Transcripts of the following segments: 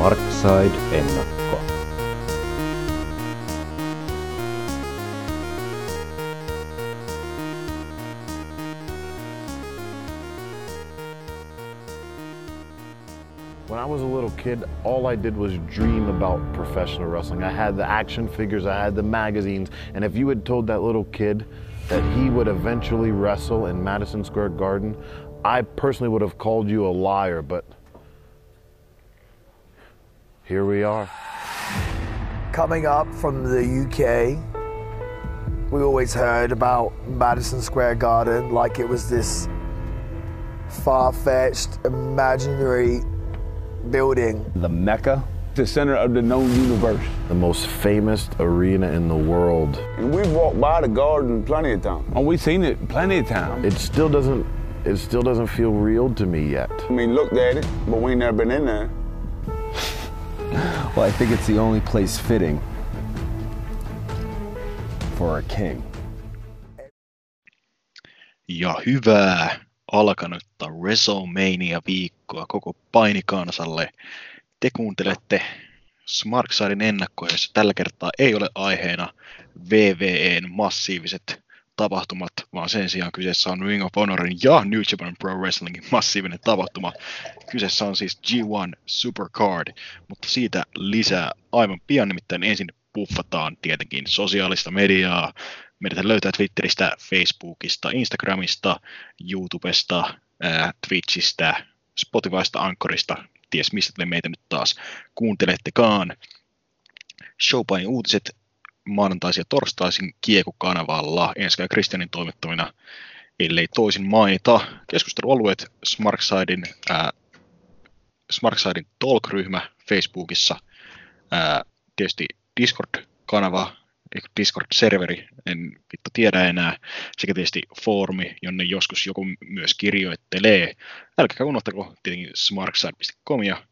Smartside-ennakko. When I was a little kid, all I did was dream about professional wrestling. I had the action figures, I had the magazines, and if you had told that little kid that he would eventually wrestle in Madison Square Garden, I personally would have called you a liar, but here we are. Coming up from the UK, we always heard about Madison Square Garden like it was this far fetched, imaginary building. the Mecca, the center of the known universe. The most famous arena in the world. And we've walked by the garden plenty of times. Oh, we've seen it plenty of times. It still doesn't it still doesn't feel real to me yet. I mean, looked at it, but we ain't never been in there. Well, I think it's the only place fitting for a king. Ja hyvää alkanutta WrestleMania-viikkoa koko painikansalle. Te kuuntelette Smarksidein ennakkoja, jossa tällä kertaa ei ole aiheena VVEn massiiviset tapahtumat, vaan sen sijaan kyseessä on Ring of Honorin ja New Japan Pro Wrestlingin massiivinen tapahtuma. Kyseessä on siis G1 Supercard, mutta siitä lisää aivan pian, nimittäin ensin puffataan tietenkin sosiaalista mediaa. Meidät löytää Twitteristä, Facebookista, Instagramista, YouTubesta, Twitchistä, Spotifysta, Ankorista, ties mistä te meitä nyt taas kuuntelettekaan. Showpain uutiset maanantaisin ja torstaisin Kieku-kanavalla ja Kristianin toimittamina, ellei toisin mainita. Keskustelualueet Smarksidein, ää, Smarksidein Talk-ryhmä Facebookissa, ää, tietysti Discord-kanava, Discord-serveri, en vittu tiedä enää, sekä tietysti foorumi, jonne joskus joku myös kirjoittelee. Älkääkä unohtako tietenkin smartside.comia,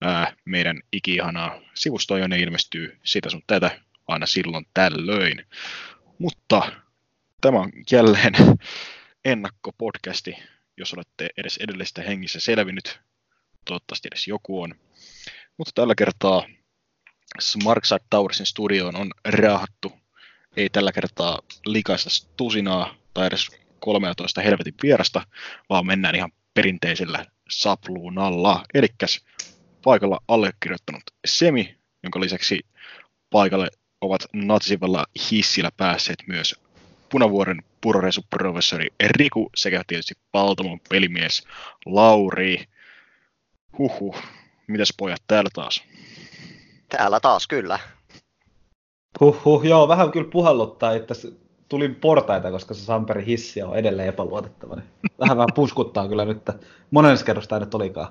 ää, meidän ikihanaa sivustoa, jonne ilmestyy sitä sun tätä aina silloin tällöin. Mutta tämä on jälleen ennakkopodcasti, jos olette edes edellisestä hengissä selvinnyt. Toivottavasti edes joku on. Mutta tällä kertaa Smartside Towersin studioon on raahattu. Ei tällä kertaa likaista tusinaa tai edes 13 helvetin vierasta, vaan mennään ihan perinteisellä sapluunalla. Elikkäs paikalla allekirjoittanut Semi, jonka lisäksi paikalle ovat natsivalla hissillä päässeet myös Punavuoren puroresuprofessori Riku sekä tietysti Paltamon pelimies Lauri. Huhhuh, mitäs pojat täällä taas? Täällä taas kyllä. Huhhuh, joo, vähän kyllä puhalluttaa, että tulin portaita, koska se Samperin hissi on edelleen epäluotettava. Niin vähän vähän puskuttaa kyllä nyt, että monen kerros tämä nyt olikaan.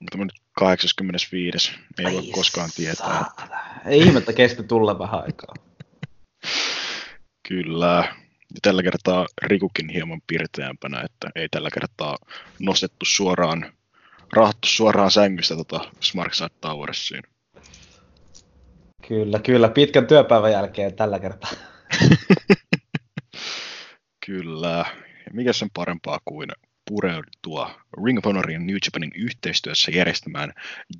Mutta nyt 85. Ei voi koskaan tietää. Saatana. Ei ihmettä kesti tulla vähän aikaa. Kyllä. Ja tällä kertaa Rikukin hieman pirteämpänä, että ei tällä kertaa nostettu suoraan, rahattu suoraan sängystä tota Smartside Towersiin. Kyllä, kyllä, pitkän työpäivän jälkeen tällä kertaa. Kyllä. Ja mikä sen parempaa kuin pureutua Ring of Honorin New Japanin yhteistyössä järjestämään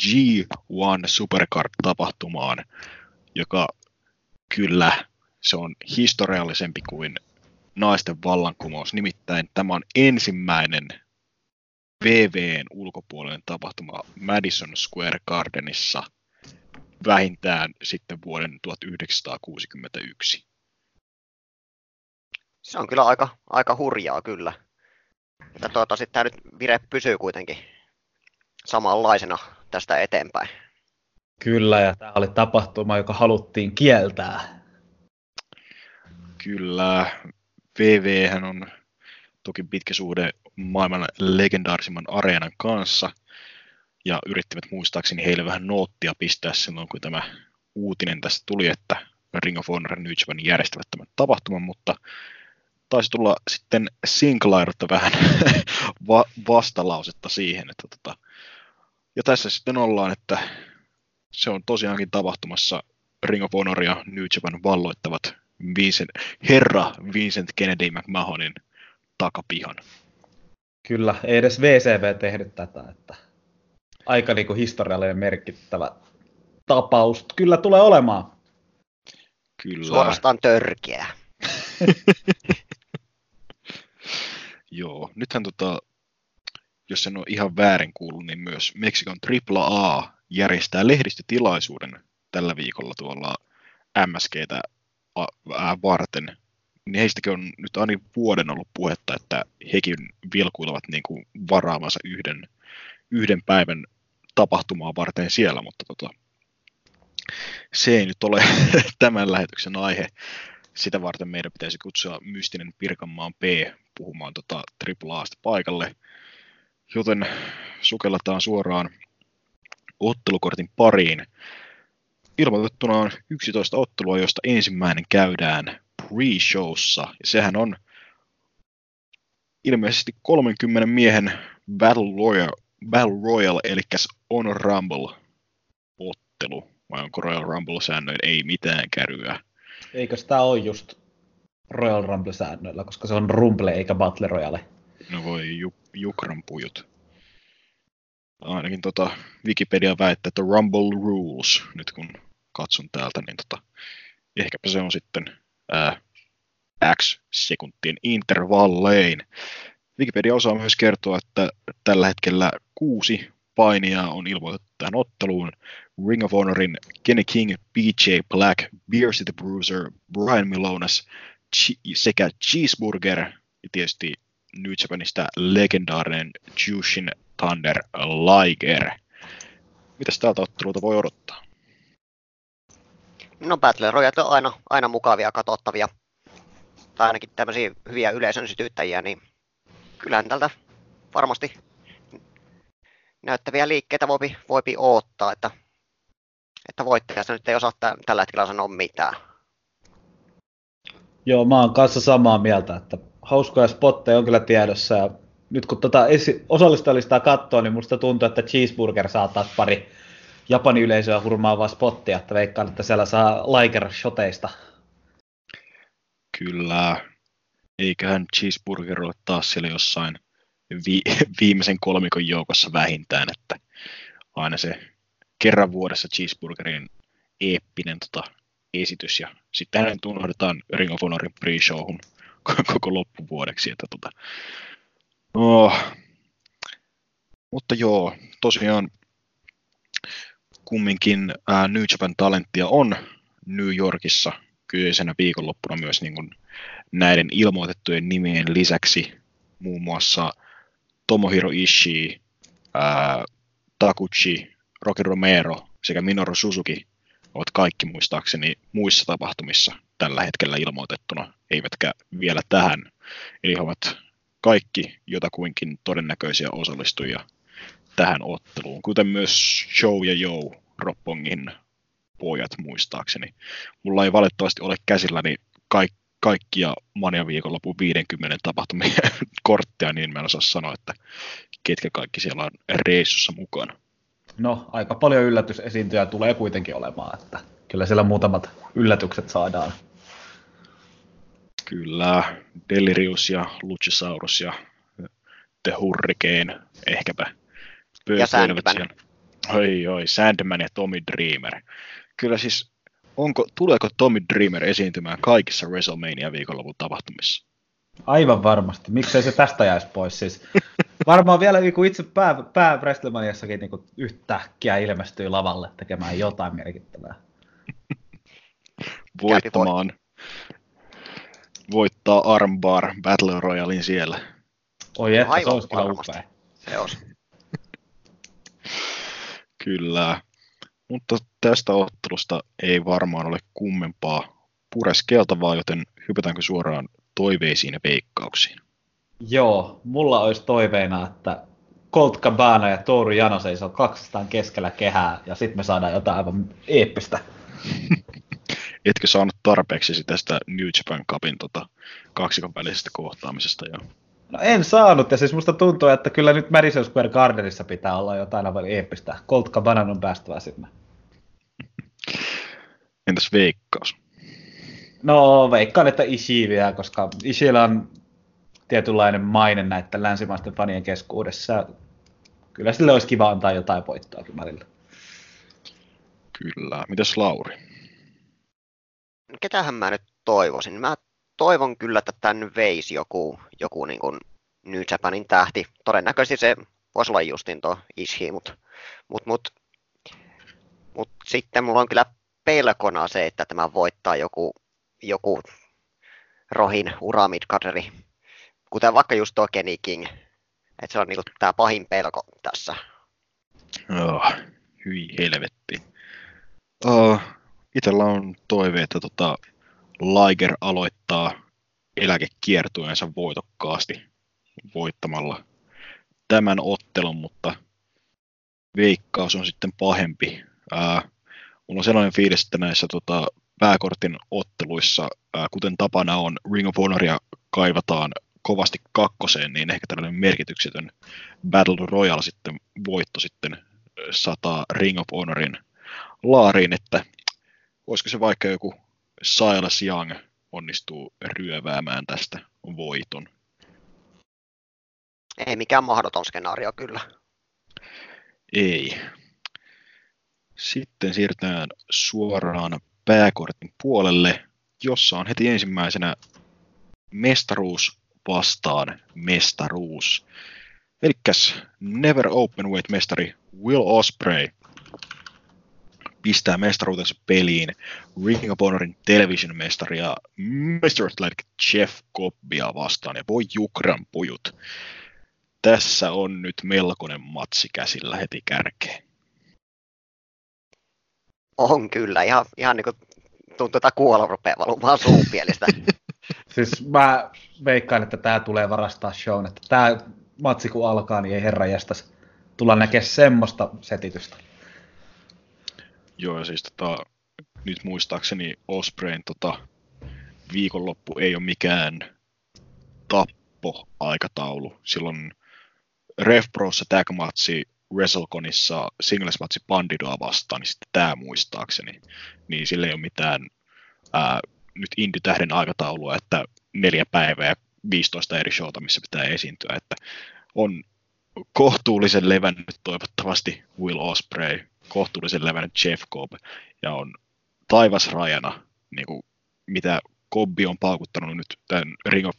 G1 Supercard-tapahtumaan, joka kyllä se on historiallisempi kuin naisten vallankumous. Nimittäin tämä on ensimmäinen VVn ulkopuolinen tapahtuma Madison Square Gardenissa vähintään sitten vuoden 1961. Se on kyllä aika, aika hurjaa kyllä. Että toivottavasti tämä nyt vire pysyy kuitenkin samanlaisena tästä eteenpäin. Kyllä, ja tämä oli tapahtuma, joka haluttiin kieltää. Kyllä, VV on toki pitkä suhde maailman legendaarisimman areenan kanssa, ja yrittivät muistaakseni heille vähän noottia pistää silloin, kun tämä uutinen tästä tuli, että Ring of Honor ja New Japan järjestävät tämän tapahtuman, mutta taisi tulla sitten Sinclairta vähän va- vastalausetta siihen, että tota, ja tässä sitten ollaan, että se on tosiaankin tapahtumassa Ring of Honor ja New Japan valloittavat Vincent, herra Vincent Kennedy McMahonin takapihan. Kyllä, ei edes VCV tehnyt tätä. Että... aika niin kuin historiallinen merkittävä tapaus. Kyllä tulee olemaan. Kyllä. Suorastaan törkeä. Joo, nythän tota, jos en ole ihan väärin kuullut, niin myös Meksikon AAA järjestää lehdistötilaisuuden tällä viikolla tuolla MSGtä varten. Niin heistäkin on nyt aina vuoden ollut puhetta, että hekin vilkuilevat niin kuin varaamansa yhden, yhden päivän tapahtumaa varten siellä, mutta tota, se ei nyt ole tämän lähetyksen aihe. Sitä varten meidän pitäisi kutsua mystinen Pirkanmaan P puhumaan tota AAAsta paikalle. Joten sukelletaan suoraan ottelukortin pariin. Ilmoitettuna on 11 ottelua, joista ensimmäinen käydään pre-showssa. Ja sehän on ilmeisesti 30 miehen Battle Royale, Battle Royale eli On Rumble ottelu. Vai onko Royal Rumble-säännöin ei mitään käryä? Eikö sitä ole just Royal Rumble-säännöillä, koska se on Rumble eikä Battle Royale? No voi ju, Jukran pujut. Ainakin tota Wikipedia väittää, että Rumble Rules, nyt kun katson täältä, niin tota, ehkäpä se on sitten ää, X sekuntien intervallein. Wikipedia osaa myös kertoa, että tällä hetkellä kuusi painijaa on ilmoitettu tähän otteluun. Ring of Honorin Kenny King, BJ Black, Beer City Bruiser, Brian Milonas sekä Cheeseburger ja tietysti New Japanista legendaarinen Jushin Thunder Liger. Mitäs tältä ottelulta voi odottaa? No Battle Royale on aina, aina mukavia, katsottavia, tai ainakin tämmöisiä hyviä yleisön sytyttäjiä, niin kyllähän tältä varmasti näyttäviä liikkeitä voipi, voipi odottaa, että, että voittajasta nyt ei osaa tällä hetkellä sanoa mitään. Joo, mä oon kanssa samaa mieltä, että hauskoja spotteja on kyllä tiedossa ja nyt kun tota esi- osallistujalistaa katsoo, niin musta tuntuu, että Cheeseburger saa taas pari Japanin yleisöä hurmaavaa spottia, että veikkaan, että siellä saa Liger shoteista. Kyllä. Eiköhän Cheeseburger ole taas siellä jossain vi- viimeisen kolmikon joukossa vähintään, että aina se kerran vuodessa Cheeseburgerin eeppinen tota, esitys ja sitten hänen unohdetaan Ring of Honorin pre-showhun koko loppuvuodeksi. Että tota, oh. Mutta joo, tosiaan kumminkin ää, New Japan talenttia on New Yorkissa kyseisenä viikonloppuna myös niin kuin näiden ilmoitettujen nimien lisäksi muun muassa Tomohiro Ishii, ää, Takuchi, Rocky Romero sekä Minoru Suzuki ovat kaikki muistaakseni muissa tapahtumissa tällä hetkellä ilmoitettuna, eivätkä vielä tähän. Eli he ovat kaikki jotakuinkin todennäköisiä osallistujia tähän otteluun, kuten myös Show ja Joe Roppongin pojat muistaakseni. Mulla ei valitettavasti ole käsilläni kaik- kaikkia Mania viikonlopun 50 tapahtumia kortteja, niin mä en osaa sanoa, että ketkä kaikki siellä on reissussa mukana. No, aika paljon yllätysesiintyjä tulee kuitenkin olemaan, että kyllä siellä muutamat yllätykset saadaan. Kyllä, Delirius ja Luchasaurus ja The Hurricane ehkäpä. Ja Sandman. Oi, oi, Sandman ja Tommy Dreamer. Kyllä siis, onko, tuleeko Tommy Dreamer esiintymään kaikissa WrestleMania viikonlopun tapahtumissa? Aivan varmasti. Miksei se tästä jäisi pois? Siis varmaan vielä niin kuin itse pää, pää WrestleManiassakin niin yhtäkkiä ilmestyy lavalle tekemään jotain merkittävää. Voittamaan. Voittaa Armbar Battle Royalein siellä. Oi että, se olisi kyllä upea. Se olisi. Kyllä. Mutta tästä ottelusta ei varmaan ole kummempaa pureskeltavaa, joten hypätäänkö suoraan toiveisiin ja veikkauksiin? Joo, mulla olisi toiveena, että Colt Cabana ja Toru Jano seisoo kaksistaan keskellä kehää ja sitten me saadaan jotain aivan eeppistä. Etkö saanut tarpeeksi tästä New Japan Cupin tota, kaksikon välisestä kohtaamisesta? Jo? No en saanut, ja siis musta tuntuu, että kyllä nyt Madison Square Gardenissa pitää olla jotain aivan eeppistä. Colt Cabana on päästävä sinne. Entäs veikkaus? No veikkaan, että Ishii vielä, koska Ishiillä on tietynlainen maine näiden länsimaisten fanien keskuudessa. kyllä sille olisi kiva antaa jotain voittoakin välillä. Kyllä. Mitäs Lauri? Ketähän mä nyt toivoisin? Mä toivon kyllä, että tän veisi joku, joku niin kuin New Japanin tähti. Todennäköisesti se voisi olla justin tuo Ishii, mutta mut, mut, mut sitten mulla on kyllä pelkona se, että tämä voittaa joku, joku Rohin uramidkaderi, kuten vaikka just tuo Kenny King. Että se on niinku tämä pahin pelko tässä. Oh, hyi helvetti. Uh, itellä on toive, että tota, Liger aloittaa eläkekiertueensa voitokkaasti voittamalla tämän ottelun, mutta veikkaus on sitten pahempi. Ää, mulla on sellainen fiilis, että näissä tota, pääkortin otteluissa, ää, kuten tapana on, Ring of Honoria kaivataan kovasti kakkoseen, niin ehkä tällainen merkityksetön Battle Royale sitten voitto sitten sataa Ring of Honorin laariin, että olisiko se vaikka joku Silas Young onnistuu ryöväämään tästä voiton. Ei mikään mahdoton skenaario kyllä. Ei. Sitten siirrytään suoraan pääkortin puolelle, jossa on heti ensimmäisenä mestaruus vastaan mestaruus. Elikkäs Never Openweight mestari Will Osprey pistää mestaruutensa peliin Ring of Honorin television mestaria Mr. Athletic Jeff Cobbia vastaan ja voi Jukran pojut. Tässä on nyt melkoinen matsi käsillä heti kärkeen. On kyllä, ihan, ihan niin kuin tuntuu, että kuolla rupeaa valumaan suupielistä. siis mä veikkaan, että tämä tulee varastaa shown, että tämä matsi kun alkaa, niin ei herra jästäs tulla näkemään semmoista setitystä. Joo, ja siis tota, nyt muistaakseni Ospreyn tota, viikonloppu ei ole mikään tappo-aikataulu. Silloin RevProssa tag-matsi WrestleConissa singles-matsi Bandidoa vastaan, niin sitten tämä muistaakseni. Niin sillä ei ole mitään ää, nyt Indy-tähden aikataulua, että neljä päivää ja 15 eri showta, missä pitää esiintyä. Että on kohtuullisen levännyt toivottavasti Will Osprey, kohtuullisen levännyt Jeff Cobb ja on taivasrajana, niin kuin mitä Kobbi on paukuttanut nyt tämän Ring of,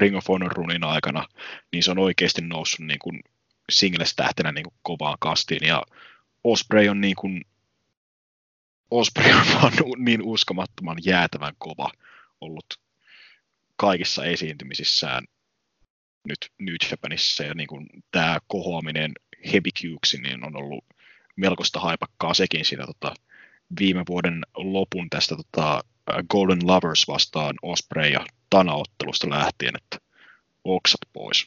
Ring of Honor runin aikana, niin se on oikeasti noussut niin kuin singles-tähtenä niin kuin kovaan kastiin ja Osprey on niin kuin Osprey on vaan niin uskomattoman jäätävän kova ollut kaikissa esiintymisissään nyt New Japanissa ja niin kuin tämä kohoaminen Cukes, niin on ollut melkoista haipakkaa sekin siinä tota, viime vuoden lopun tästä tota, Golden Lovers vastaan Osprey ja Tana-ottelusta lähtien, että oksat pois.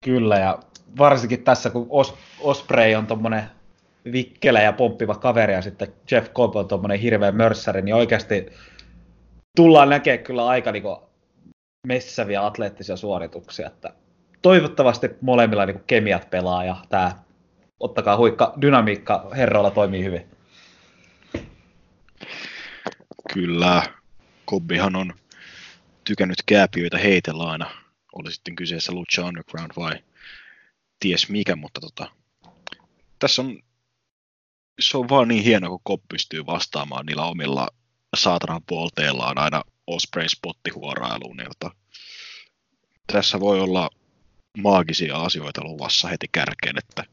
Kyllä, ja varsinkin tässä, kun Os- Osprey on tuommoinen vikkelä ja pomppiva kaveri, ja sitten Jeff Cobb on tuommoinen hirveä mörssäri, niin oikeasti tullaan näkemään kyllä aika niin messäviä atleettisia suorituksia, että toivottavasti molemmilla niin kemiat pelaa, ja tämä ottakaa huikka dynamiikka herroilla toimii hyvin. Kyllä, Kobbihan on tykännyt kääpiöitä heitellä aina, oli sitten kyseessä Lucha Underground vai ties mikä, mutta tota, tässä on, se on vaan niin hieno, kun Kobb pystyy vastaamaan niillä omilla saatanan polteillaan aina Osprey spottihuorailuun, tässä voi olla maagisia asioita luvassa heti kärkeen, että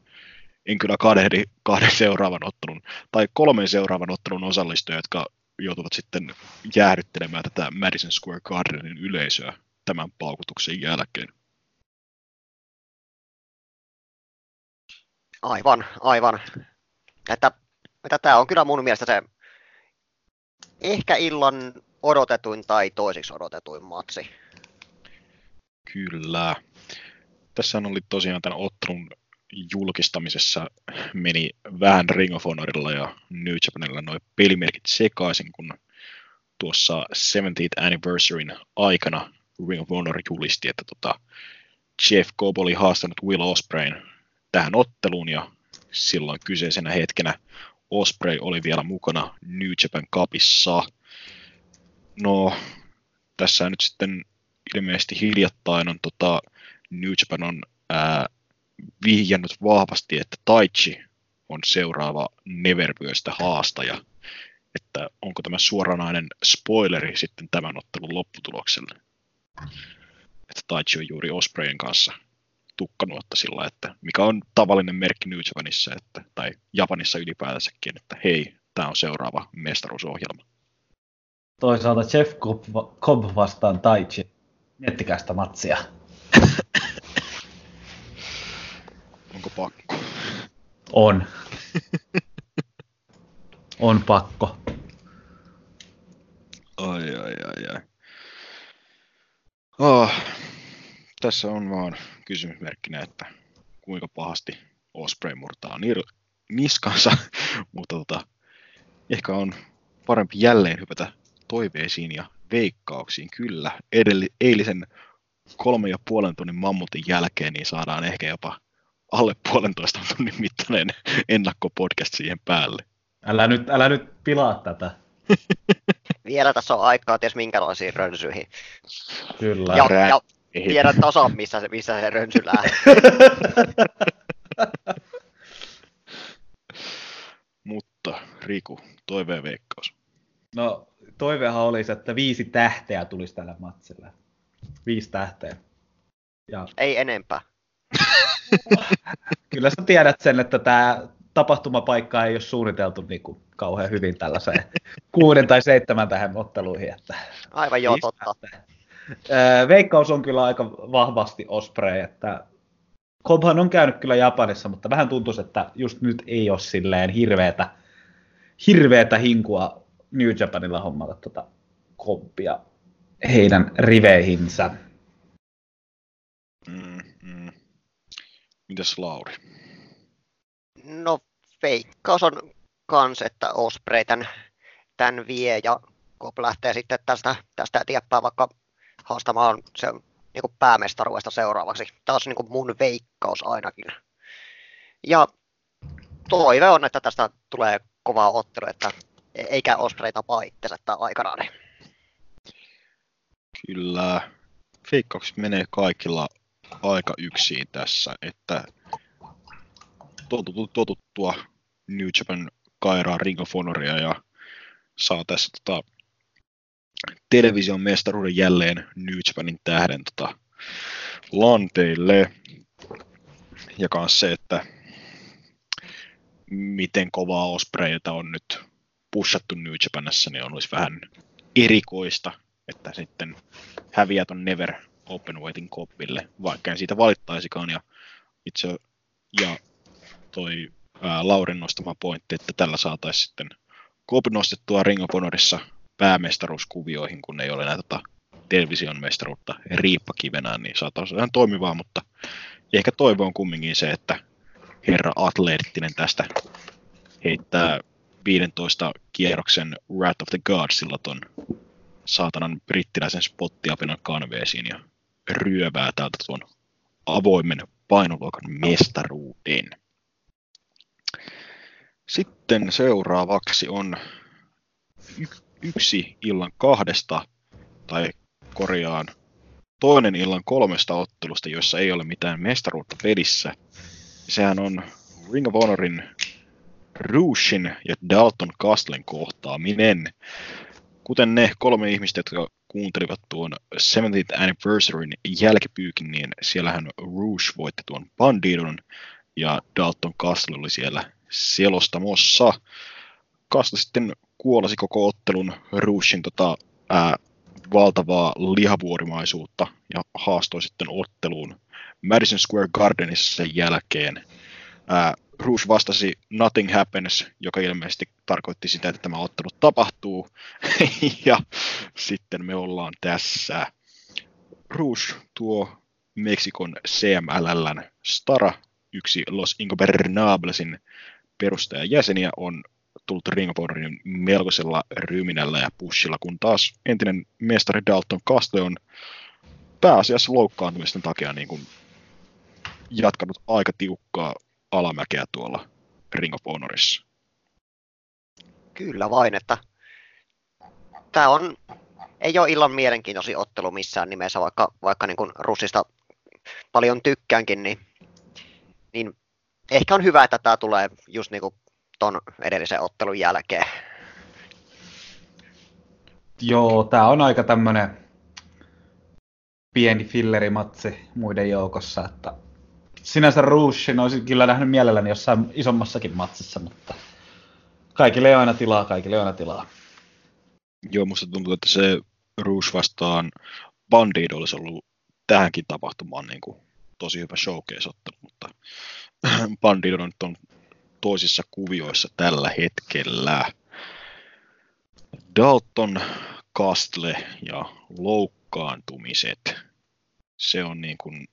en kyllä kadehdi kahden seuraavan ottelun tai kolmen seuraavan ottelun osallistujia, jotka joutuvat sitten jäähdyttelemään tätä Madison Square Gardenin yleisöä tämän paukutuksen jälkeen. Aivan, aivan. Että, että tämä on kyllä mun mielestä se ehkä illan odotetuin tai toisiksi odotetuin matsi. Kyllä. Tässä oli tosiaan tämän ottelun julkistamisessa meni vähän Ring of Honorilla ja New Japanilla noin pelimerkit sekaisin, kun tuossa 70th anniversaryn aikana Ring of Honor julisti, että tota Jeff Cobb oli haastanut Will Ospreyn tähän otteluun ja silloin kyseisenä hetkenä Osprey oli vielä mukana New Japan Cupissa. No, tässä nyt sitten ilmeisesti hiljattain on tota, New Japan on ää, vihjannut vahvasti, että Taichi on seuraava Nevervyöstä haastaja. Että onko tämä suoranainen spoileri sitten tämän ottelun lopputulokselle. Että Taichi on juuri Ospreyn kanssa tukkanuotta sillä, että mikä on tavallinen merkki New Japanissa, että, tai Japanissa ylipäätänsäkin, että hei, tämä on seuraava mestaruusohjelma. Toisaalta Jeff Cobb, vastaan Taichi. Miettikää sitä matsia. Onko pakko? On. on pakko. Ai, ai, ai, ai. Oh, tässä on vaan kysymysmerkkinä, että kuinka pahasti Osprey murtaa nir- niskansa, mutta tota, ehkä on parempi jälleen hypätä toiveisiin ja veikkauksiin. Kyllä, edelli, eilisen kolme ja puolen tunnin mammutin jälkeen niin saadaan ehkä jopa alle puolentoista tunnin mittainen ennakkopodcast siihen päälle. Älä nyt, älä nyt pilaa tätä. Vielä tässä on aikaa ties minkälaisiin rönsyihin. Kyllä. Ja, ja tiedät tasan, missä se, missä se rönsy lähtee. Mutta Riku, toiveen veikkaus. No, toivehan olisi, että viisi tähteä tulisi tällä matsilla. Viisi tähteä. Ja Ei enempää. kyllä sä tiedät sen, että tämä tapahtumapaikka ei ole suunniteltu niin kuin kauhean hyvin tällaiseen kuuden tai seitsemän tähän otteluihin. Että Aivan joo, totta. tähteä. Veikkaus on kyllä aika vahvasti Osprey, että Kobhan on käynyt kyllä Japanissa, mutta vähän tuntuisi, että just nyt ei ole silleen hirveätä, hirveätä hinkua New Japanilla hommata tuota Kobbia heidän riveihinsä. Mm, mm. Mitäs Lauri? No veikkaus on kans, että Osprey tämän, tämän vie ja Cobb lähtee sitten tästä, tästä eteenpäin vaikka haastamaan se niin kuin päämestaruudesta seuraavaksi. Taas niin kuin mun veikkaus ainakin. Ja toive on, että tästä tulee kova ottelu, että eikä Osprey tapaa itsensä tämän aikanaan. Kyllä veikkaukset menee kaikilla aika yksin tässä, että totuttu, totuttua New Japan kairaa Ring of Honoria ja saa tässä tota, television mestaruuden jälleen New Japanin tähden tota, lanteille. Ja myös se, että miten kovaa Ospreyta on nyt pushattu New Japanissa, niin on olisi vähän erikoista, että sitten häviää ton Never Openweightin koppille, vaikka en siitä valittaisikaan. Ja itse ja toi ää, Laurin nostama pointti, että tällä saataisiin sitten Kopi nostettua Ring of Honorissa päämestaruuskuvioihin, kun ei ole näitä tota, television mestaruutta riippakivenään, niin saataisiin ihan toimivaa, mutta ehkä toivo on kumminkin se, että herra atleettinen tästä heittää 15 kierroksen Wrath of the Godsilla ton saatanan brittiläisen spottiapinan kanveesiin ja ryövää täältä tuon avoimen painoluokan mestaruuden. Sitten seuraavaksi on yksi illan kahdesta, tai korjaan toinen illan kolmesta ottelusta, joissa ei ole mitään mestaruutta pelissä. Sehän on Ring of Honorin Rushin ja Dalton Castlen kohtaaminen. Kuten ne kolme ihmistä, jotka kuuntelivat tuon 70th Anniversaryn jälkipyykin, niin siellähän Rouge voitti tuon Bandidon ja Dalton Castle oli siellä selostamossa. Castle sitten kuolasi koko ottelun Rougein tota, ää, valtavaa lihavuorimaisuutta ja haastoi sitten otteluun Madison Square Gardenissa sen jälkeen. Ää, vastasi Nothing Happens, joka ilmeisesti tarkoitti sitä, että tämä ottelu tapahtuu. ja sitten me ollaan tässä. Rouge tuo Meksikon CMLLn Stara, yksi Los Ingobernablesin perustajajäseniä, on tullut Ring of Honorin melkoisella ryminällä ja pushilla, kun taas entinen mestari Dalton Castle on pääasiassa loukkaantumisten takia niin kuin jatkanut aika tiukkaa alamäkeä tuolla Ring of Honorissa. Kyllä vain, että tämä on, ei ole illan mielenkiintoisin ottelu missään nimessä, vaikka, vaikka niin kuin Russista paljon tykkäänkin, niin niin ehkä on hyvä, että tämä tulee just niinku ton edellisen ottelun jälkeen. Joo, tää on aika tämmönen pieni fillerimatsi muiden joukossa, että sinänsä Rushin olisin kyllä nähnyt mielelläni jossain isommassakin matsissa, mutta kaikille on aina tilaa, kaikille on aina tilaa. Joo, musta tuntuu, että se Rouge vastaan Bandit olisi ollut tähänkin tapahtumaan niin kuin tosi hyvä showcase-ottelu, mutta Bandit on nyt on toisissa kuvioissa tällä hetkellä. Dalton, Castle ja loukkaantumiset. Se on niin kuin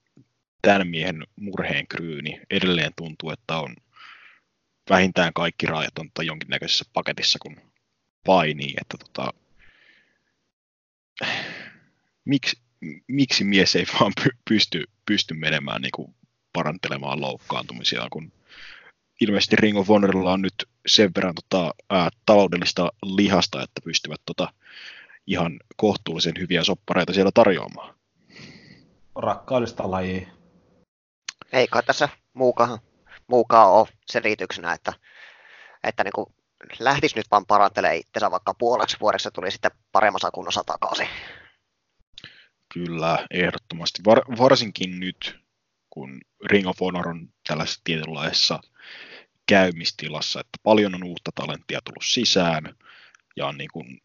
tämän miehen murheen kryyni. Edelleen tuntuu, että on vähintään kaikki rajat on jonkinnäköisessä paketissa, kun painii. Että tota, miksi, miksi mies ei vaan pysty, pysty menemään niin kuin parantelemaan loukkaantumisia, kun ilmeisesti Ring of Honorilla on nyt sen verran tota, ää, taloudellista lihasta, että pystyvät tota, ihan kohtuullisen hyviä soppareita siellä tarjoamaan. Rakkaudesta lajiin. Ei kai tässä muukaan, muukaan ole selityksenä, että, että niin kuin lähtisi nyt vaan parantelemaan itsensä vaikka puoleksi vuodeksi tuli sitten paremmassa kunnossa takaisin. Kyllä, ehdottomasti. Var, varsinkin nyt, kun Ring of Honor on tällaisessa tietynlaisessa käymistilassa, että paljon on uutta talenttia tullut sisään ja on niin kuin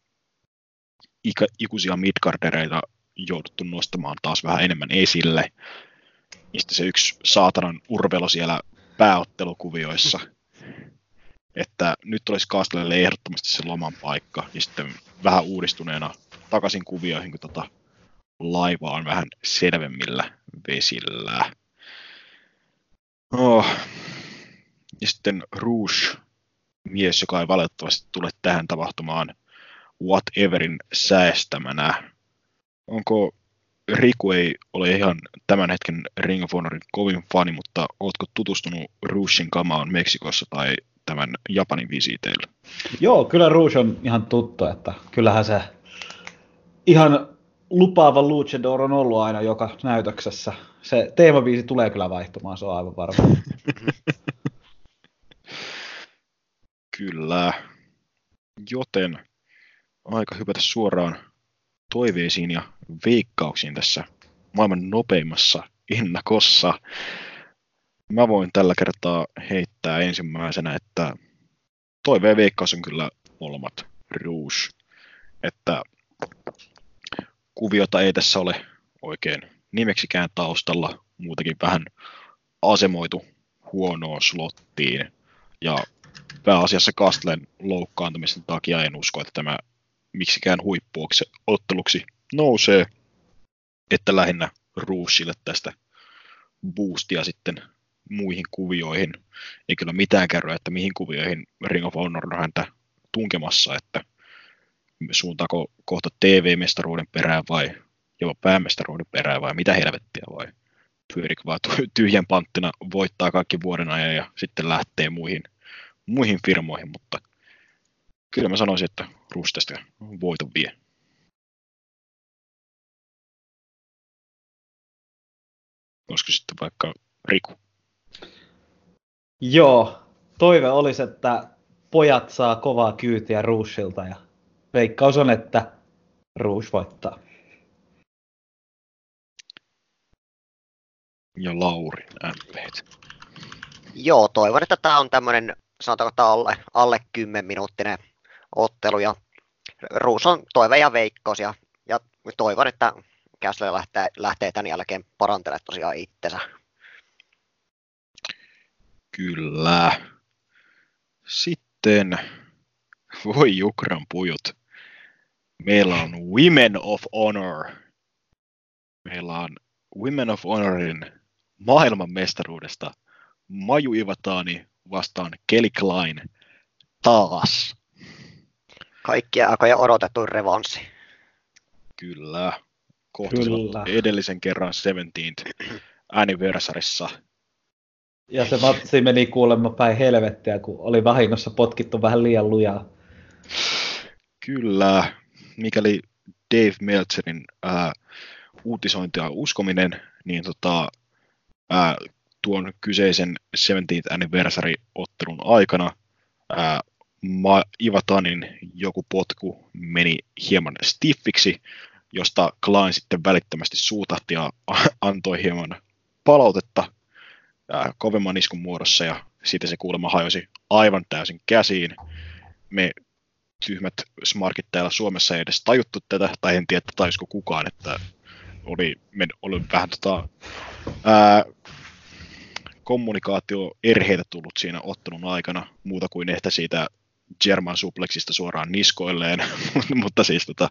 ikuisia midgardereita jouduttu nostamaan taas vähän enemmän esille. Ja se yksi saatanan urvelo siellä pääottelukuvioissa, että nyt olisi Kastelelle ehdottomasti se loman paikka, ja sitten vähän uudistuneena takaisin kuvioihin, kun tota laiva on vähän selvemmillä vesillä. Oh. Ja sitten Rouge, mies, joka ei valitettavasti tule tähän tapahtumaan whateverin säästämänä. Onko Riku ei ole ihan tämän hetken Ring of Honorin kovin fani, mutta oletko tutustunut Rougein kamaan Meksikossa tai tämän Japanin visiteillä? Joo, kyllä Rouge on ihan tuttu, että kyllähän se ihan lupaava luchador on ollut aina joka näytöksessä. Se teemaviisi tulee kyllä vaihtumaan, se on aivan varma. kyllä. Joten aika hypätä suoraan toiveisiin ja veikkauksiin tässä maailman nopeimmassa ennakossa. Mä voin tällä kertaa heittää ensimmäisenä, että toiveen veikkaus on kyllä molemmat Rouge. Että kuviota ei tässä ole oikein nimeksikään taustalla, muutenkin vähän asemoitu huonoon slottiin. Ja pääasiassa Kastlen loukkaantumisen takia en usko, että tämä miksikään huippuoksi otteluksi nousee, että lähinnä Ruusille tästä boostia sitten muihin kuvioihin. Ei kyllä mitään kerro, että mihin kuvioihin Ring of Honor on häntä tunkemassa, että suuntaako kohta TV-mestaruuden perään vai jopa päämestaruuden perään vai mitä helvettiä vai pyörikö vaan tyhjän panttina voittaa kaikki vuoden ajan ja sitten lähtee muihin, muihin firmoihin, mutta kyllä mä sanoisin, että Rustesta voiton vie. Olisiko sitten vaikka Riku? Joo, toive olisi, että pojat saa kovaa kyytiä Ruusilta ja veikkaus on, että Ruus voittaa. Ja Lauri MP. Joo, toivon, että tämä on tämmöinen, sanotaanko tämä alle, alle 10 minuuttinen ottelu ja Ruus on toive ja veikkaus ja, ja toivon, että Käslö lähtee, lähtee tämän jälkeen parantelemaan tosiaan itsensä. Kyllä. Sitten, voi Jukran pujut. Meillä on Women of Honor. Meillä on Women of Honorin maailman mestaruudesta Maju Ivataani vastaan Kelly Klein taas. Kaikkia aikoja odotettu revanssi. Kyllä. Kyllä. edellisen kerran 17th anniversarissa. Ja se matsi meni kuulemma päin helvettiä, kun oli vahingossa potkittu vähän liian lujaa. Kyllä, mikäli Dave Meltzerin ää, uutisointia uskominen, niin tota, ää, tuon kyseisen 17th anniversary-ottelun aikana ää, Ivatanin joku potku meni hieman stiffiksi, josta Klein sitten välittömästi suutahti ja antoi hieman palautetta ää, kovemman iskun muodossa ja siitä se kuulemma hajosi aivan täysin käsiin. Me tyhmät smarkit täällä Suomessa ei edes tajuttu tätä, tai en tiedä, tajusko kukaan, että oli, oli vähän tota, ää, kommunikaatioerheitä tullut siinä ottelun aikana, muuta kuin ehkä siitä German suplexista suoraan niskoilleen, mutta siis tota,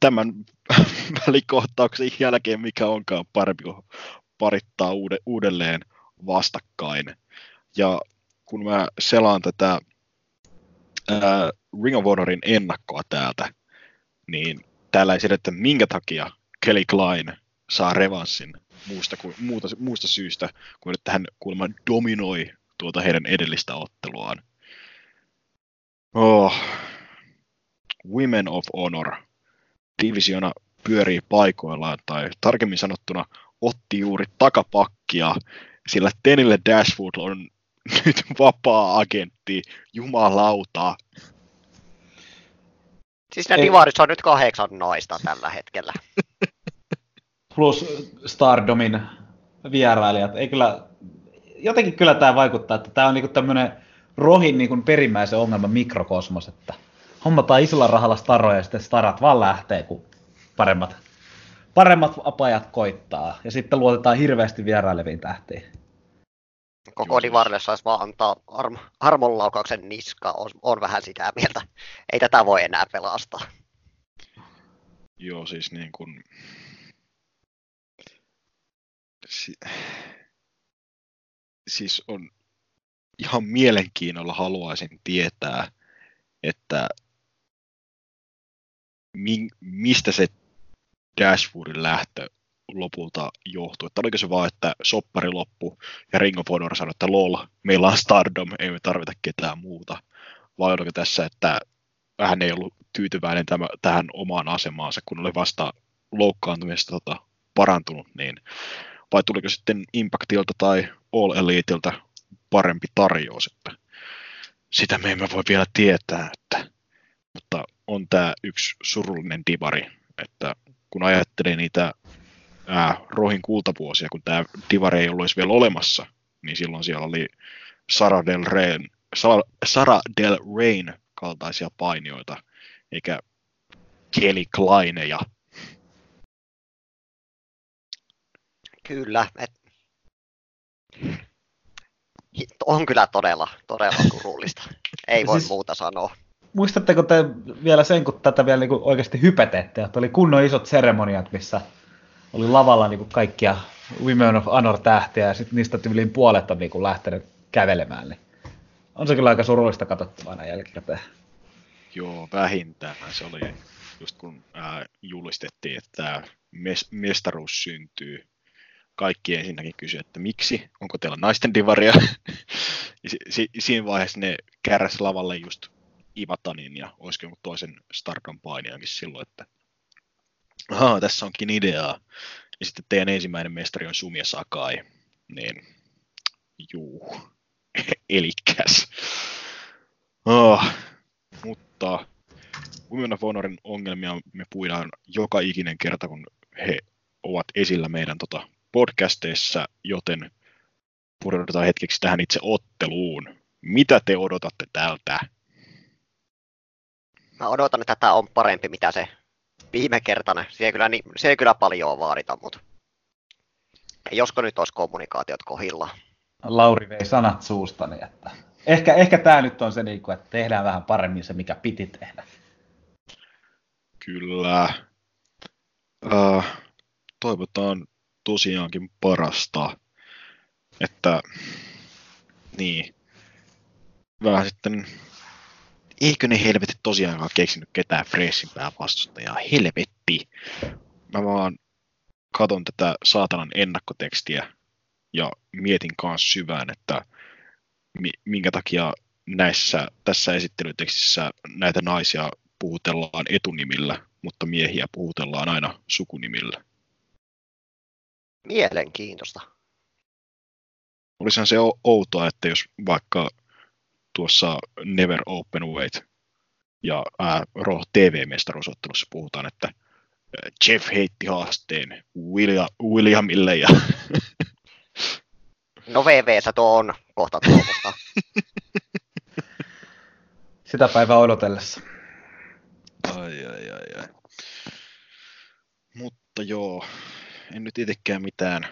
tämän välikohtauksen jälkeen mikä onkaan parempi parittaa uude, uudelleen vastakkain. Ja kun mä selaan tätä ää, Ring of Honorin ennakkoa täältä, niin täällä ei selitä, minkä takia Kelly Klein saa revanssin muusta, kuin, muuta, muusta syystä, kuin että hän kuulemma dominoi tuota heidän edellistä otteluaan. Oh. Women of Honor. Divisiona pyörii paikoillaan, tai tarkemmin sanottuna otti juuri takapakkia, sillä Tenille Dashwood on nyt vapaa-agentti, jumalauta. Siis ne divarissa on nyt kahdeksan naista tällä hetkellä. Plus Stardomin vierailijat. Ei kyllä, jotenkin kyllä tämä vaikuttaa, että tämä on niinku tämmöinen rohin niinku perimmäisen ongelman mikrokosmos, että hommataan isolla rahalla staroja ja sitten starat vaan lähtee, kun paremmat, paremmat apajat koittaa. Ja sitten luotetaan hirveästi vieraileviin tähtiin. Koko Divarille saisi vaan antaa arm, armonlaukauksen niska, on, on vähän sitä mieltä. Ei tätä voi enää pelastaa. Joo, siis niin kuin... Si... Siis on ihan mielenkiinnolla haluaisin tietää, että mi- mistä se Dashwoodin lähtö lopulta johtuu. Että oliko se vaan, että soppari loppu ja Ring of Honor sanoi, että lol, meillä on Stardom, ei me tarvita ketään muuta. Vai oliko tässä, että hän ei ollut tyytyväinen tämä, tähän omaan asemaansa, kun oli vasta loukkaantumista tota, parantunut, niin vai tuliko sitten Impactilta tai All Eliteiltä parempi tarjous, että sitä me emme voi vielä tietää, että, mutta on tämä yksi surullinen divari, että kun ajattelee niitä ää, Rohin kultavuosia, kun tämä divari ei ollut vielä olemassa, niin silloin siellä oli Sarah Del Rain, Sarah Del Rain kaltaisia painioita, eikä Kelly Kleineja. Kyllä, et... on kyllä todella, todella surullista. Ei voi siis, muuta sanoa. Muistatteko te vielä sen, kun tätä vielä niin oikeasti hypetette, että oli kunnon isot seremoniat, missä oli lavalla niin kaikkia Women of Honor-tähtiä, ja sitten niistä tyyliin puolet on niin lähtenyt kävelemään. Niin on se kyllä aika surullista katsottavana jälkikäteen. Joo, vähintään. Se oli just kun ää, julistettiin, että mes- mestaruus syntyy. Kaikki ensinnäkin kysyi, että miksi, onko teillä naisten divaria. si- si- siinä vaiheessa ne kärräs lavalle just Ivatanin ja olisiko jonkun toisen Stardom painiankin silloin, että Aha, tässä onkin ideaa. Ja sitten teidän ensimmäinen mestari on Sumia Sakai. Niin, juu, elikäs. Oh, mutta Women of Honorin ongelmia me puidaan joka ikinen kerta, kun he ovat esillä meidän tota, podcasteissa, joten pureudutaan hetkeksi tähän itse otteluun. Mitä te odotatte tältä? Mä odotan, että tämä on parempi, mitä se viime kertana. Se ei kyllä, niin, se ei kyllä paljon vaadita, mutta josko nyt olisi kommunikaatiot kohilla. Lauri vei sanat suustani, että ehkä, ehkä tämä nyt on se, niin kuin, että tehdään vähän paremmin se, mikä piti tehdä. Kyllä. Uh, toivotaan tosiaankin parasta, että niin, vähän sitten eikö ne helvetit tosiaankaan keksinyt ketään freshimpää vastustajaa, helvetti. Mä vaan katon tätä saatanan ennakkotekstiä ja mietin kanssa syvään, että minkä takia näissä, tässä esittelytekstissä näitä naisia puhutellaan etunimillä, mutta miehiä puhutellaan aina sukunimillä. Mielenkiintoista. olisihan se outoa, että jos vaikka tuossa Never Open Weight ja ää, Raw TV-mestaruusottelussa puhutaan, että Jeff heitti haasteen William, Williamille ja No VV-sä tuo on kohta tuomusta. Sitä päivää odotellessa. Ai, ai, ai, ai. Mutta joo, en nyt itsekään mitään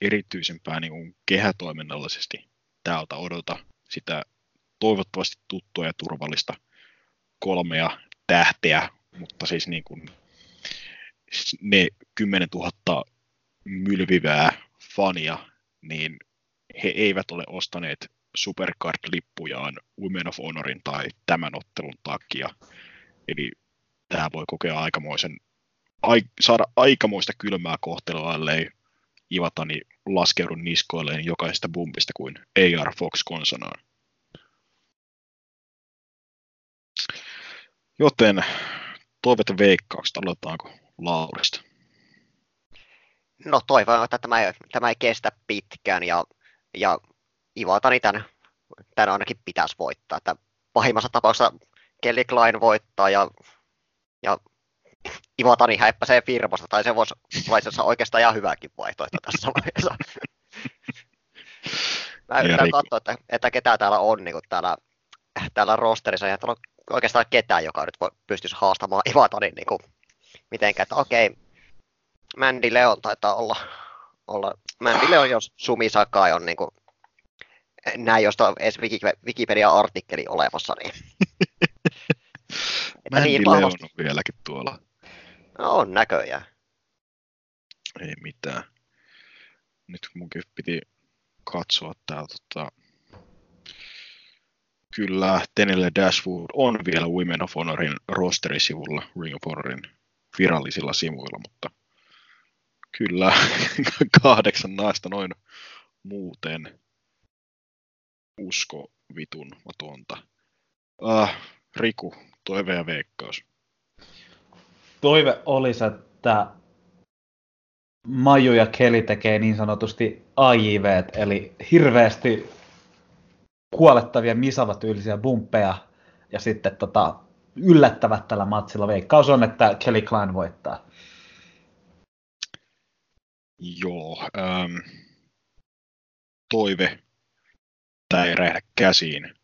erityisempää niin kuin kehätoiminnallisesti täältä odota sitä toivottavasti tuttua ja turvallista kolmea tähteä, mutta siis niin kuin ne 10 000 mylvivää fania, niin he eivät ole ostaneet Supercard-lippujaan Women of Honorin tai tämän ottelun takia. Eli tämä voi kokea aikamoisen, ai, saada aikamoista kylmää kohtelua, ellei Ivatani laskeudu niskoilleen jokaisesta bumpista kuin AR Fox konsanaan. Joten toivet veikkaukset, aloitetaanko Laurista? No toivon, että tämä ei, tämä ei kestä pitkään ja, ja Ivatani tämän, tämän ainakin pitäisi voittaa. Että pahimmassa tapauksessa Kelly Klein voittaa ja, ja Ivatani häippäsee firmasta, tai se voisi olla oikeastaan ihan hyväkin vaihtoehto tässä vaiheessa. Mä yritän katsoa, että, että ketä täällä on niin kuin täällä, täällä rosterissa, ja täällä on oikeastaan ketään, joka nyt voi, pystyisi haastamaan Ivatanin niin kuin, mitenkään, että okei, Mandy Leon taitaa olla, olla Mandy Leon, jos Sumi Sakai on niin kuin, näin, josta on edes Wiki- Wikipedia-artikkeli olemassa, niin että Mandy niin Leon on vieläkin tuolla. No, on näköjään. Ei mitään. Nyt munkin piti katsoa tää tota... Kyllä, Tenille Dashwood on vielä Women of Honorin rosterisivulla, Ring of Honorin virallisilla sivuilla, mutta kyllä kahdeksan naista noin muuten usko vitun matonta. Äh, Riku, toive ja veikkaus. Toive olisi, että Maju ja Keli tekee niin sanotusti AJV, eli hirveästi kuolettavia Misava-tyylisiä bumppeja, ja sitten tota, yllättävät tällä matsilla. Veikkaus on, että Kelly Klein voittaa. Joo. Ähm, toive. Tämä ei räjähdä käsiin.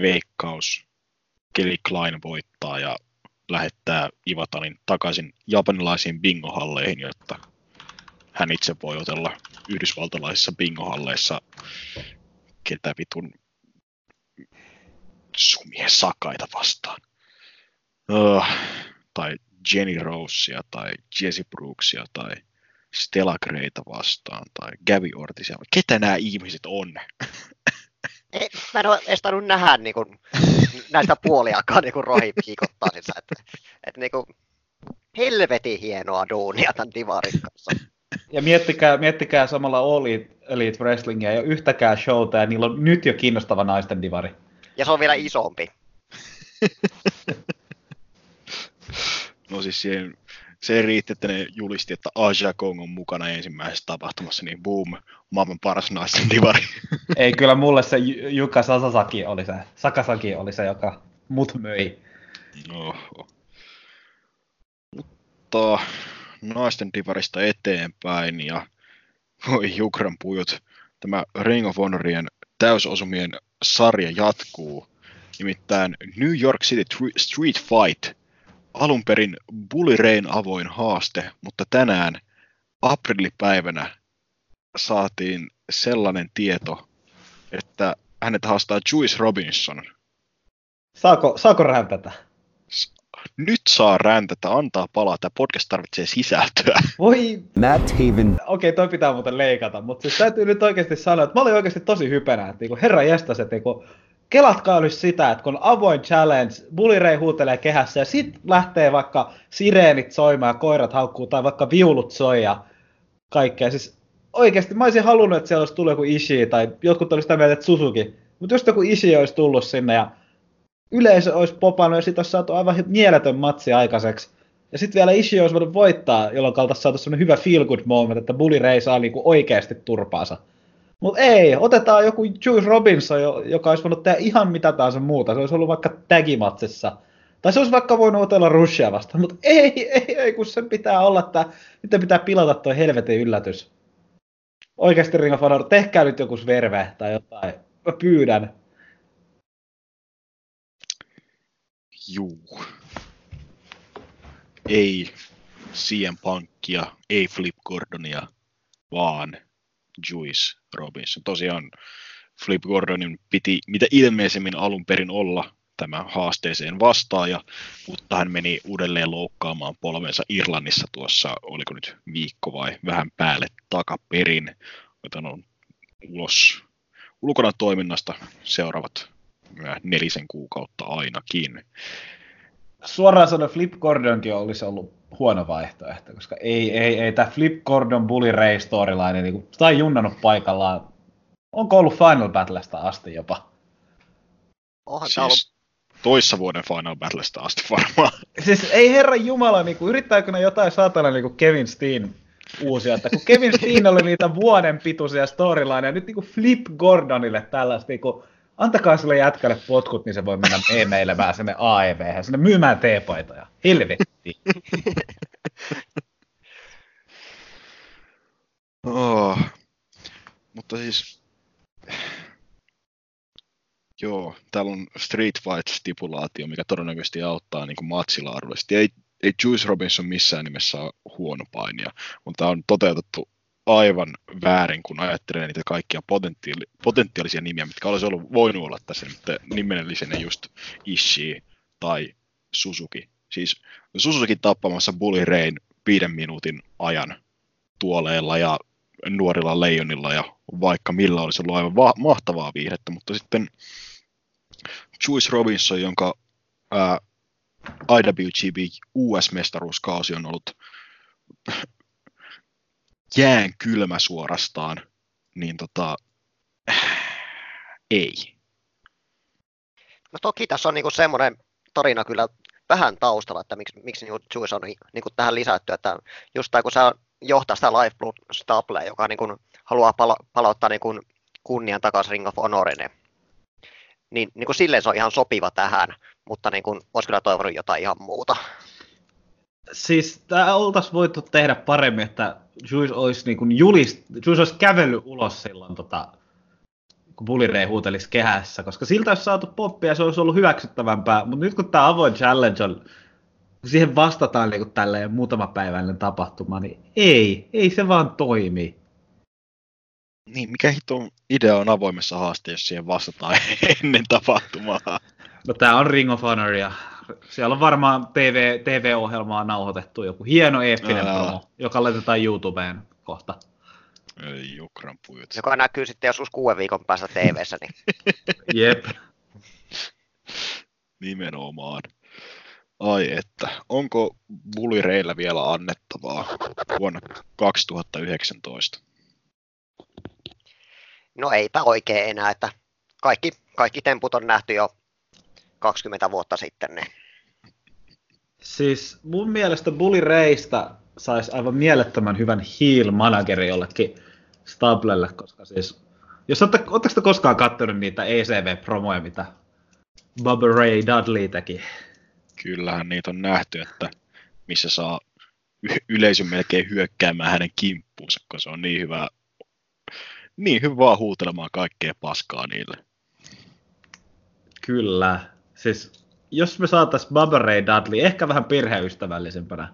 Veikkaus. Kelly Klein voittaa ja lähettää Ivatanin takaisin japanilaisiin bingohalleihin, jotta hän itse voi otella yhdysvaltalaisissa bingohalleissa ketä vitun sumien sakaita vastaan. Uh, tai Jenny Rosea tai Jesse Brooksia tai Stella Greyta vastaan tai Gabby Ortisia. Ketä nämä ihmiset on? Ei, mä en ole edes tainnut nähdä niin kuin, näistä puoliakaan niin rohi piikottaa sitä, että, että niin kuin, helvetin hienoa duunia tämän divarin kanssa. Ja miettikää, miettikää samalla All Elite Wrestlingia ja yhtäkään showta, ja niillä on nyt jo kiinnostava naisten divari. Ja se on vielä isompi. No siis siihen, se riitti, että ne julisti, että Aja Kong on mukana ensimmäisessä tapahtumassa, niin boom, maailman paras naisten divari. Ei, kyllä mulle se J- Juka Sasasaki oli se, Sakasaki oli se, joka mut möi. Oho. Mutta naisten divarista eteenpäin ja voi Jukran pujut, tämä Ring of Honorien täysosumien sarja jatkuu. Nimittäin New York City Tr- Street Fight. Alun perin Bully Rayn avoin haaste, mutta tänään aprillipäivänä saatiin sellainen tieto, että hänet haastaa Juice Robinson. Saako, saako räntätä? Nyt saa räntätä, antaa palaa. Tämä podcast tarvitsee sisältöä. Voi, Matt Taven okei, toi pitää muuten leikata, mutta siis täytyy nyt oikeasti sanoa, että mä olin oikeasti tosi hypenä, että niinku, herra jästäs, että niinku, kelatkaa nyt sitä, että kun on avoin challenge, Bully Ray huutelee kehässä ja sit lähtee vaikka sireenit soimaan ja koirat haukkuu tai vaikka viulut soi ja kaikkea. Siis oikeasti mä olisin halunnut, että siellä olisi tullut joku Ishii tai jotkut olisi sitä mieltä, että Suzuki. Mutta just joku Ishii olisi tullut sinne ja yleisö olisi popannut ja sit olisi saatu aivan mieletön matsi aikaiseksi. Ja sitten vielä Ishii olisi voinut voittaa, jolloin oltaisiin saatu semmoinen hyvä feel good moment, että Bully Ray saa niinku oikeasti turpaansa. Mutta ei, otetaan joku Juice Robinson, jo- joka olisi voinut tehdä ihan mitä tahansa muuta. Se olisi ollut vaikka tagimatsissa. Tai se olisi vaikka voinut otella Rushia vastaan, mutta ei, ei, ei, kun sen pitää olla, että nyt pitää pilata tuo helvetin yllätys. Oikeasti Ring of Honor, tehkää nyt joku sverve tai jotain. Mä pyydän. Juu. Ei CM Punkia, ei Flip Gordonia, vaan Juice Robinson. Tosiaan Flip Gordonin piti mitä ilmeisemmin alun perin olla tämä haasteeseen vastaaja, mutta hän meni uudelleen loukkaamaan polvensa Irlannissa tuossa, oliko nyt viikko vai vähän päälle takaperin, joten on ulos ulkona toiminnasta seuraavat äh, nelisen kuukautta ainakin. Suoraan sanoen Flip Gordonkin olisi ollut huono vaihtoehto, koska ei, ei, ei tämä Flip Gordon Bully Ray storyline, niin kuin, tai junnannut paikallaan. Onko ollut Final Battlesta asti jopa? Onhan tää ollut Siis toissa vuoden Final Battlesta asti varmaan. Siis ei herra jumala, niin kuin, yrittääkö ne jotain saatana niin kuin Kevin Steen uusia, että kun Kevin Steen oli niitä vuoden pituisia storylineja, nyt niin kuin Flip Gordonille tällaista, niin kuin, antakaa sille jätkälle potkut, niin se voi mennä e-mailemään sinne AEV, sinne myymään teepaitoja. Helvetti. Oh. Mutta siis... Joo, täällä on Street Fight-stipulaatio, mikä todennäköisesti auttaa niin kuin matsilaadullisesti. Ei, ei Juice Robinson missään nimessä ole huono painija, mutta tämä on toteutettu aivan väärin, kun ajattelee niitä kaikkia potentiaali- potentiaalisia nimiä, mitkä olisi ollut, voinut olla tässä nimellisenä just Ishii tai Suzuki. Siis Suzuki tappamassa Bully Rain viiden minuutin ajan tuoleella ja nuorilla leijonilla ja vaikka millä olisi ollut aivan va- mahtavaa viihdettä, mutta sitten Juice Robinson, jonka ää, IWGP US-mestaruuskausi on ollut jään kylmä suorastaan, niin tota, ei. No toki tässä on niinku semmoinen tarina kyllä vähän taustalla, että miksi, miksi niinku Juice on niinku tähän lisätty, että just tää, kun se johtaa sitä Lifeblood Stablea, joka niinku haluaa pala- palauttaa niinku kunnian takaisin Ring of Honorille, niin niinku silleen se on ihan sopiva tähän, mutta niinku, olisi kyllä toivonut jotain ihan muuta. Siis tämä oltaisiin voitu tehdä paremmin, että Juice olisi, niin kuin julist, Juice olisi kävellyt ulos silloin, tota, kun Bully Ray huutelisi kehässä, koska siltä olisi saatu poppia ja se olisi ollut hyväksyttävämpää, mutta nyt kun tämä avoin challenge on, kun siihen vastataan niin tälleen muutama päiväinen tapahtuma, niin ei, ei se vaan toimi. Niin, mikä hitto idea on avoimessa haasteessa, jos siihen vastataan ennen tapahtumaa? No tää on Ring of Honor ja siellä on varmaan TV, TV-ohjelmaa nauhoitettu joku hieno eeppinen promo, joka laitetaan YouTubeen kohta. Ei jukran pujut. Joka näkyy sitten joskus kuuden viikon päästä TV-ssä, niin Jep. Nimenomaan. Ai että, onko Bulireillä vielä annettavaa vuonna 2019? no eipä oikein enää, että kaikki, kaikki temput on nähty jo 20 vuotta sitten. Ne. Siis mun mielestä Bully Raysta saisi aivan mielettömän hyvän heel manageri jollekin Stablelle, koska siis, jos olette, ootteko te koskaan katsonut niitä ECV-promoja, mitä Bubba Ray Dudley teki? Kyllähän niitä on nähty, että missä saa y- yleisön melkein hyökkäämään hänen kimppuunsa, kun se on niin hyvä, niin hyvä huutelemaan kaikkea paskaa niille. Kyllä. Siis, jos me saatais Bubba Ray Dudley ehkä vähän perheystävällisempänä,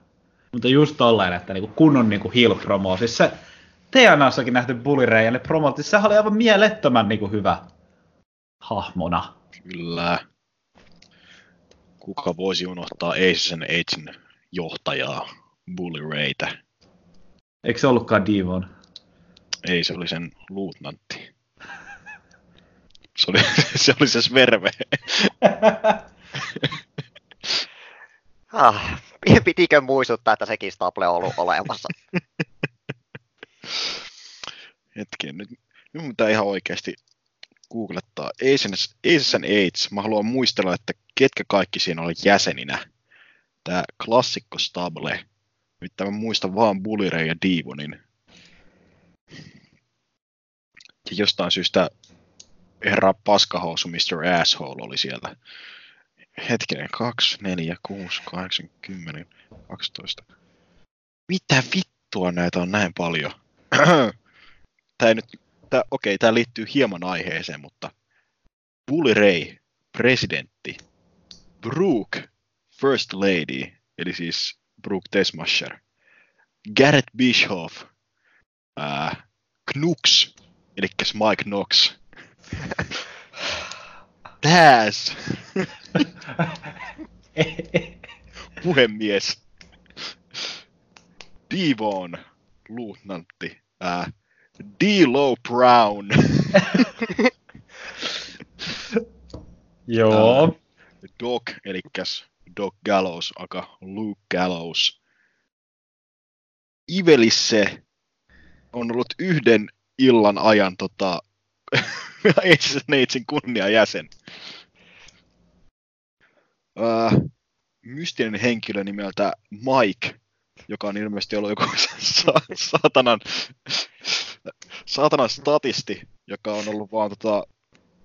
mutta just tolleen, että niinku kunnon niinku heel promo. Siis se TNAssakin nähty ne promot, siis sehän oli aivan mielettömän niinku hyvä hahmona. Kyllä. Kuka voisi unohtaa Aces Agen johtajaa, Bully Raytä? Eikö se ollutkaan Divon? Ei, se oli sen luutnantti. Se oli se, oli se Sverve. Ah, pitikö muistuttaa, että sekin Stable on ollut olemassa? Hetken, nyt, nyt pitää ihan oikeasti googlettaa. Aces and Aids. Mä haluan muistella, että ketkä kaikki siinä oli jäseninä. Tää klassikko stable. Nyt mä muistan vaan Bully Ray ja Divonin. Ja jostain syystä herra paskahousu Mr. Asshole oli siellä. Hetkinen, 2, 4, 6, 8, 10, 12. Mitä vittua näitä on näin paljon? tää ei nyt, tää, okei, tää liittyy hieman aiheeseen, mutta Bully Ray, presidentti, Brooke, first lady, eli siis Brooke Desmasher, Garrett Bischoff, ää, Knux, eli Mike Knox, Taz, puhemies, Devon, luutnantti, ää, D-Lo Brown, Joo. Doc, eli Doc Gallows, aka Luke Gallows. Ivelisse on ollut yhden illan ajan tota, Aces Neitsin kunnia jäsen. Uh, mystinen henkilö nimeltä Mike, joka on ilmeisesti ollut joku sa- saatanan, saatanan statisti, joka on ollut vaan tota,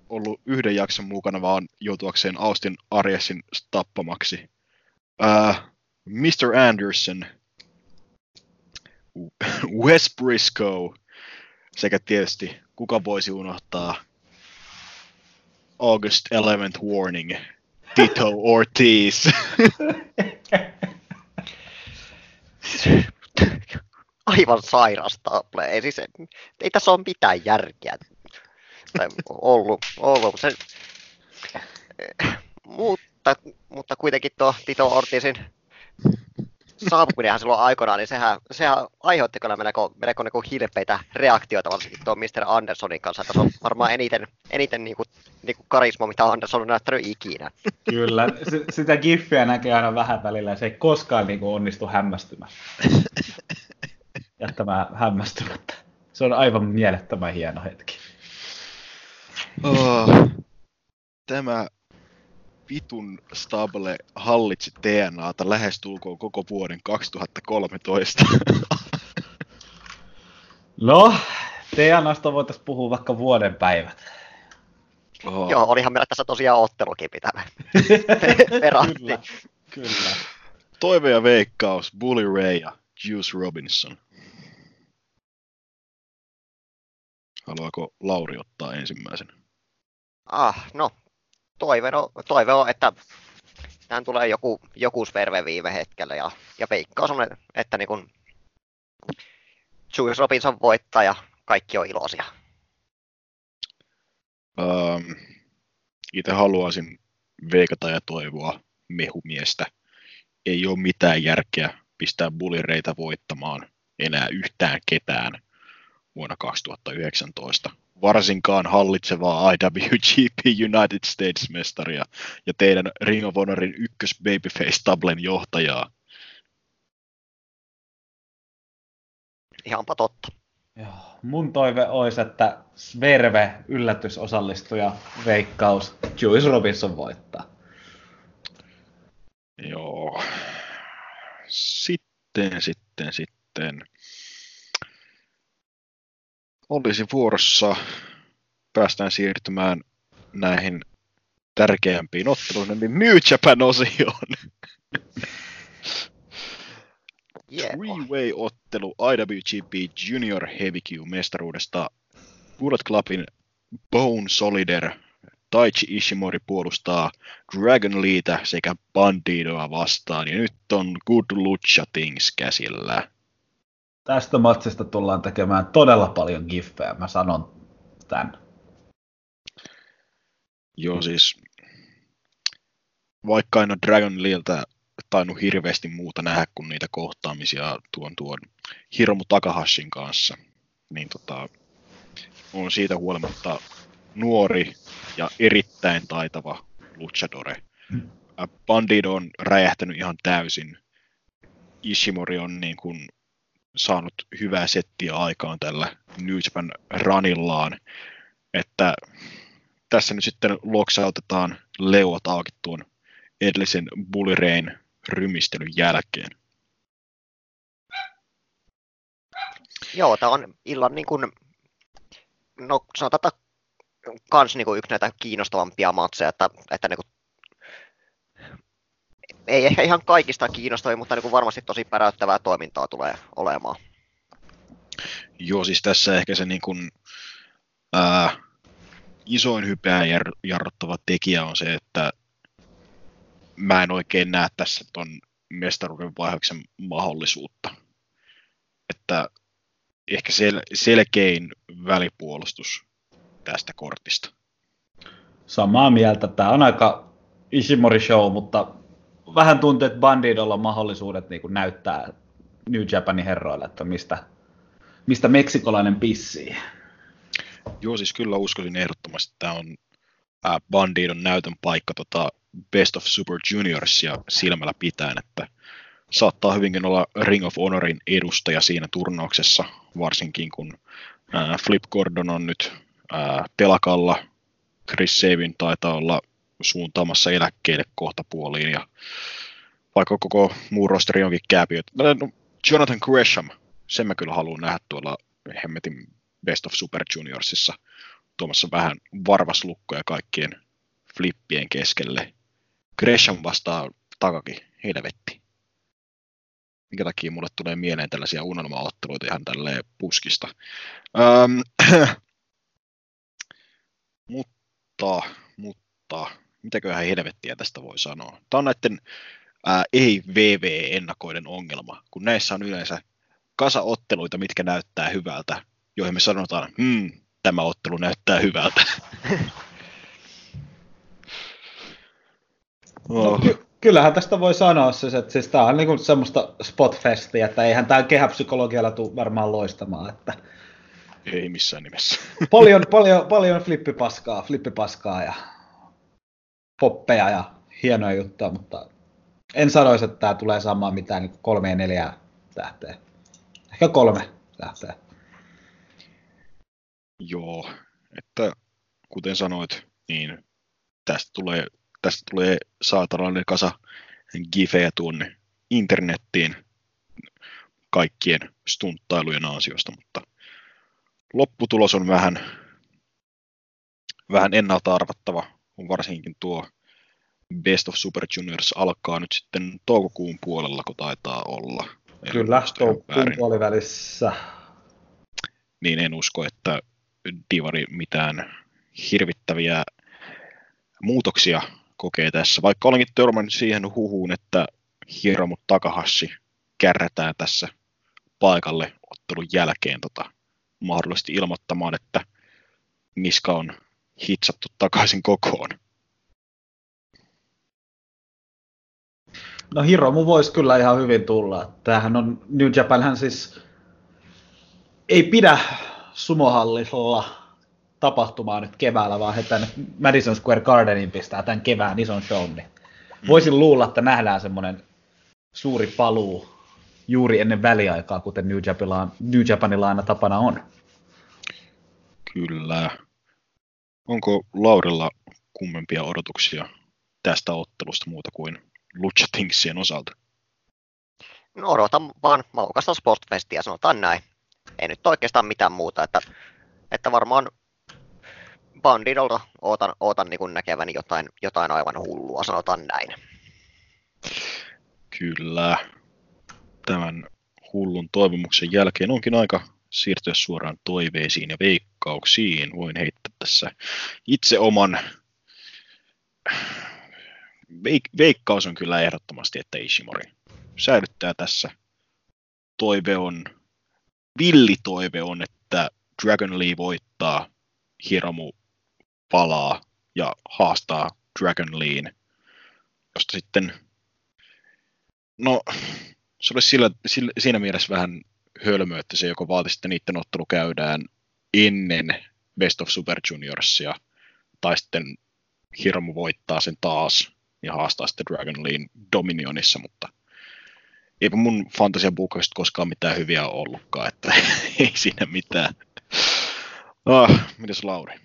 ollut yhden jakson mukana vaan joutuakseen Austin Ariesin tappamaksi. Uh, Mr. Anderson, Wes Briscoe sekä tietysti kuka voisi unohtaa August 11th Warning, Tito Ortiz. Aivan sairas table. Ei, siis, ei tässä ole mitään järkeä tai ollut. ollut. Se, mutta, mutta kuitenkin tuo Tito Ortizin saapuminenhan silloin aikoinaan, niin sehän, sehän aiheutti kyllä melko, melko niin kuin hilpeitä reaktioita, varsinkin tuon Mr. Andersonin kanssa. Tässä on varmaan eniten, eniten niin kuin, niin kuin karisma, mitä Anderson on näyttänyt ikinä. Kyllä, S- sitä giffiä näkee aina vähän välillä ja se ei koskaan niin kuin onnistu hämmästymään. Jättämään hämmästymättä. Se on aivan mielettömän hieno hetki. Oh, tämä vitun stable hallitsi DNAta lähestulkoon koko vuoden 2013. No, DNAsta voitaisiin puhua vaikka vuoden päivät. oh. Joo, olihan meillä tässä tosiaan ottelukin. Perattiin. Kyllä, kyllä. Toive ja veikkaus, Bully Ray ja Juice Robinson. Haluaako Lauri ottaa ensimmäisen? Ah, no, toive, no, toive on, että tähän tulee joku, joku sverve viime hetkellä ja, ja veikkaus on, että niin kun Juice Robinson voittaa ja kaikki on iloisia. Ähm, itse haluaisin veikata ja toivoa mehumiestä. Ei ole mitään järkeä pistää bulireita voittamaan enää yhtään ketään vuonna 2019. Varsinkaan hallitsevaa IWGP United States-mestaria ja teidän Ring of Honorin ykkös Babyface Tablen johtajaa. Ihanpa totta. Joo. Mun toive olisi, että Sverve yllätysosallistuja veikkaus Juice Robinson voittaa. Joo. Sitten, sitten, sitten. Olisi vuorossa. Päästään siirtymään näihin tärkeämpiin otteluihin, eli New Japan-osioon. Yeah. Three-way-ottelu IWGP Junior Heavyweight-mestaruudesta Bullet Clubin Bone Solider Taichi Ishimori puolustaa Dragon Leeta sekä Bandidoa vastaan, ja nyt on Good Lucha Things käsillä. Tästä matsista tullaan tekemään todella paljon giffejä, mä sanon tän. Joo, siis vaikka en ole Dragon Leeltä tainnut hirveästi muuta nähdä kuin niitä kohtaamisia tuon tuon Hiromu Takahashin kanssa, niin tota, on siitä huolimatta nuori ja erittäin taitava luchadore. Ä, Bandido on räjähtänyt ihan täysin. Ishimori on niin kuin saanut hyvää settiä aikaan tällä New Japan ranillaan, että tässä nyt sitten loksautetaan leuat auki tuon edellisen Bully Rain rymistelyn jälkeen. Joo, tämä on illan niin kuin no sanotaan, että kans niinku yksi näitä kiinnostavampia matseja, että, että niinku, ei ehkä ihan kaikista kiinnostavia, mutta niinku varmasti tosi päräyttävää toimintaa tulee olemaan. Joo, siis tässä ehkä se niin kuin, ää, isoin hypeä jar- jarruttava tekijä on se, että mä en oikein näe tässä ton mestaruuden vaihoksen mahdollisuutta. Että ehkä sel- selkein välipuolustus tästä kortista. Samaa mieltä. Tämä on aika Ishimori show, mutta vähän tuntuu, että Bandidolla on mahdollisuudet niin kuin näyttää New Japanin herroille, että mistä, mistä meksikolainen pissii. Joo, siis kyllä uskoisin ehdottomasti, että tämä on ää, Bandidon näytön paikka tota Best of Super Juniorsia silmällä pitäen, että saattaa hyvinkin olla Ring of Honorin edustaja siinä turnauksessa, varsinkin kun Flip Gordon on nyt telakalla, Chris Sabin taitaa olla suuntaamassa eläkkeelle kohta puoliin, ja vaikka koko muu rosteri onkin kääpiö. No, Jonathan Gresham, sen mä kyllä haluan nähdä tuolla hemmetin Best of Super Juniorsissa tuomassa vähän varvaslukkoja kaikkien flippien keskelle. Gresham vastaa takaki, helvetti. Minkä takia mulle tulee mieleen tällaisia unelmaotteluita ihan tälleen puskista. Öm, mutta, mutta, mitäköhän helvettiä tästä voi sanoa? Tämä on näiden ää, ei-VV-ennakoiden ongelma, kun näissä on yleensä kasaotteluita, mitkä näyttää hyvältä, joihin me sanotaan, hmm, tämä ottelu näyttää hyvältä. No, ky- kyllähän tästä voi sanoa siis, että siis tämä on niinku semmoista spotfestiä, että eihän tämä kehäpsykologialla tule varmaan loistamaan. Että Ei missään nimessä. paljon, paljon, paljon flippipaskaa, flippipaskaa ja poppeja ja hienoja juttuja, mutta en sanoisi, että tämä tulee saamaan mitään niin kolme ja neljää tähteä. Ehkä kolme tähteä. Joo, että kuten sanoit, niin tästä tulee, tästä tulee saatanainen kasa gifejä tuonne internettiin kaikkien stunttailujen ansiosta, mutta lopputulos on vähän, vähän ennalta arvattava, varsinkin tuo Best of Super Juniors alkaa nyt sitten toukokuun puolella, kun taitaa olla. Kyllä, toukokuun puolivälissä. niin en usko, että Divari mitään hirvittäviä muutoksia kokee tässä. Vaikka olenkin törmännyt siihen huhuun, että Hiromu Takahashi kärrätään tässä paikalle ottelun jälkeen tota, mahdollisesti ilmoittamaan, että Niska on hitsattu takaisin kokoon. No Hiromu voisi kyllä ihan hyvin tulla. Tämähän on, New Japanhän siis ei pidä sumohallilla tapahtumaa nyt keväällä, vaan he tänne Madison Square Gardenin pistää tämän kevään ison shown. Niin voisin luulla, että nähdään semmoinen suuri paluu juuri ennen väliaikaa, kuten New Japanilla, New Japanilla aina tapana on. Kyllä. Onko Laurilla kummempia odotuksia tästä ottelusta muuta kuin Lucha Thingsien osalta? No odotan vaan maukasta Sportfestia, sanotaan näin. Ei nyt oikeastaan mitään muuta, että, että varmaan Bandidolta ootan, ootan niin näkeväni jotain, jotain aivan hullua, sanotaan näin. Kyllä. Tämän hullun toivomuksen jälkeen onkin aika siirtyä suoraan toiveisiin ja veikkauksiin. Voin heittää tässä itse oman Veik- veikkaus on kyllä ehdottomasti, että Ishimori säilyttää tässä. Toive on, villi toive on, että Dragon Lee voittaa, Hiromu palaa ja haastaa Dragon Leen, josta sitten, no se olisi sillä, sillä, siinä mielessä vähän hölmö, että se joko vaatisi, että niiden ottelu käydään ennen Best of Super Juniorsia, tai sitten Hiromu voittaa sen taas ja haastaa sitten Dragon Leen Dominionissa, mutta eipä mun fantasian buukkaista koskaan mitään hyviä ollutkaan, että ei siinä mitään. Ah, mitäs Lauri?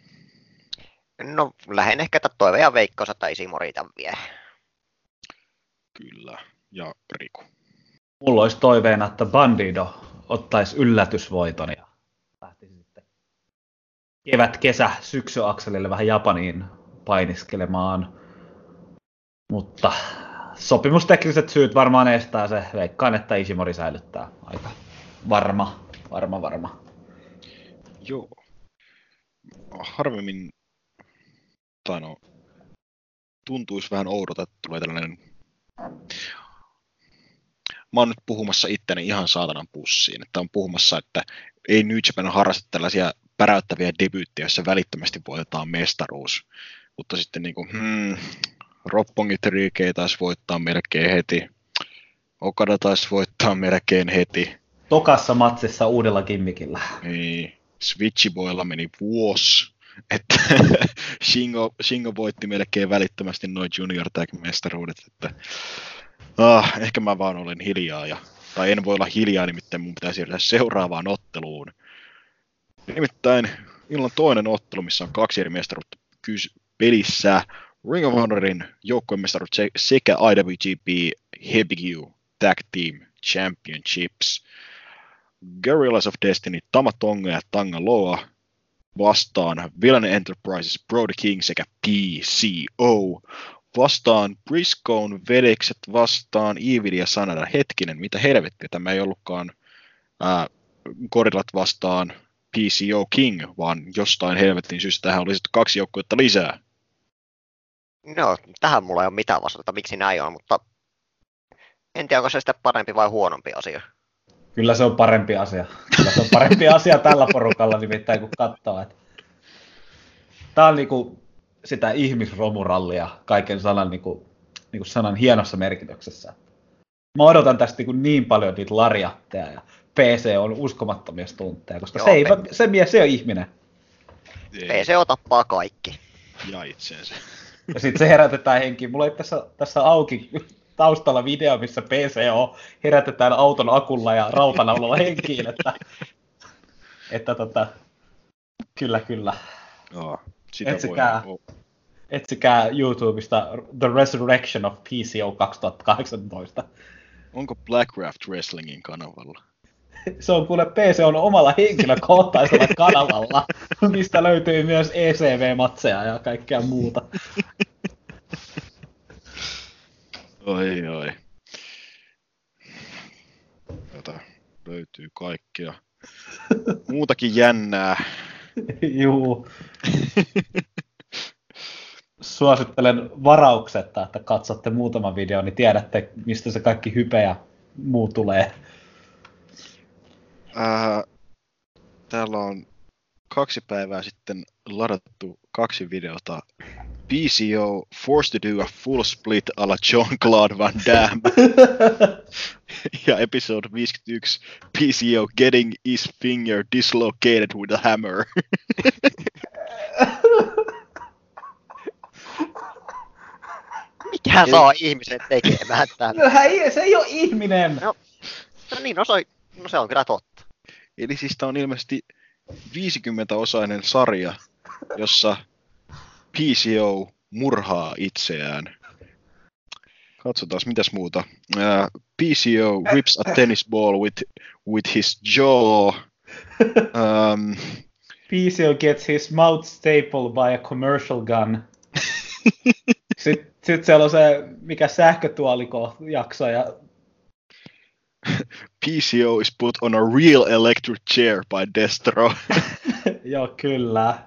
No lähden ehkä tätä toive ja veikkaus, että Isimori tämän vie. Kyllä. Ja Riku. Mulla olisi toiveena, että Bandido ottaisi yllätysvoiton ja lähtisi sitten kevät, kesä, syksyakselille vähän Japaniin painiskelemaan. Mutta sopimustekniset syyt varmaan estää se. Veikkaan, että Ishimori säilyttää aika varma, varma, varma. Joo. Harvemmin, tai no, tuntuisi vähän oudolta, että tulee tällainen... Mä oon nyt puhumassa itteni ihan saatanan pussiin. Että on puhumassa, että ei New Japan harrasta tällaisia päräyttäviä debyyttejä, joissa välittömästi voitetaan mestaruus. Mutta sitten niin kuin, hmm, Roppongit Rike taisi voittaa melkein heti. Okada taisi voittaa melkein heti. Tokassa matsissa uudella kimmikillä. Niin. Switchiboilla meni vuosi. Että Shingo, Shingo voitti melkein välittömästi noin junior tag mestaruudet. Että, ah, ehkä mä vaan olen hiljaa. Ja, tai en voi olla hiljaa, nimittäin mun pitäisi siirtyä seuraavaan otteluun. Nimittäin illan toinen ottelu, missä on kaksi eri mestaruutta pelissä. Ring of Honorin joukkuemestaruut sekä IWGP Heavy Tag Team Championships. Guerrillas of Destiny, Tama Tonga ja Tanga Loa vastaan Villain Enterprises, Brody King sekä PCO vastaan Briscoe vedekset vastaan Evil ja Sanada. Hetkinen, mitä helvettiä, tämä ei ollutkaan ää, Gorillat vastaan PCO King, vaan jostain helvetin syystä tähän olisi kaksi joukkuetta lisää. No, tähän mulla ei ole mitään vastata, miksi näin on, mutta en tiedä, onko se sitten parempi vai huonompi asia. Kyllä se on parempi asia. Kyllä se on parempi asia tällä porukalla nimittäin, kun katsoo. Että... Tämä on niinku sitä ihmisromurallia kaiken sanan, niinku, niinku sanan hienossa merkityksessä. Mä odotan tästä niinku niin paljon niitä larjatteja ja PC on uskomattomia stuntteja, koska Joo, se, ei, se mies se on ihminen. PC tappaa kaikki. Ja itsensä. Ja sitten se herätetään henkiin. Mulla ei tässä, tässä auki taustalla video, missä PCO herätetään auton akulla ja rautanaulalla henkiin, että, että tota, kyllä, kyllä. Joo, sitä etsikää, voi... etsikää YouTubesta The Resurrection of PCO 2018. Onko Blackraft Wrestlingin kanavalla? Se on kuule PC on omalla henkilökohtaisella kanavalla, mistä löytyy myös ECV-matseja ja kaikkea muuta. Oi, oi. Tätä löytyy kaikkea. Muutakin jännää. Juu. Suosittelen varauksetta, että katsotte muutaman videon, niin tiedätte, mistä se kaikki hype ja muu tulee. Äh, täällä on kaksi päivää sitten ladattu kaksi videota PCO forced to do a full split a la Jean-Claude Van Damme. ja episode 51, PCO getting his finger dislocated with a hammer. Mikä saa ihmiset tekemään tämän? No, se ei ole ihminen! No, no niin, no se, no se on kyllä totta. Eli siis tämä on ilmeisesti 50-osainen sarja, jossa PCO murhaa itseään. Katsotaan, mitäs muuta. Uh, PCO rips a tennis ball with, with his jaw. Um, PCO gets his mouth stapled by a commercial gun. Sitten sit siellä on se, mikä sähkötuoliko jakso ja PCO is put on a real electric chair by Destro. Joo, kyllä.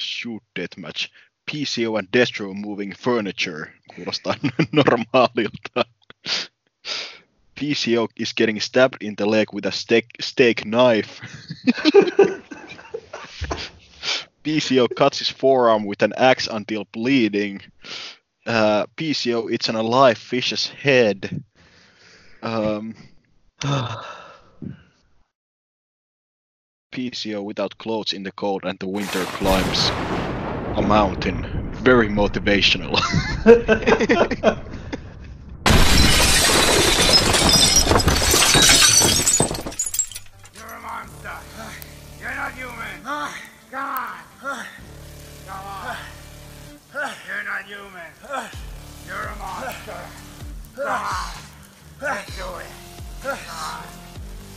Shoot deathmatch. PCO and Destro moving furniture. Kuulostaa normaalilta. PCO is getting stabbed in the leg with a steak, steak knife. PCO cuts his forearm with an axe until bleeding. Uh, PCO eats an alive fish's head. Um, PCO without clothes in the cold and the winter climbs a mountain. Very motivational. You're a monster. You're not human. Come on. Come on. You're not human. You're a monster. Come on. Let's do it. Come on.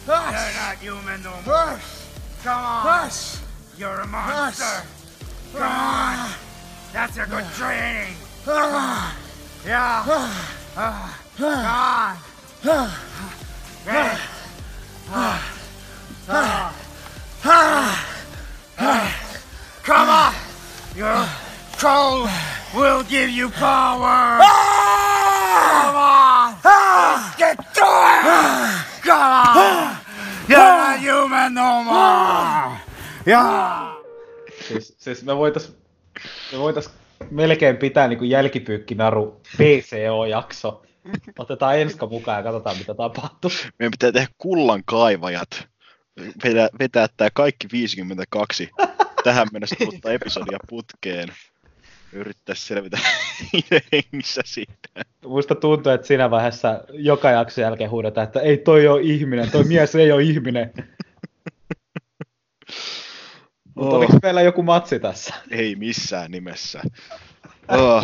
You're not human no more. Come on. You're a monster. Come on. That's a good training. Yeah. Come on. Ready? Come on. Your cold will give you power. Come on. Get to it. Come on. No more. Yeah. Siis, siis me voitais, me voitais melkein pitää niin kuin jälkipyykkinaru PCO-jakso. Otetaan Enska mukaan ja katsotaan mitä tapahtuu. Meidän pitää tehdä kullan kaivajat. Vetää, vetää tämä kaikki 52 tähän mennessä tullutta episodia putkeen. Yrittää selvitä hengissä siitä. Musta tuntuu, että siinä vaiheessa joka jakson jälkeen huudetaan, että ei toi ole ihminen, toi mies ei ole ihminen. Mutta Oh. oliko meillä joku matsi tässä? Ei missään nimessä. Oh.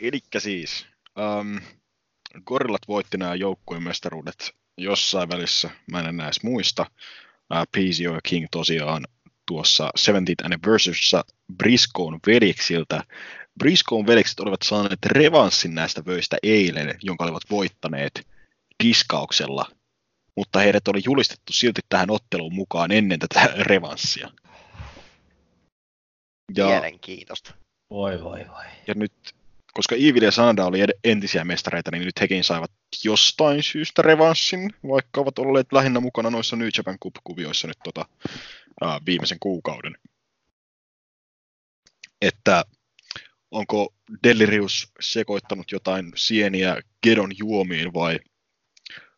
Elikkä siis, um, Gorillat voitti nämä joukkueen mestaruudet jossain välissä, mä en enää edes muista. Uh, PCO ja King tosiaan tuossa 70th Anniversaryssa Briscoon veljeksiltä. Briscoon veljekset olivat saaneet revanssin näistä vöistä eilen, jonka olivat voittaneet diskauksella, mutta heidät oli julistettu silti tähän otteluun mukaan ennen tätä revanssia. Ja, Mielenkiintoista. Voi voi voi. ja nyt, koska Evil ja Sanada oli entisiä mestareita, niin nyt hekin saivat jostain syystä revanssin, vaikka ovat olleet lähinnä mukana noissa New Japan Cup-kuvioissa nyt tota, ää, viimeisen kuukauden. Että onko Delirius sekoittanut jotain sieniä Gedon juomiin vai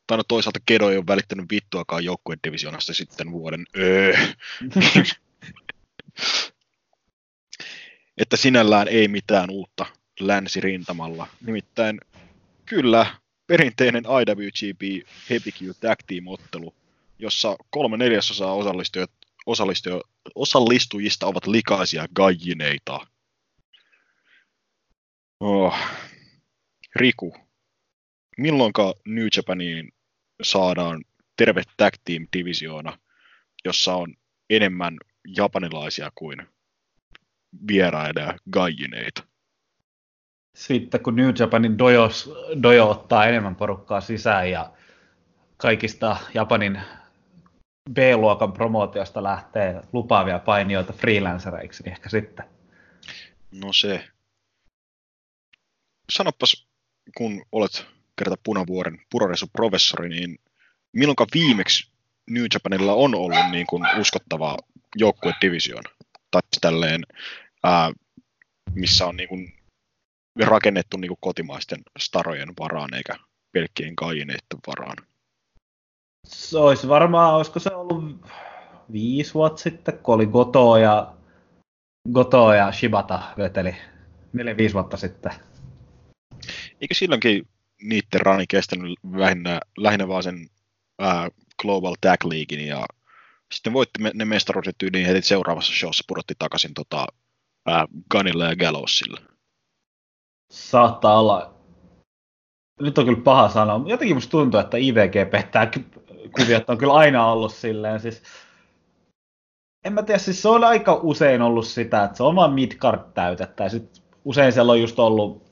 tai no toisaalta Gedo ei ole välittänyt vittuakaan joukkuedivisionasta sitten vuoden öö. että sinällään ei mitään uutta länsirintamalla. Nimittäin kyllä perinteinen IWGP Happy Q Tag Team ottelu, jossa kolme neljäsosaa osallistujat, osallistuja, osallistujista ovat likaisia gajineita. Oh. Riku, milloinka New Japaniin saadaan terve tag team divisioona, jossa on enemmän japanilaisia kuin vieraita ja gajineita? Sitten kun New Japanin dojos, dojo ottaa enemmän porukkaa sisään ja kaikista Japanin B-luokan promootiosta lähtee lupaavia painijoita freelancereiksi, niin ehkä sitten. No se. Sanopas, kun olet kerta Punavuoren puroresu-professori, niin milloinka viimeksi New Japanilla on ollut niin kuin uskottava joukkuedivisioona? Tai siis tälleen, ää, missä on niin kuin rakennettu niin kuin kotimaisten starojen varaan, eikä pelkkien kaineiden varaan. Se olisi varmaan, olisiko se ollut viisi vuotta sitten, kun oli Goto ja, Goto ja Shibata veteli neljä viisi vuotta sitten. Eikö silloinkin niiden rani kestänyt lähinnä, lähinnä vaan sen ää, Global Tag Leaguein ja sitten voitti me, ne mestaruudet yli heti seuraavassa showssa pudotti takaisin tota, ää, Gunilla ja Gallowsilla. Saattaa olla, nyt on kyllä paha mutta jotenkin musta tuntuu, että IVG pettää ky- kuviot on kyllä aina ollut silleen, siis en mä tiedä, siis se on aika usein ollut sitä, että se on vaan midcard täytettä ja sit usein siellä on just ollut,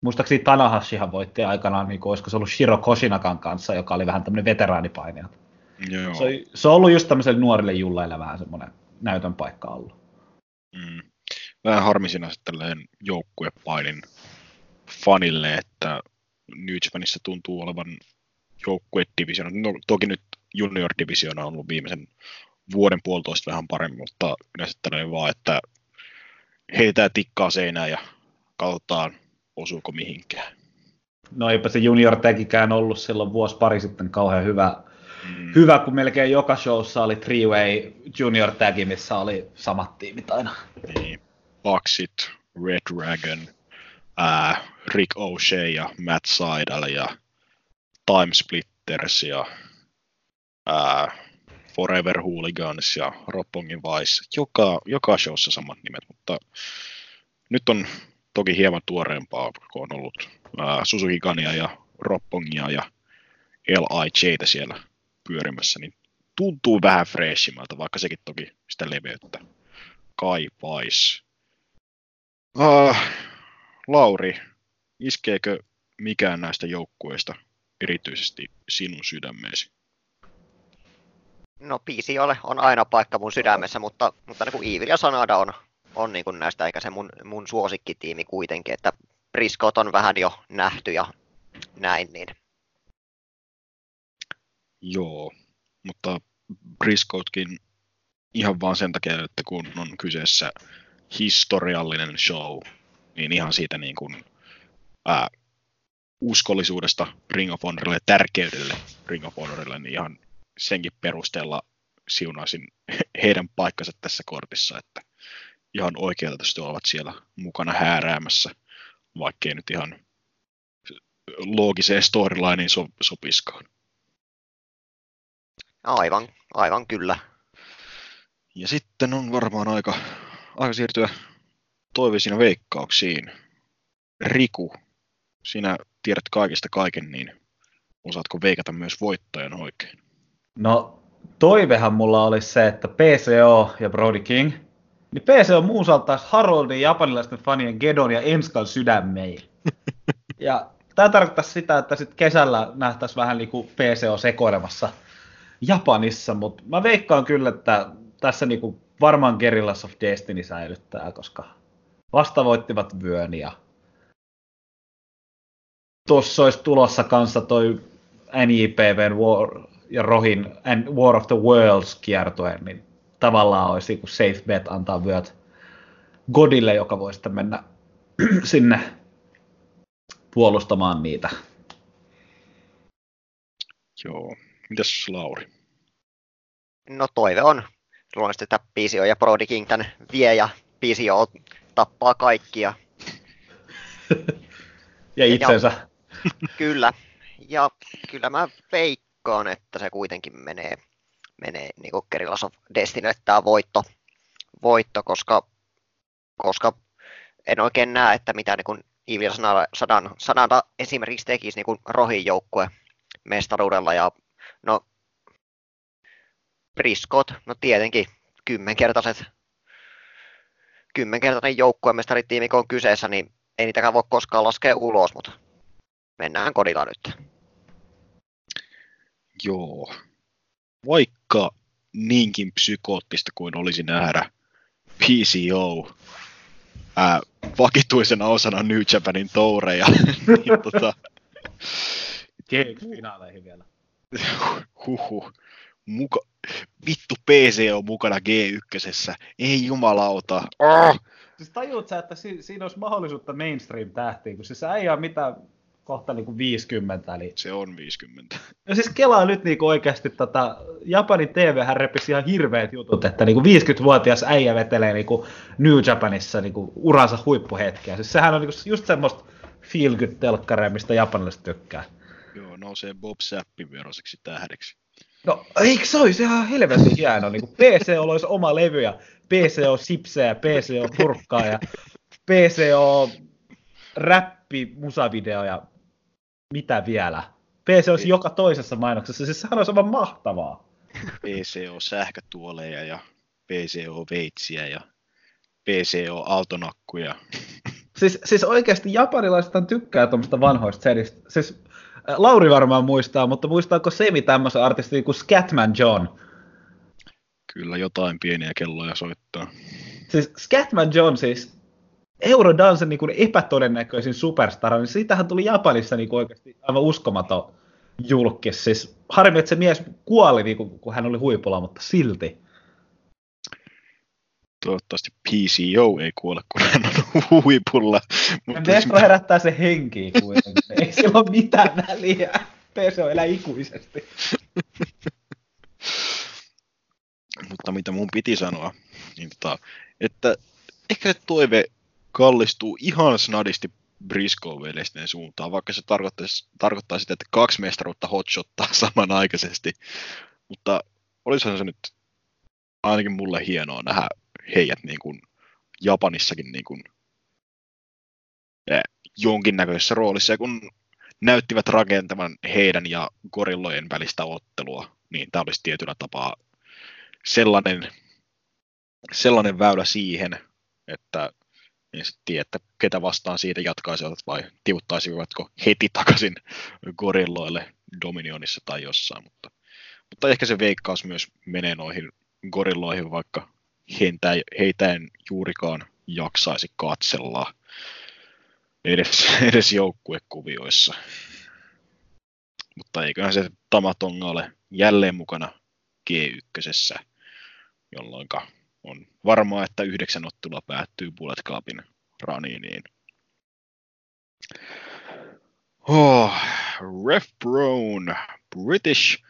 muistaakseni Tanahashihan voitti aikanaan, niin kuin, olisiko se ollut Shiro Koshinakan kanssa, joka oli vähän tämmöinen veteraanipainija. Joo. Se, on- se on ollut just tämmöiselle nuorille julleille vähän semmoinen näytön paikka ollut. Mm. Vähän harmi sinänsä tälleen joukkuepainin fanille, että New Japanissa tuntuu olevan joukkuedivisioona. No, toki nyt junior divisiona on ollut viimeisen vuoden puolitoista vähän paremmin, mutta yleensä tällainen vaan, että heitää tikkaa seinään ja katsotaan, osuuko mihinkään. No eipä se junior tagikään ollut silloin vuosi pari sitten kauhean hyvä, Mm. hyvä, kun melkein joka showssa oli three-way junior tagi, missä oli samat tiimit aina. Niin. Buxit, Red Dragon, ää, Rick O'Shea ja Matt Seidel ja Time Splitters ja ää, Forever Hooligans ja Roppongin Vice. Joka, joka showssa samat nimet, mutta nyt on toki hieman tuoreempaa, kun on ollut ää, Suzuki Gania ja Roppongia ja LIJtä siellä pyörimässä, niin tuntuu vähän freshimmalta, vaikka sekin toki sitä leveyttä kaipais. Uh, Lauri, iskeekö mikään näistä joukkueista erityisesti sinun sydämeesi? No ole on aina paikka mun sydämessä, mutta, mutta niin kuin Evil ja Sanada on, on niin kuin näistä eikä se mun, mun suosikkitiimi kuitenkin, että Briscot on vähän jo nähty ja näin, niin. Joo, mutta Briscottkin ihan vaan sen takia, että kun on kyseessä historiallinen show, niin ihan siitä niin kuin, ää, uskollisuudesta Ring of Honorille, tärkeydelle Ring of Honorille, niin ihan senkin perusteella siunaisin heidän paikkansa tässä kortissa, että ihan oikeutetusti ovat siellä mukana hääräämässä, vaikkei nyt ihan loogiseen storylineen so, sopiskaan. Aivan, aivan kyllä. Ja sitten on varmaan aika, aika siirtyä toiveisiin veikkauksiin. Riku, sinä tiedät kaikista kaiken, niin osaatko veikata myös voittajan oikein? No toivehan mulla oli se, että PCO ja Brody King, niin PCO muusaltaisi Haroldin japanilaisten fanien Gedon ja Enskan sydämeen. ja tämä tarkoittaa sitä, että sitten kesällä nähtäisiin vähän niin kuin PCO sekoilemassa Japanissa, mutta mä veikkaan kyllä, että tässä niin kuin varmaan Guerrillas of Destiny säilyttää, koska vasta voittivat vyön ja tuossa olisi tulossa kanssa toi NJPVn War ja Rohin War of the Worlds kiertue, niin tavallaan olisi kuin safe bet antaa vyöt Godille, joka voi sitten mennä sinne puolustamaan niitä. Joo. Mitäs Lauri? No toive on luonnollisesti, että PCO ja Brody King tämän vie ja PCO tappaa kaikkia. ja itsensä. Ja, kyllä. Ja kyllä mä veikkaan, että se kuitenkin menee, menee niin kuin Kerillas of Destiny, tämä voitto, voitto koska, koska en oikein näe, että mitä niin kuin Evil Sadan, Sanada esimerkiksi tekisi niin kuin Rohin joukkue mestaruudella ja no Briscott, no tietenkin kymmenkertaiset kymmenkertainen joukkuemestaritiimi, kun on kyseessä, niin ei niitäkään voi koskaan laskea ulos, mutta mennään kodilla nyt. Joo. Vaikka niinkin psykoottista kuin olisi nähdä PCO ää, vakituisena osana New Japanin toureja, niin tota... finaaleihin vielä. Huhhuh. Muka... Vittu PC on mukana G1. Ei jumalauta. Oh! Siis tajuut sä, että si- siinä olisi mahdollisuutta mainstream-tähtiin, kun siis ei ole mitään kohta niin kuin 50. Eli... Se on 50. No siis kelaa nyt niin kuin oikeasti tota, Japanin TV repisi ihan hirveät jutut, että niin kuin 50-vuotias äijä vetelee niin kuin New Japanissa niin kuin uransa huippuhetkeä. Siis sehän on niin kuin just semmoista feel good telkkaria, mistä japanilaiset tykkää. Joo, nousee Bob Sappin veroseksi tähdeksi. No, eikö se olisi ihan helvetin hieno? Niin PC olisi oma levy ja PC on sipsejä, PC on purkkaa ja PC on räppi, musavideo ja mitä vielä? PC olisi joka toisessa mainoksessa, siis sehän olisi aivan mahtavaa. PC on sähkötuoleja ja PC on veitsiä ja PC on autonakkuja. Siis, siis oikeasti japanilaiset tykkää tuommoista vanhoista seristä. Siis Lauri varmaan muistaa, mutta muistaako Semi tämmöisen artistin kuin Scatman John? Kyllä jotain pieniä kelloja soittaa. Siis Scatman John siis Eurodansen niin kuin epätodennäköisin superstar, niin siitähän tuli Japanissa niin kuin oikeasti aivan uskomaton julkis. Siis harmi, että se mies kuoli, niin kuin, kun hän oli huipulla, mutta silti. Toivottavasti PCO ei kuole, kun hän on huipulla. Mutta Destro sitä... herättää se henkiä kuitenkin. ei sillä ole mitään väliä. PCO elää ikuisesti. mutta mitä mun piti sanoa, niin tota, että ehkä se toive kallistuu ihan snadisti Briscoe-veljesten suuntaan, vaikka se tarkoittaisi, tarkoittaa sitä, että kaksi mestaruutta hotshottaa samanaikaisesti. Mutta olisihan se nyt ainakin mulle hienoa nähdä heidät niin kuin Japanissakin niin kuin, eh, jonkinnäköisessä roolissa, kun näyttivät rakentavan heidän ja gorillojen välistä ottelua niin tämä olisi tietyllä tapaa sellainen, sellainen väylä siihen, että en sitten tiedä, että ketä vastaan siitä jatkaisivat vai tiuttaisivatko heti takaisin gorilloille Dominionissa tai jossain, mutta, mutta ehkä se veikkaus myös menee noihin gorilloihin, vaikka heitä, heitä en juurikaan jaksaisi katsella edes, edes joukkuekuvioissa. Mutta eiköhän se Tamatonga ole jälleen mukana G1, jolloin on varmaa, että yhdeksän ottelua päättyy Bullet Cupin raniiniin. Oh, Ref Brown, British,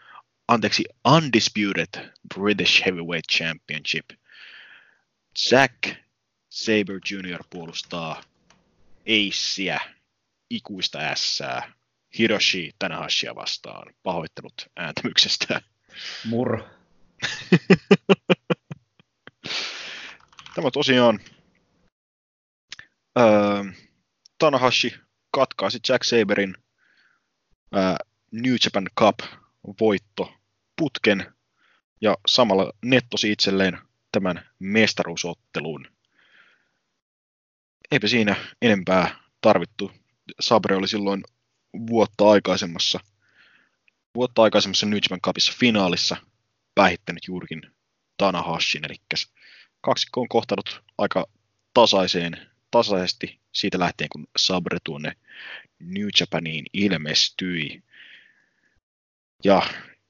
anteeksi, Undisputed British Heavyweight Championship. Zack Saber Jr. puolustaa Aceä, ikuista ässää, Hiroshi Tanahashia vastaan. Pahoittelut ääntämyksestä. Mur. Tämä tosiaan öö, Tanahashi katkaisi Jack Saberin öö, New Japan Cup voitto putken ja samalla nettosi itselleen tämän mestaruusotteluun. Eipä siinä enempää tarvittu. Sabre oli silloin vuotta aikaisemmassa, vuotta aikaisemmassa New Japan Cupissa finaalissa päihittänyt juurikin Tanahashin, eli kaksikko on kohtanut aika tasaiseen, tasaisesti siitä lähtien, kun Sabre tuonne New Japaniin ilmestyi. Ja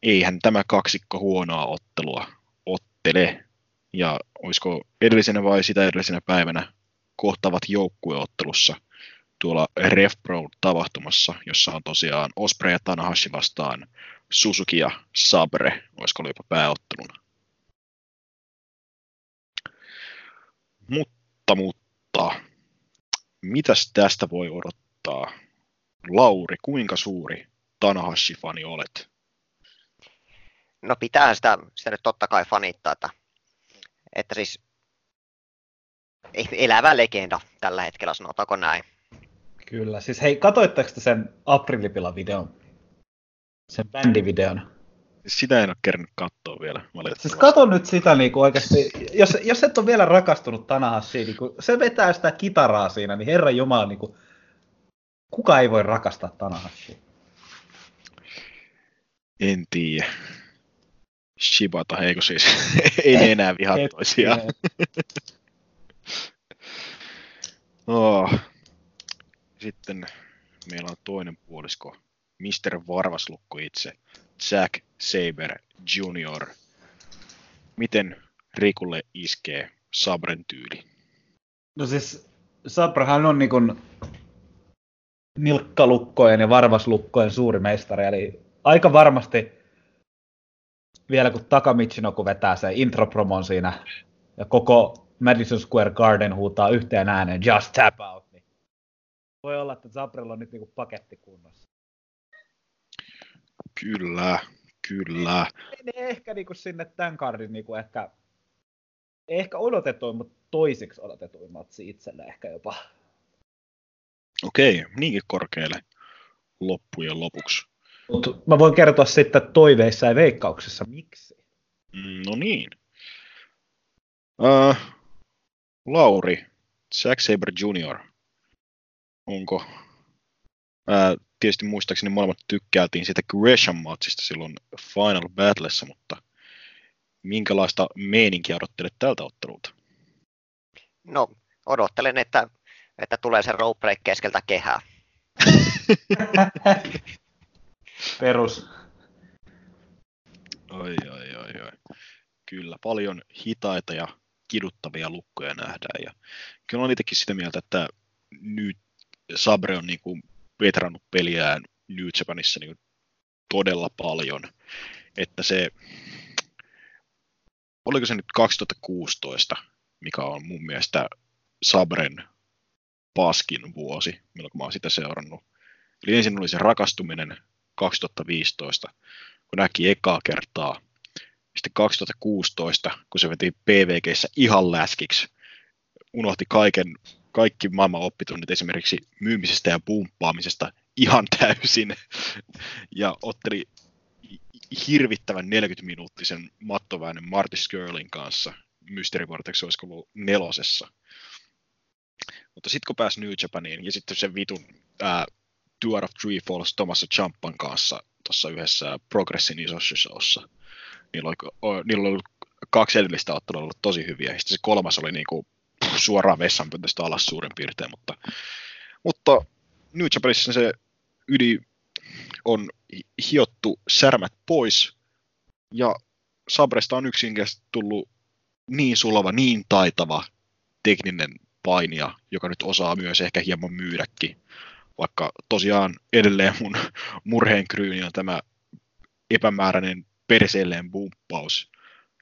eihän tämä kaksikko huonoa ottelua ottele. Ja olisiko edellisenä vai sitä edellisenä päivänä kohtavat joukkueottelussa tuolla RefPro tapahtumassa, jossa on tosiaan Osprey ja Tanahashi vastaan Suzuki ja Sabre, olisiko jopa pääotteluna. Mutta, mutta, mitäs tästä voi odottaa? Lauri, kuinka suuri Tanahashi-fani olet? No pitää sitä, sitä nyt totta kai fanittaa, että, että siis elävä legenda tällä hetkellä, sanotaanko näin. Kyllä, siis hei, katoitteko te sen Aprilipila-videon? Sen bändivideon? Sitä en ole kerännyt katsoa vielä, Siis kato nyt sitä niin kuin oikeasti, jos, jos et ole vielä rakastunut Tanahashiin, niin kun se vetää sitä kitaraa siinä, niin herra Jumala, niin kuin, kuka ei voi rakastaa Tanahashia? En tiedä. Shibata, eikö siis? ei ne enää vihaa toisiaan. oh. Sitten meillä on toinen puolisko, Mr. Varvaslukko itse, Zack Saber Jr. Miten Rikulle iskee Sabren tyyli? No siis Sabrahan on niin nilkkalukkojen ja varvaslukkojen suuri mestari, eli aika varmasti vielä kun Takamichinoku vetää se intropromon siinä ja koko Madison Square Garden huutaa yhteen ääneen Just Tap Out, niin voi olla, että Zabrella on nyt niinku paketti kunnossa. Kyllä, kyllä. Menee ehkä niinku sinne tämän kardin niinku ehkä, ehkä odotetuin, mutta toisiksi odotetuin matsi itselle ehkä jopa. Okei, niinkin korkealle loppujen lopuksi. Mut mä voin kertoa sitten toiveissa ja veikkauksissa, miksi. Mm, no niin. Uh, Lauri, Zack Saber Jr. Onko, uh, tietysti muistaakseni molemmat tykkäätiin siitä Gresham-matsista silloin Final Battlessa, mutta minkälaista meininkiä odottelet tältä ottelulta? No, odottelen, että, että tulee se rope break keskeltä kehää. Perus. Oi, oi, oi, oi. Kyllä, paljon hitaita ja kiduttavia lukkoja nähdään. Ja kyllä olen itsekin sitä mieltä, että nyt Sabre on niin kuin vetrannut peliään New Japanissa niin todella paljon. Että se, oliko se nyt 2016, mikä on mun mielestä Sabren paskin vuosi, milloin mä oon sitä seurannut. Eli ensin oli se rakastuminen 2015, kun näki ekaa kertaa. Sitten 2016, kun se veti PVGssä ihan läskiksi, unohti kaiken, kaikki maailman oppitunnit esimerkiksi myymisestä ja pumppaamisesta ihan täysin. Ja otteli hirvittävän 40-minuuttisen mattoväännön Marty Skirlin kanssa. Mystery Vortex olisiko ollut nelosessa. Mutta sitten kun pääsi New Japaniin ja sitten se vitun ää, Tour of Three Falls Thomas Champan kanssa tuossa yhdessä Progressin isossa showssa, niillä oli, niillä oli kaksi edellistä ottelua ollut tosi hyviä, sitten se kolmas oli niinku suoraan vessanpöntöstä alas suurin piirtein, mutta, mutta New Japanissa se yli on hiottu särmät pois, ja Sabresta on yksinkertaisesti tullut niin sulava, niin taitava tekninen painija, joka nyt osaa myös ehkä hieman myydäkin. Vaikka tosiaan edelleen mun murheen kryyni on tämä epämääräinen perseelleen bumppaus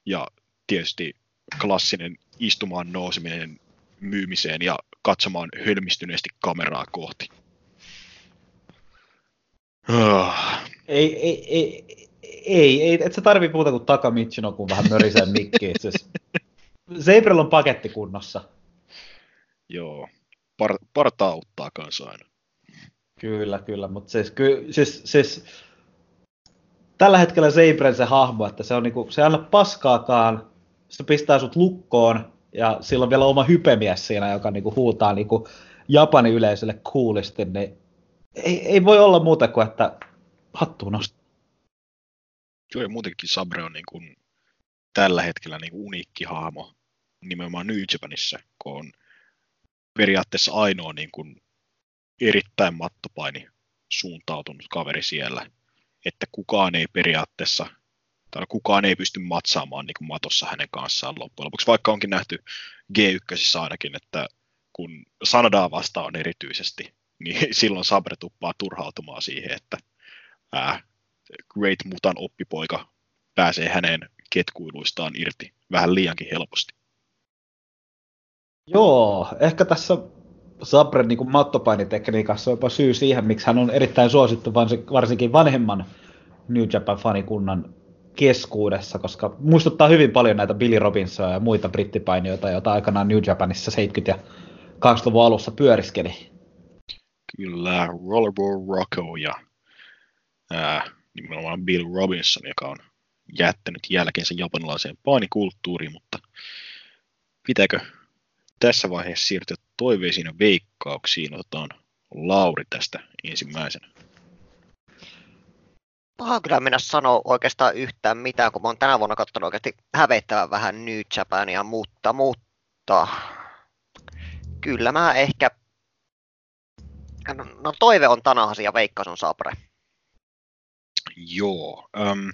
ja tietysti klassinen istumaan nouseminen myymiseen ja katsomaan hölmistyneesti kameraa kohti. Ah. Ei, ei, ei, ei, ei, et sä tarvii puhuta kuin Taka Michino, kun vähän mörisee mikkiin. Siis, Zeibrel on paketti kunnossa. Joo, par, parta auttaa kanssa aina. Kyllä, kyllä, mutta siis, ky, siis, siis tällä hetkellä Zeibren se hahmo, että se on niinku, se ei anna paskaakaan, se pistää sut lukkoon ja sillä on vielä oma hypemies siinä, joka niinku huutaa niinku Japanin yleisölle coolisti, niin ei, ei voi olla muuta kuin, että hattuun nostaa. Joo, ja muutenkin Sabre on niin kuin tällä hetkellä niin uniikki hahmo nimenomaan New Japanissa, kun on periaatteessa ainoa niin kuin erittäin mattopaini suuntautunut kaveri siellä, että kukaan ei periaatteessa, tai kukaan ei pysty matsaamaan niin kuin matossa hänen kanssaan loppujen lopuksi, vaikka onkin nähty G1 ainakin, että kun Sanadaa vastaan erityisesti, niin silloin Sabre tuppaa turhautumaan siihen, että ää, Great Mutan oppipoika pääsee hänen ketkuiluistaan irti vähän liiankin helposti. Joo, ehkä tässä Sabren niin mattopainitekniikassa on jopa syy siihen, miksi hän on erittäin suosittu varsinkin vanhemman New Japan-fanikunnan keskuudessa, koska muistuttaa hyvin paljon näitä Billy Robinsonia ja muita brittipainijoita, joita aikanaan New Japanissa 70- ja 80-luvun alussa pyöriskeli. Kyllä, Rollerball Rocco ja ää, nimenomaan Bill Robinson, joka on jättänyt jälkeensä japanilaiseen painikulttuuriin, mutta pitääkö tässä vaiheessa siirtyä toiveisiin ja veikkauksiin? Otetaan Lauri tästä ensimmäisenä. Paha kyllä minä sanoa oikeastaan yhtään mitään, kun mä oon tänä vuonna katsonut oikeasti hävettävän vähän New Japania, mutta, mutta kyllä mä ehkä No, no toive on Tanahasi ja veikkaus on Sabre. Joo. Ähm,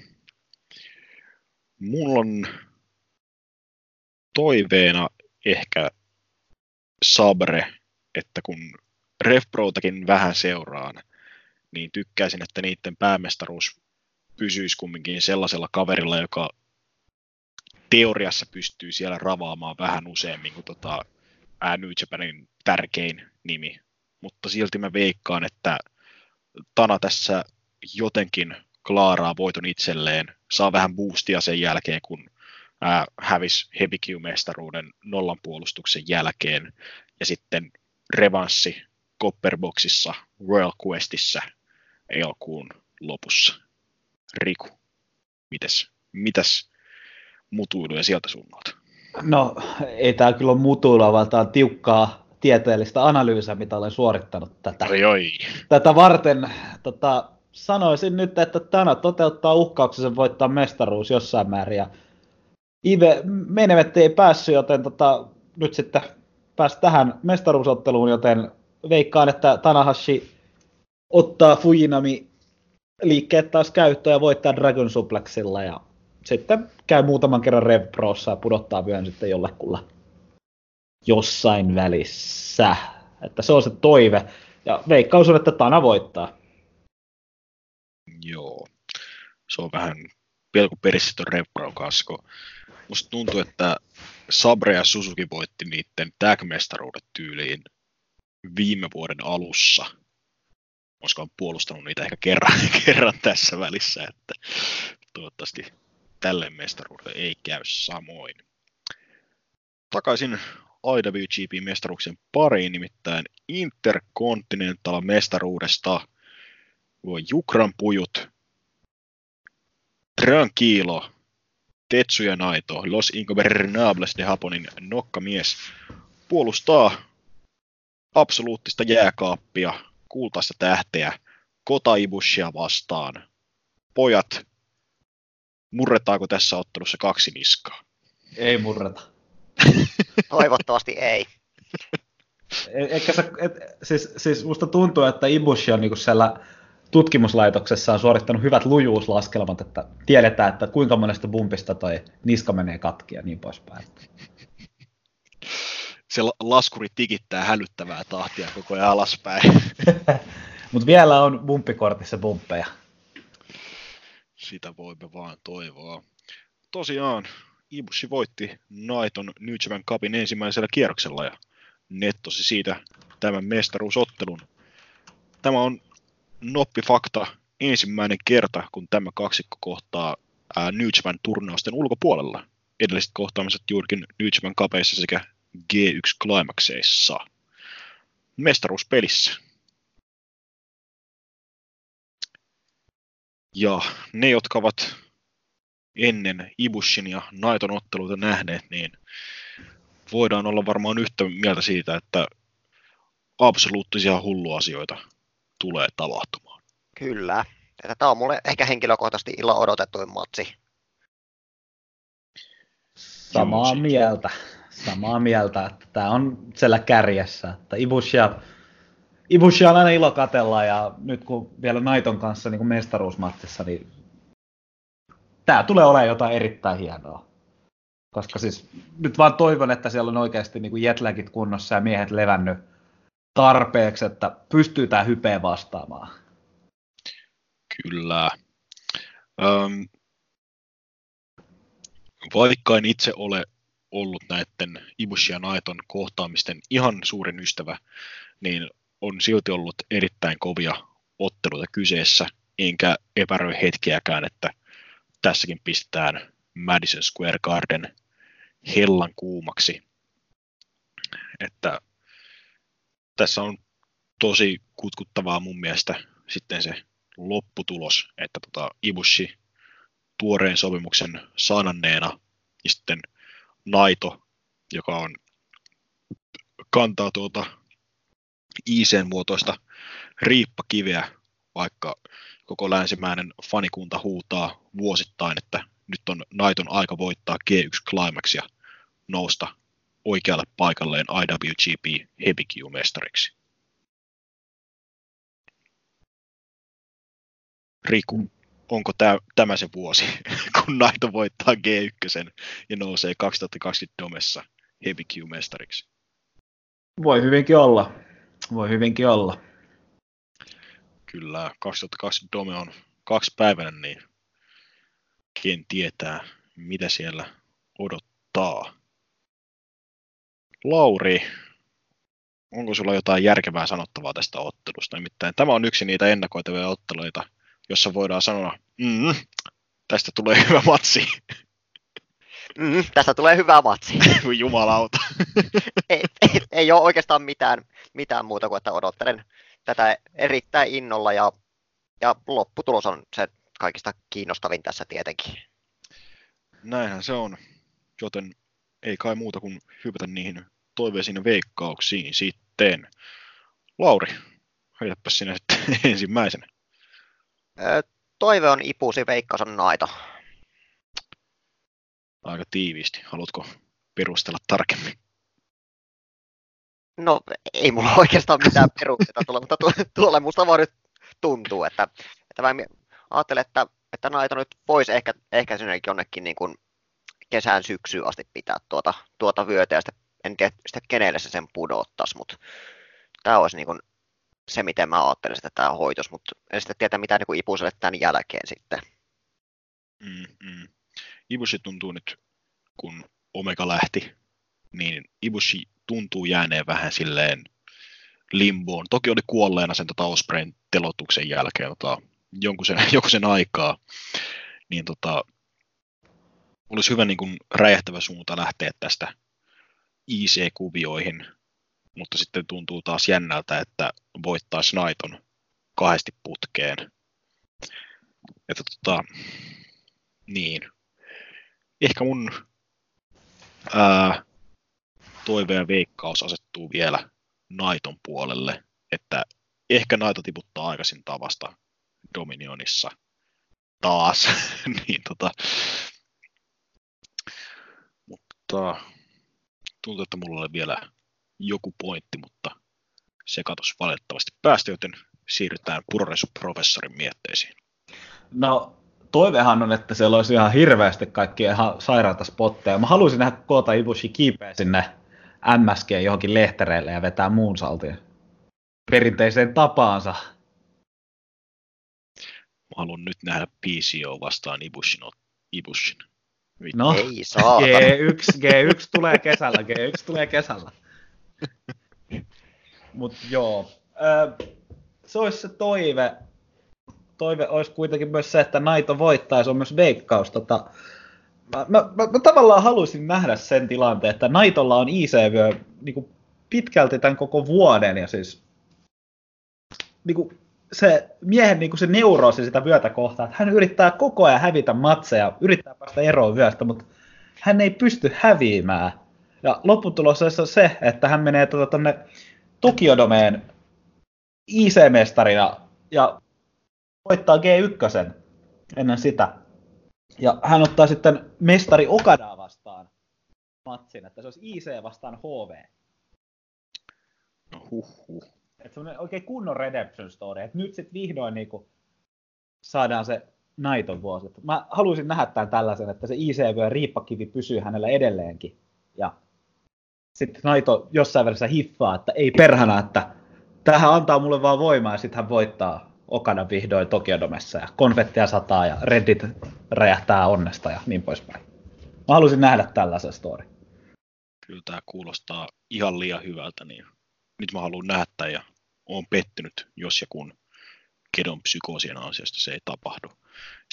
mulla on toiveena ehkä Sabre, että kun RevProtakin vähän seuraan, niin tykkäisin, että niiden päämestaruus pysyisi kumminkin sellaisella kaverilla, joka teoriassa pystyy siellä ravaamaan vähän useammin kuin tota, New Japanin tärkein nimi. Mutta silti mä veikkaan, että Tana tässä jotenkin klaaraa voiton itselleen, saa vähän boostia sen jälkeen, kun ää, hävisi Heavy nollan puolustuksen jälkeen, ja sitten revanssi Copperboxissa Royal Questissa elokuun lopussa. Riku, mitäs, mitäs mutuiluja sieltä suunnalta? No, ei tämä kyllä ole mutuilua, vaan tämä on tiukkaa tieteellistä analyysiä, mitä olen suorittanut tätä, oi, oi. tätä varten. Tota, sanoisin nyt, että tänä toteuttaa uhkauksen voittaa mestaruus jossain määrin. Ja Ive Menemet ei päässyt, joten tota, nyt sitten pääsi tähän mestaruusotteluun, joten veikkaan, että Tanahashi ottaa Fujinami liikkeet taas käyttöön ja voittaa Dragon Suplexilla ja sitten käy muutaman kerran Rev Prossa ja pudottaa vyön sitten jollekulla jossain välissä. Että se on se toive. Ja veikkaus on, että Tana voittaa. Joo. Se on vähän pelko perissä tuon Repraun kanssa, kun musta tuntuu, että Sabre ja Suzuki voitti niiden tag-mestaruudet tyyliin viime vuoden alussa. Olisiko puolustanut niitä ehkä kerran, kerran tässä välissä, että toivottavasti tälle mestaruudelle ei käy samoin. Takaisin IWGP-mestaruksen pariin, nimittäin Intercontinental-mestaruudesta. Voi Jukran pujut Tranquilo, Tetsuya Naito, Los Ingobernables de Japonin nokkamies, puolustaa absoluuttista jääkaappia, kultaista tähteä, Kota Ibushia vastaan. Pojat, murretaanko tässä ottelussa kaksi niskaa? Ei murreta. Toivottavasti ei. E- Eikä sä, et, siis, siis musta tuntuu, että Ibushi on niinku siellä tutkimuslaitoksessa on suorittanut hyvät lujuuslaskelmat, että tiedetään, että kuinka monesta bumpista toi niska menee katki ja niin poispäin. Se la- laskuri tikittää hälyttävää tahtia koko ajan alaspäin. Mutta vielä on bumppikortissa bumppeja. Sitä voimme vaan toivoa. Tosiaan, Ibushi voitti Naiton New Japan Cupin ensimmäisellä kierroksella ja nettosi siitä tämän mestaruusottelun. Tämä on noppifakta ensimmäinen kerta, kun tämä kaksikko kohtaa ää, New Japan turnausten ulkopuolella. Edelliset kohtaamiset juurikin New Japan Cupeissa sekä G1 Climaxeissa. Mestaruuspelissä. Ja ne, jotka ovat ennen Ibushin ja Naiton otteluita nähneet, niin voidaan olla varmaan yhtä mieltä siitä, että absoluuttisia hulluasioita tulee tapahtumaan. Kyllä. Että tämä on mulle ehkä henkilökohtaisesti illan odotetuin matsi. Samaa Joo, mieltä. Samaa mieltä, että tämä on siellä kärjessä. Että Ibushia, Ibushia on aina ilo katella ja nyt kun vielä Naiton kanssa niin mestaruusmatsissa, niin tämä tulee olemaan jotain erittäin hienoa. Koska siis nyt vaan toivon, että siellä on oikeasti niin jetlagit kunnossa ja miehet levännyt tarpeeksi, että pystyy tämä hypeen vastaamaan. Kyllä. Öm, vaikka en itse ole ollut näiden Ibushi ja Naiton kohtaamisten ihan suurin ystävä, niin on silti ollut erittäin kovia otteluita kyseessä, enkä epäröi hetkeäkään, että tässäkin pistetään Madison Square Garden hellan kuumaksi. Että tässä on tosi kutkuttavaa mun mielestä sitten se lopputulos, että tota Ibushi tuoreen sopimuksen saananneena ja sitten Naito, joka on kantaa tuota IC-muotoista riippakiveä, vaikka koko länsimäinen fanikunta huutaa vuosittain, että nyt on Naiton aika voittaa G1 Climax ja nousta oikealle paikalleen IWGP Heavy-mestariksi. Riku, onko tämä, tämä se vuosi, kun Naito voittaa G1 ja nousee 2020 Domessa Heavy Q-mestariksi? Voi hyvinkin olla. Voi hyvinkin olla. Kyllä, 2020 Dome on kaksi päivänä, niin ken tietää, mitä siellä odottaa. Lauri, onko sulla jotain järkevää sanottavaa tästä ottelusta? Nimittäin tämä on yksi niitä ennakoitavia otteluita, jossa voidaan sanoa, mm, tästä tulee hyvä matsi. Mm, tästä tulee hyvä matsi. Jumalauta. ei, ei, ei ole oikeastaan mitään, mitään muuta kuin, että odottelen tätä erittäin innolla ja, ja lopputulos on se kaikista kiinnostavin tässä tietenkin. Näinhän se on, joten ei kai muuta kuin hypätä niihin toiveisiin veikkauksiin sitten. Lauri, heitäpä sinä sitten ensimmäisenä. Toive on ipusi, veikkaus on naito. Aika tiiviisti. Haluatko perustella tarkemmin? No ei mulla oikeastaan mitään perusteita tuolla, mutta tu- tuolle musta vaan nyt tuntuu, että, että mä ajattelen, että, että naito nyt voisi ehkä, ehkä sinne jonnekin niin kuin kesään syksyyn asti pitää tuota, tuota vyötä ja sitten en tiedä sitä kenelle se sen pudottaisi, mutta tämä olisi niin kuin se, miten mä ajattelen, että tämä hoitos, mutta en sitten tiedä mitä niin kuin Ipuselle tämän jälkeen sitten. Mm, mm. Ibushi tuntuu nyt, kun Omega lähti, niin Ibushi tuntuu jääneen vähän silleen limboon. Toki oli kuolleena sen tota Ospreyn telotuksen jälkeen tota, jonkun, sen, jonkun sen aikaa, niin tota, olisi hyvä niin kuin räjähtävä suunta lähteä tästä IC-kuvioihin, mutta sitten tuntuu taas jännältä, että voittaisi Naiton kahdesti putkeen. Että tota, Niin. Ehkä mun ää, toive ja veikkaus asettuu vielä Naiton puolelle, että ehkä Naito tiputtaa aikaisin tavasta Dominionissa taas. niin tota, mutta tuntuu, että mulla oli vielä joku pointti, mutta se katosi valitettavasti päästä, joten siirrytään puroresu-professorin mietteisiin. No, toivehan on, että siellä olisi ihan hirveästi kaikkia ihan sairaita spotteja. Mä haluaisin nähdä Kota Ibushi kiipeä sinne MSG johonkin lehtereille ja vetää muun saltiin. Perinteiseen tapaansa. Mä haluan nyt nähdä PCO vastaan Ibushin. Ibushin. No, Ei saa. G1, G1 tulee kesällä, G1 tulee kesällä. Mut joo, ö, se olisi se toive. Toive olisi kuitenkin myös se, että Naito se on myös veikkaus. Tota, mä, mä, mä, mä, tavallaan haluaisin nähdä sen tilanteen, että Naitolla on ICV niin kuin pitkälti tämän koko vuoden, ja siis niin kuin se miehen niin kuin se neuroosi sitä vyötä kohtaan, että hän yrittää koko ajan hävitä matseja, yrittää päästä eroon vyöstä, mutta hän ei pysty häviämään. Ja lopputulos on se, että hän menee tuonne tuota, Tokiodomeen IC-mestarina ja voittaa G1 ennen sitä. Ja hän ottaa sitten mestari Okadaa vastaan matsin, että se olisi IC vastaan HV. No huhhuh. Että semmoinen oikein kunnon redemption story, että nyt sitten vihdoin niinku saadaan se Naiton vuosi. Mä haluaisin nähdä tämän tällaisen, että se ICV riippakivi pysyy hänellä edelleenkin. Ja sitten Naito jossain välissä hiffaa, että ei perhana, että tähän antaa mulle vaan voimaa ja sitten hän voittaa Okada vihdoin Tokiodomessa ja konfettia sataa ja Reddit räjähtää onnesta ja niin poispäin. Mä haluaisin nähdä tällaisen story. Kyllä tämä kuulostaa ihan liian hyvältä, niin nyt mä haluan nähdä ja oon pettynyt, jos ja kun kedon psykoosien ansiosta se ei tapahdu.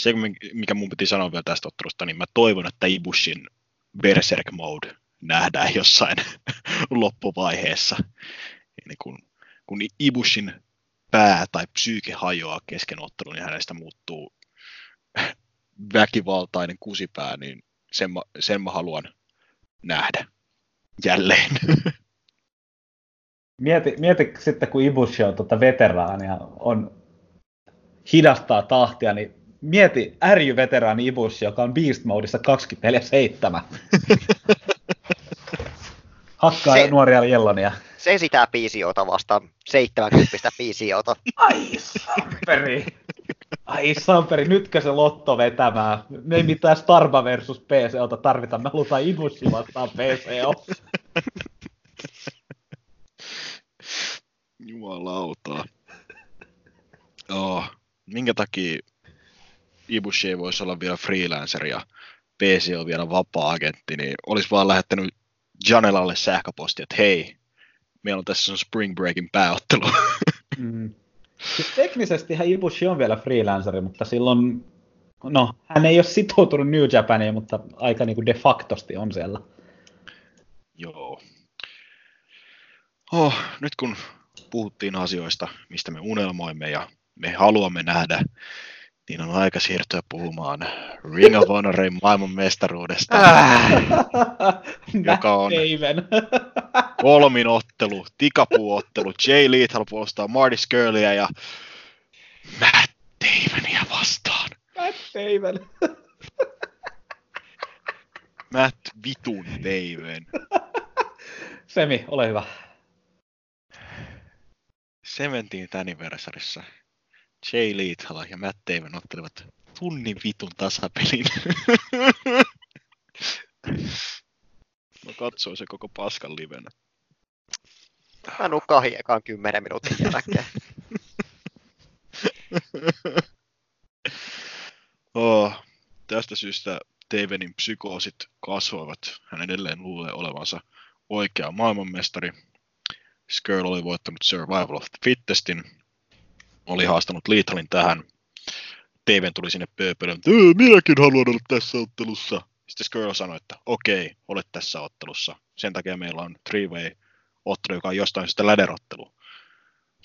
Se, mikä mun piti sanoa vielä tästä ottelusta, niin mä toivon, että Ibushin Berserk Mode nähdään jossain loppuvaiheessa. Eli kun, kun Ibushin pää tai psyyke hajoaa kesken ottelun ja hänestä muuttuu väkivaltainen kusipää, niin sen mä, sen mä haluan nähdä jälleen. Mieti, mieti sitten, kun Ibushi on tuota veteraania, on hidastaa tahtia, niin mieti ärjy-veteraani Ibushi, joka on Beast Modissa 24-7. Hakkaa se, nuoria jellonia. Se sitä PCOta vastaan, 70 PCOta. Ai samperi! Ai samperi, nytkö se lotto vetämään? Me ei mitään Starba versus PCOta tarvita, me halutaan Ibushi vastaan PCO. Jumalauta. Oh, minkä takia Ibushi ei voisi olla vielä freelancer ja PC on vielä vapaa-agentti, niin olisi vaan lähettänyt Janelalle sähköposti, että hei, meillä on tässä on Spring Breakin pääottelu. Mm. Teknisesti hän Ibushi on vielä freelanceri, mutta silloin, no, hän ei ole sitoutunut New Japaniin, mutta aika niin kuin de factosti on siellä. Joo. Oh, nyt kun puhuttiin asioista, mistä me unelmoimme ja me haluamme nähdä, niin on aika siirtyä puhumaan Ring of Honorin maailman mestaruudesta, joka on kolminottelu, tikapuottelu, Jay Lethal puolustaa Marty Skirleyä ja Matt Damania vastaan. Matt Damon. Matt Vitun Damon. Semi, ole hyvä. 17th Anniversarissa Jay Lethal ja Matt Damon ottelivat tunnin vitun tasapelin. Mä katsoin se koko paskan livenä. Mä nukkahin ekaan kymmenen minuutin jälkeen. oh, tästä syystä Davenin psykoosit kasvoivat. Hän edelleen luulee olevansa oikea maailmanmestari. Skirl oli voittanut Survival of the Fittestin, oli haastanut Liithalin tähän. Daven tuli sinne pööpöön, että minäkin haluan olla tässä ottelussa. Sitten Skirl sanoi, että okei, olet tässä ottelussa. Sen takia meillä on three-way ottelu, joka on jostain sitä läderottelu.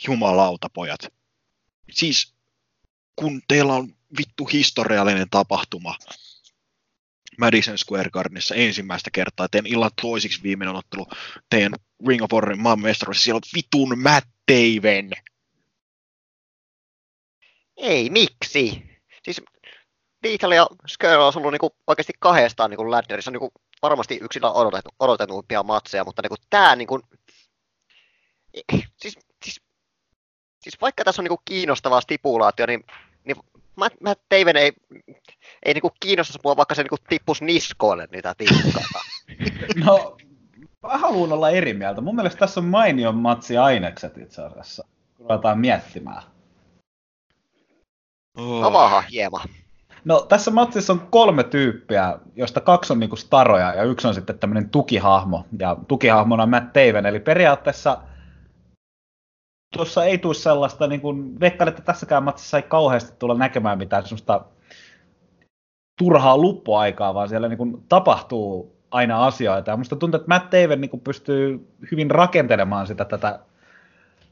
Jumalauta, pojat. Siis, kun teillä on vittu historiallinen tapahtuma, Madison Square Gardenissa ensimmäistä kertaa. Teidän illan toisiksi viimeinen ottelu teidän Ring of Honorin maan. Siellä on vitun Matt Taven. Ei, miksi? Siis Lethal ja Skirl on ollut niinku oikeasti kahdestaan niinku ladderissa niinku varmasti yksilö odotettu, odotetuimpia matseja, mutta niinku tää niinku... Siis, siis, siis vaikka tässä on niinku kiinnostavaa stipulaatio, niin, niin mä, mä Taven ei, ei niinku kiinnostaisi mua, vaikka se niinku tippuisi niskoille niitä tikkaita. No, mä haluan olla eri mieltä. Mun mielestä tässä on mainion matsi ainekset itse asiassa, kun ruvetaan miettimään. Oh. Avaahan hieman. No tässä matsissa on kolme tyyppiä, joista kaksi on niinku staroja ja yksi on sitten tämmöinen tukihahmo. Ja tukihahmona on Matt Taven, eli periaatteessa tuossa ei tule sellaista, niin kuin, veikkaan, että tässäkään matsissa ei kauheasti tulla näkemään mitään semmoista turhaa luppuaikaa, vaan siellä niin kuin, tapahtuu aina asioita. Ja musta tuntuu, että Matt Taven niin kuin, pystyy hyvin rakentelemaan sitä tätä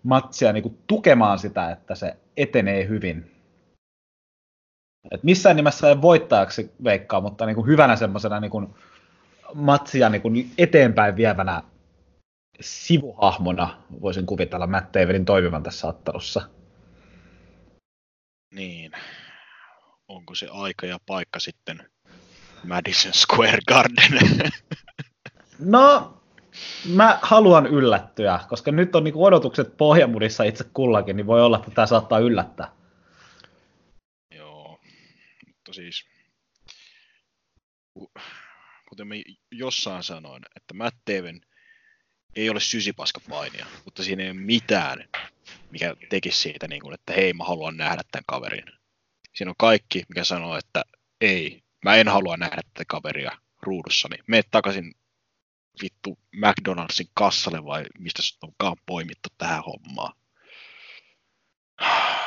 matsia, niin kuin, tukemaan sitä, että se etenee hyvin. Et missään nimessä ei voittajaksi veikkaa, mutta niin kuin hyvänä semmoisena niin kuin matsia niin kuin eteenpäin vievänä sivuhahmona voisin kuvitella Matt Davidin toimivan tässä ottelussa. Niin. Onko se aika ja paikka sitten Madison Square Garden? No, mä haluan yllättyä, koska nyt on niin odotukset pohjamudissa itse kullakin, niin voi olla, että tämä saattaa yllättää. Siis kuten mä jossain sanoin, että Matt Taven ei ole sysipaska painia, mutta siinä ei ole mitään, mikä tekisi siitä, niin kuin, että hei, mä haluan nähdä tämän kaverin. Siinä on kaikki, mikä sanoo, että ei, mä en halua nähdä tätä kaveria ruudussani. Mene takaisin vittu McDonaldsin kassalle vai mistä sut onkaan poimittu tähän hommaan.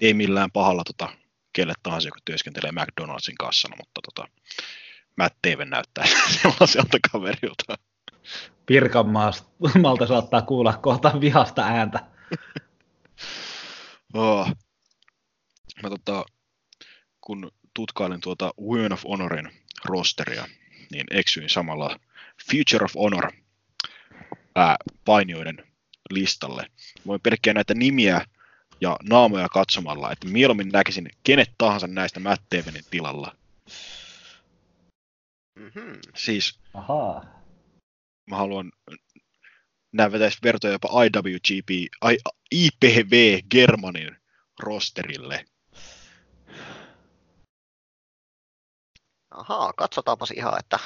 Ei millään pahalla tota, kelle tahansa, joka työskentelee McDonaldsin kassana, mutta tota, Matt Taven näyttää sellaiselta kaverilta. Pirkanmaalta saattaa kuulla kohta vihasta ääntä. oh. Mä tota, kun tutkailin tuota Women of Honorin rosteria, niin eksyin samalla Future of Honor ää, painioiden listalle. Voin pelkkiä näitä nimiä ja naamoja katsomalla, että mieluummin näkisin kenet tahansa näistä Matt Davenin tilalla. Mm-hmm. Siis Ahaa. mä haluan nämä vetäisi vertoja jopa IWGP, I, IPV Germanin rosterille. Ahaa, katsotaanpas ihan, että,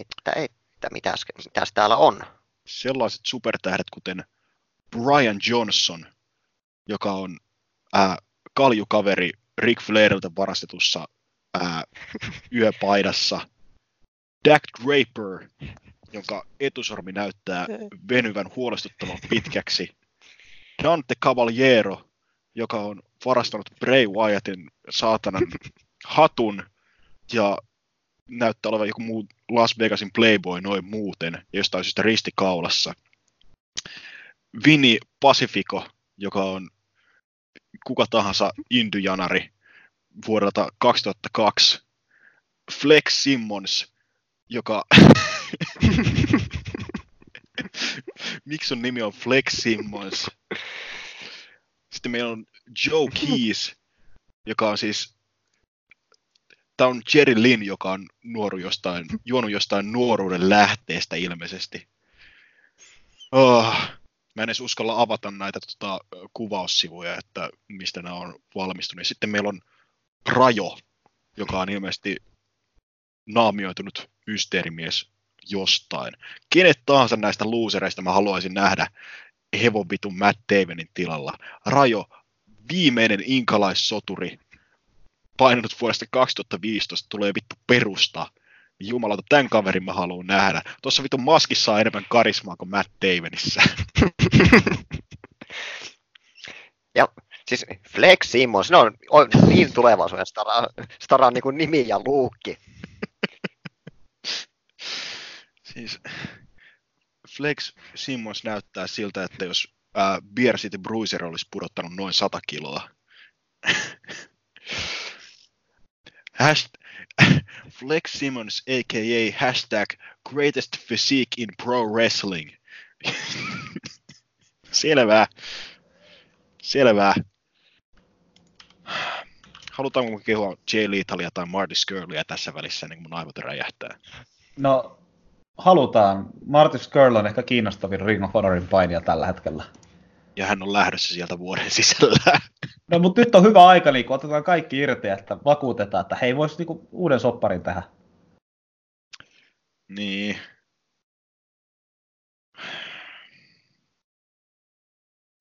että, että mitäs, mitäs täällä on. Sellaiset supertähdet kuten Brian Johnson, joka on ää, kaljukaveri Rick Flairilta varastetussa ää, yöpaidassa. Dak Draper, jonka etusormi näyttää venyvän huolestuttavan pitkäksi. Dante Cavaliero, joka on varastanut Bray Wyattin saatanan hatun ja näyttää olevan joku muu Las Vegasin Playboy noin muuten, jostain syystä ristikaulassa. Vini Pacifico, joka on kuka tahansa indyjanari vuodelta 2002. Flex Simmons, joka... Miksi on nimi on Flex Simmons? Sitten meillä on Joe Keys, joka on siis... Tämä on Jerry Lynn, joka on nuoru jostain, juonut jostain nuoruuden lähteestä ilmeisesti. Oh, mä en edes uskalla avata näitä tota, kuvaussivuja, että mistä nämä on valmistunut. Sitten meillä on Rajo, joka on ilmeisesti naamioitunut mysteerimies jostain. Kenet tahansa näistä losereista mä haluaisin nähdä hevon vitun Matt Davenin tilalla. Rajo, viimeinen inkalaissoturi, painanut vuodesta 2015, tulee vittu perusta. Jumalauta, tämän kaverin mä haluan nähdä. Tuossa vittu maskissa on enemmän karismaa kuin Matt Davenissä. ja siis Flex Simmons, ne on, on niin tulevaisuuden stara, stara niin kuin nimi ja luukki. siis Flex Simmons näyttää siltä, että jos ää, Beer City Bruiser olisi pudottanut noin 100 kiloa. Hasht- Flex Simmons, a.k.a. hashtag greatest physique in pro wrestling. Selvä. Selvä. Halutaanko kehua Jay Leethalia tai Marty Skirlia tässä välissä, niin kuin mun aivot räjähtää? No, halutaan. Marty Skirl on ehkä kiinnostavin Ring of Honorin painija tällä hetkellä. Ja hän on lähdössä sieltä vuoden sisällä. No, mutta nyt on hyvä aika, niin kun otetaan kaikki irti, että vakuutetaan, että hei, voisi niinku uuden sopparin tehdä. Niin.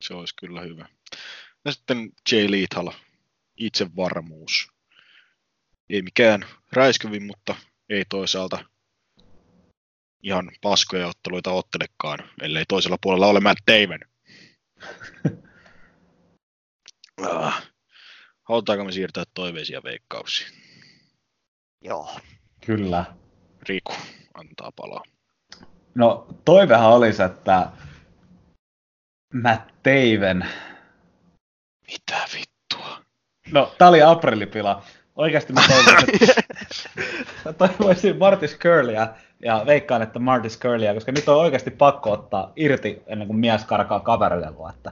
Se olisi kyllä hyvä. Ja sitten Jay Lethal, itsevarmuus. Ei mikään räiskyvin, mutta ei toisaalta ihan paskoja otteluita ottelekaan, ellei toisella puolella ole Matt Damon. Ah. Halutaanko me siirtää toiveisia veikkauksiin? Joo. Kyllä. Riku antaa palaa. No, toivehan olisi, että Matt Taven. Mitä vittua? No, tää oli aprillipila. Oikeasti mä toivoisin, mä toivoisin Martis Curlia ja veikkaan, että Martis Curlia, koska nyt on oikeasti pakko ottaa irti ennen kuin mies karkaa kaverille. Että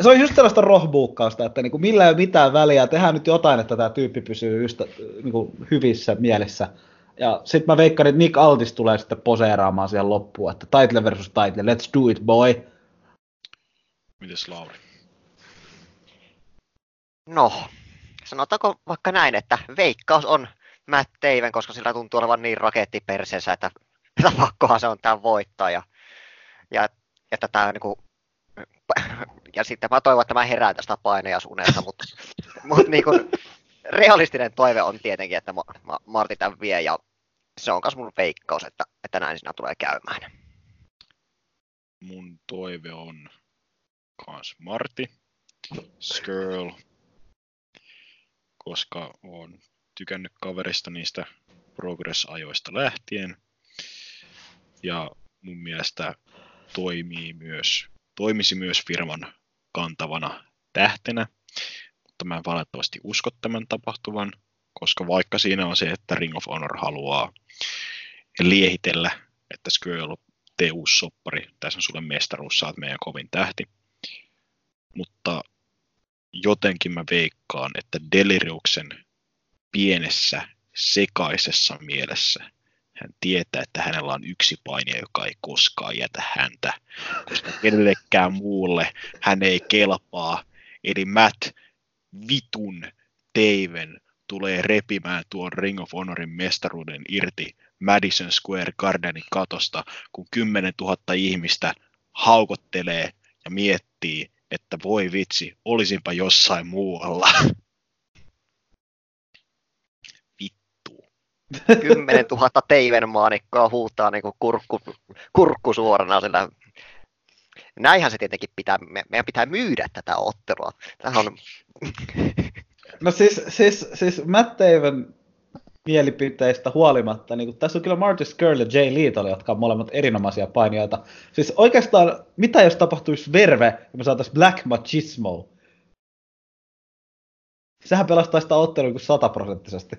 se on just sellaista rohbuukkausta, että niin kuin millä ei ole mitään väliä, tehdään nyt jotain, että tämä tyyppi pysyy just, niin kuin hyvissä mielessä. Ja sitten mä veikkaan, että Nick Aldis tulee sitten poseeraamaan siihen loppuun, että title versus title, let's do it boy. Mites Lauri? No, sanotaanko vaikka näin, että veikkaus on Matt Taven, koska sillä tuntuu olevan niin raketti perseensä, että, että pakkohan se on tämä voittaa. Ja, ja että tämä niinku, ja sitten mä toivon, että mä herään tästä painajaisunesta, mutta, mutta niin kuin, realistinen toive on tietenkin, että Ma- Ma- Martti tämän vie, ja se on myös mun veikkaus, että, että näin siinä tulee käymään. Mun toive on kans Marti, Skirl, koska on tykännyt kaverista niistä progress-ajoista lähtien. Ja mun mielestä toimii myös, toimisi myös firman kantavana tähtenä, mutta mä en valitettavasti usko tämän tapahtuvan, koska vaikka siinä on se, että Ring of Honor haluaa liehitellä, että Skirl tee uusi soppari, tässä on sulle mestaruus, oot meidän kovin tähti. Mutta jotenkin mä veikkaan, että Deliriuksen pienessä sekaisessa mielessä hän tietää, että hänellä on yksi painija, joka ei koskaan jätä häntä, koska kenellekään muulle hän ei kelpaa. Eli Matt vitun Taven tulee repimään tuon Ring of Honorin mestaruuden irti Madison Square Gardenin katosta, kun 10 000 ihmistä haukottelee ja miettii, että voi vitsi, olisinpa jossain muualla. 10 000 teiven maanikkoa huutaa niin kuin kurkku, kurkku suorana sillä. Näinhän se tietenkin pitää, me, meidän pitää myydä tätä ottelua. Tämä on... No siis, siis, siis Matt Taven mielipiteistä huolimatta, niin tässä on kyllä Marty Skirl ja Jay Lethal, jotka on molemmat erinomaisia painijoita. Siis oikeastaan, mitä jos tapahtuisi verve ja me saataisiin Black Machismo? Sehän pelastaisi sitä ottelua kuin sataprosenttisesti.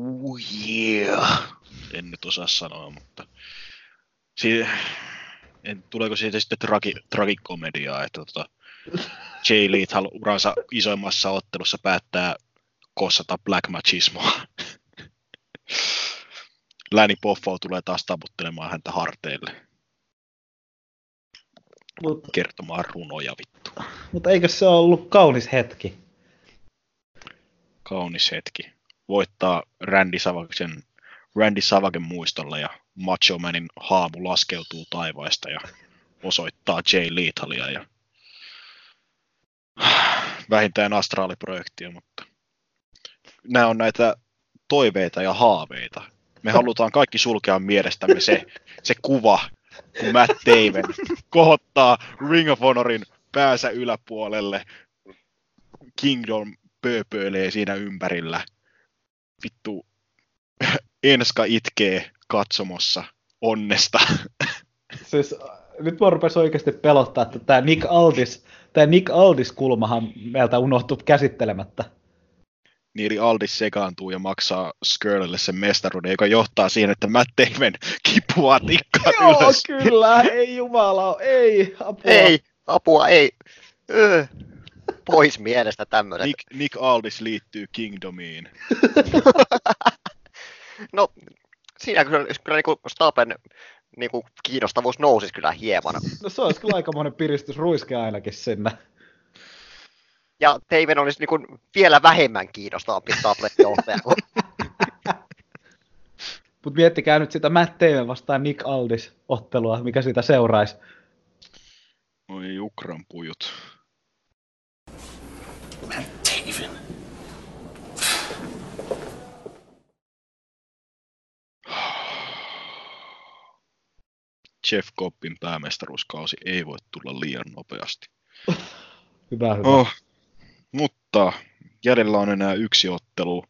Oh yeah. En nyt osaa sanoa, mutta si- en, tuleeko siitä sitten tragi, tragikomediaa, että tota, Jay Lethal uransa isoimmassa ottelussa päättää kossata Black Machismoa. Läni Poffo tulee taas taputtelemaan häntä harteille. Mut, Kertomaan runoja vittu. mutta eikö se ole ollut kaunis hetki? Kaunis hetki. Voittaa Randy Savagen, Randy Savagen muistolla ja Macho Manin haamu laskeutuu taivaista ja osoittaa Jay Lethalia ja vähintään astraaliprojektia, mutta nämä on näitä toiveita ja haaveita. Me halutaan kaikki sulkea mielestämme se, se kuva, kun Matt Taven kohottaa Ring of Honorin päänsä yläpuolelle. Kingdom pööpöilee siinä ympärillä. Vittu, Enska itkee katsomossa onnesta. Siis nyt mua rupesi oikeasti pelottaa, että tämä Nick Aldis, tämä Nick Aldis-kulmahan meiltä unohtui käsittelemättä. Niili Aldis sekaantuu ja maksaa Skirlille sen mestaruuden, joka johtaa siihen, että Matt Damon kipuaa tikkaa Joo, ylös. kyllä, ei jumala, ei, apua. Ei, apua, ei. Öö. Pois mielestä tämmöiset. Nick, Nick Aldis liittyy Kingdomiin. No, siinä kyllä, kyllä niin Stapen niin kuin kiinnostavuus nousisi kyllä hieman. No se olisi kyllä aikamoinen piristysruiske ainakin sinne. Ja Teiven olisi niin kuin vielä vähemmän kiinnostavampi Staplet-johtaja kuin Mutta miettikää nyt sitä Matt Damon vastaan Nick Aldis ottelua, mikä siitä seuraisi. Oi Ukran pujut. Jeff Cobbin päämestaruuskausi ei voi tulla liian nopeasti. Hyvä, hyvä. Oh, mutta jäljellä on enää yksi ottelu.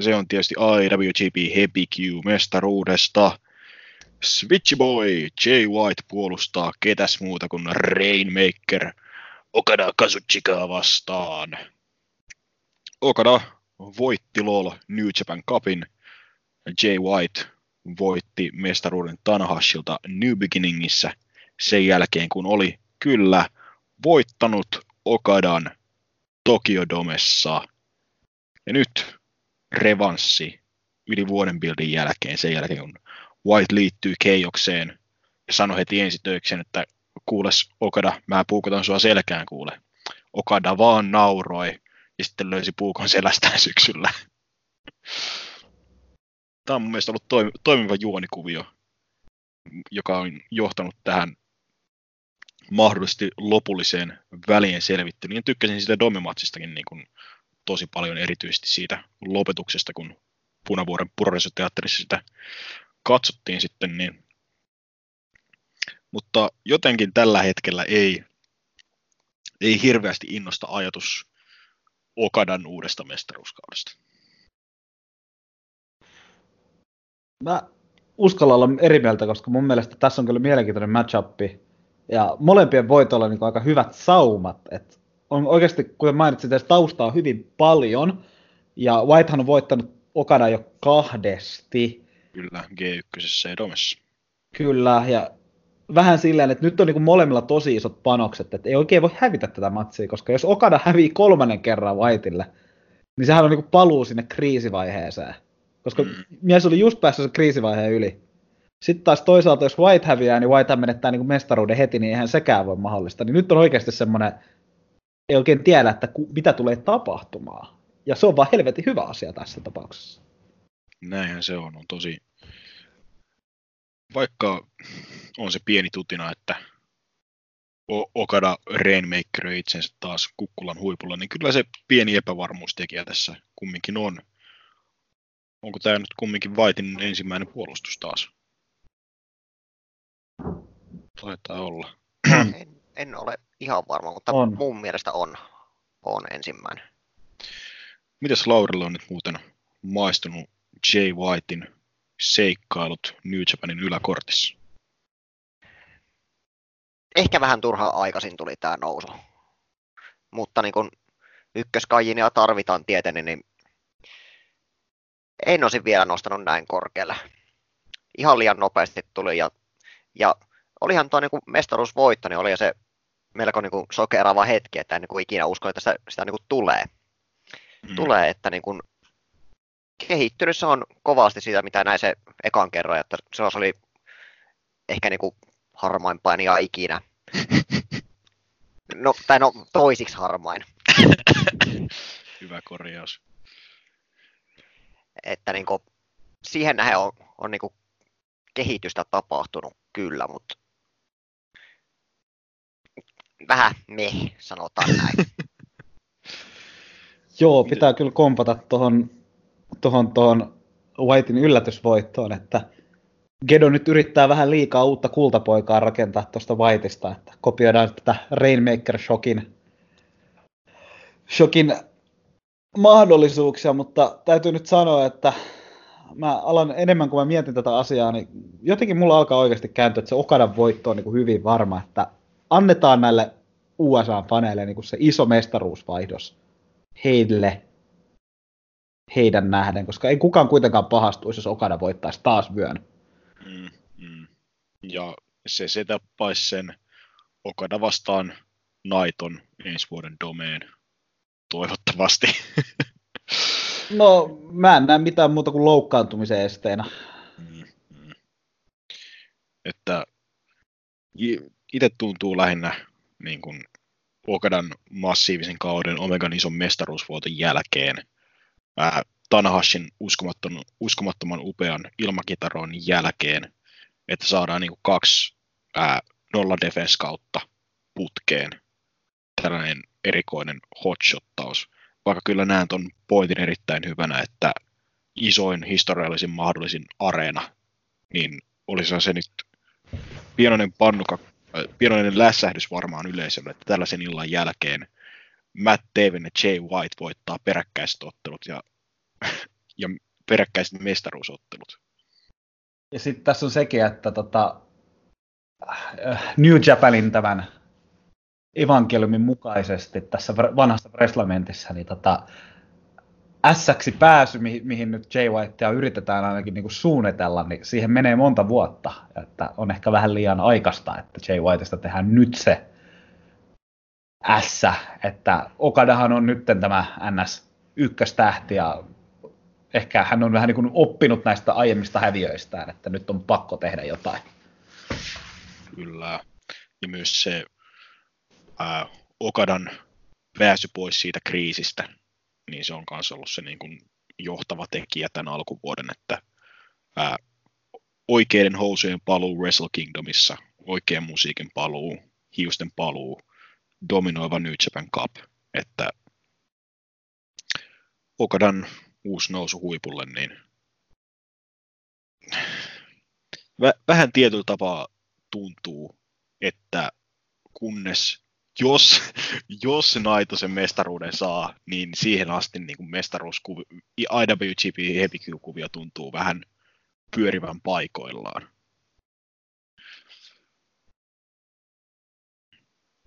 Se on tietysti IWGP Happy Q mestaruudesta. Switchy Boy Jay White puolustaa ketäs muuta kuin Rainmaker Okada Kazuchikaa vastaan. Okada voitti LOL New Japan Cupin. Jay White voitti mestaruuden Tanahashilta New Beginningissä sen jälkeen, kun oli kyllä voittanut Okadan Tokyo Domessa. Ja nyt revanssi yli vuoden buildin jälkeen, sen jälkeen kun White liittyy Keijokseen ja sanoi heti ensi töikseen, että kuules Okada, mä puukotan sua selkään kuule. Okada vaan nauroi ja sitten löysi puukon selästään syksyllä. Tämä on mun mielestä ollut toimi- toimiva juonikuvio, joka on johtanut tähän mahdollisesti lopulliseen välien selvittelyyn. Ja tykkäsin siitä Domematsistakin niin kuin tosi paljon, erityisesti siitä lopetuksesta, kun Punavuoren Puroresoteatterissa sitä katsottiin sitten, niin mutta jotenkin tällä hetkellä ei, ei hirveästi innosta ajatus Okadan uudesta mestaruuskaudesta. Mä uskalla olla eri mieltä, koska mun mielestä tässä on kyllä mielenkiintoinen matchup. Ja molempien voitoilla on niin aika hyvät saumat. Et on oikeasti, kuten mainitsin, tässä taustaa hyvin paljon. Ja Whitehan on voittanut Okada jo kahdesti. Kyllä, G1 ja Domessa. Kyllä, ja vähän silleen, että nyt on niin molemmilla tosi isot panokset, että ei oikein voi hävitä tätä matsia, koska jos Okada hävii kolmannen kerran Whiteille, niin sehän on niin paluu sinne kriisivaiheeseen. Koska mm. mies oli just päässyt sen kriisivaiheen yli. Sitten taas toisaalta, jos White häviää, niin White menettää niin mestaruuden heti, niin eihän sekään voi mahdollista. Niin nyt on oikeasti semmoinen, ei oikein tiedä, että ku, mitä tulee tapahtumaan. Ja se on vaan helvetin hyvä asia tässä tapauksessa. Näinhän se on, on tosi... Vaikka on se pieni tutina, että Okada Rainmaker itsensä taas kukkulan huipulla, niin kyllä se pieni epävarmuustekijä tässä kumminkin on. Onko tämä nyt kumminkin Vaitin ensimmäinen puolustus taas? Taitaa olla. En, en ole ihan varma, mutta on. mun mielestä on, on ensimmäinen. Mitäs Laurilla on nyt muuten maistunut Jay Whitein seikkailut New Japanin yläkortissa? Ehkä vähän turhaa aikaisin tuli tämä nousu. Mutta niin kun ykköskajinia tarvitaan tietenkin, niin en olisi vielä nostanut näin korkealle. Ihan liian nopeasti tuli ja, ja olihan tuo niin mestaruusvoitto, niin oli se melko niin kuin sokeraava hetki, että en niin kuin ikinä usko, että sitä, sitä niin kuin tulee. Mm. Tulee, että niin kuin kehittynyt se on kovasti siitä, mitä näin se ekan kerran, että se oli ehkä niin kuin harmain painija ikinä. No, tai no toisiksi harmain. Hyvä korjaus. Että niin kuin, siihen nähden on, on niin kuin kehitystä tapahtunut kyllä, mutta vähän me, sanotaan näin. Joo, pitää kyllä kompata tuohon tohon, tohon Whitein yllätysvoittoon, että Gedo nyt yrittää vähän liikaa uutta kultapoikaa rakentaa tuosta Whiteista, että kopioidaan tätä Rainmaker Shockin, Shockin mahdollisuuksia, mutta täytyy nyt sanoa, että mä alan enemmän kuin mä mietin tätä asiaa, niin jotenkin mulla alkaa oikeasti kääntyä, että se Okadan voitto on niin kuin hyvin varma, että annetaan näille USA-faneille niin kuin se iso mestaruusvaihdos heille. heidän nähden, koska ei kukaan kuitenkaan pahastuisi, jos Okada voittaisi taas vyön. Mm, mm. Ja se setappaisi sen Okada vastaan Naiton ensi vuoden domeen. Toivottavasti. No, mä en näe mitään muuta kuin loukkaantumisen esteenä. Mm, mm. Että itse tuntuu lähinnä niin kuin Okadan massiivisen kauden Omegan ison mestaruusvuoton jälkeen ää, Tanahashin uskomattoman, uskomattoman upean ilmakitaron jälkeen, että saadaan niin kuin kaksi ää, nolla defense kautta putkeen tällainen erikoinen hotshottaus. Vaikka kyllä näen tuon pointin erittäin hyvänä, että isoin historiallisin mahdollisin areena, niin olisi se nyt pienoinen pannuka, äh, pienoinen lässähdys varmaan yleisölle, että tällaisen illan jälkeen Matt Taven ja Jay White voittaa peräkkäiset ottelut ja, ja peräkkäiset mestaruusottelut. Ja sitten tässä on sekin, että tota, äh, New Japanin tämän evankeliumin mukaisesti tässä vanhassa Breslamentissa, niin tota, S-ksi pääsy, mihin, mihin nyt Jay Whitea yritetään ainakin niin kuin suunnitella, niin siihen menee monta vuotta. Että on ehkä vähän liian aikaista, että Jay Whiteista tehdään nyt se S, että Okadahan on nyt tämä NS ykköstähti ja ehkä hän on vähän niin kuin oppinut näistä aiemmista häviöistään, että nyt on pakko tehdä jotain. Kyllä. Ja myös se ää, Okadan pääsy pois siitä kriisistä, niin se on myös ollut se niin kuin johtava tekijä tämän alkuvuoden, että ää, oikeiden housujen paluu Wrestle Kingdomissa, oikean musiikin paluu, hiusten paluu, dominoiva New Japan Cup, että Okadan uusi nousu huipulle, niin vähän tietyllä tapaa tuntuu, että kunnes jos, jos Naito sen mestaruuden saa, niin siihen asti niin kuin mestaruuskuvi, IWGP Heavy-kuvio tuntuu vähän pyörivän paikoillaan.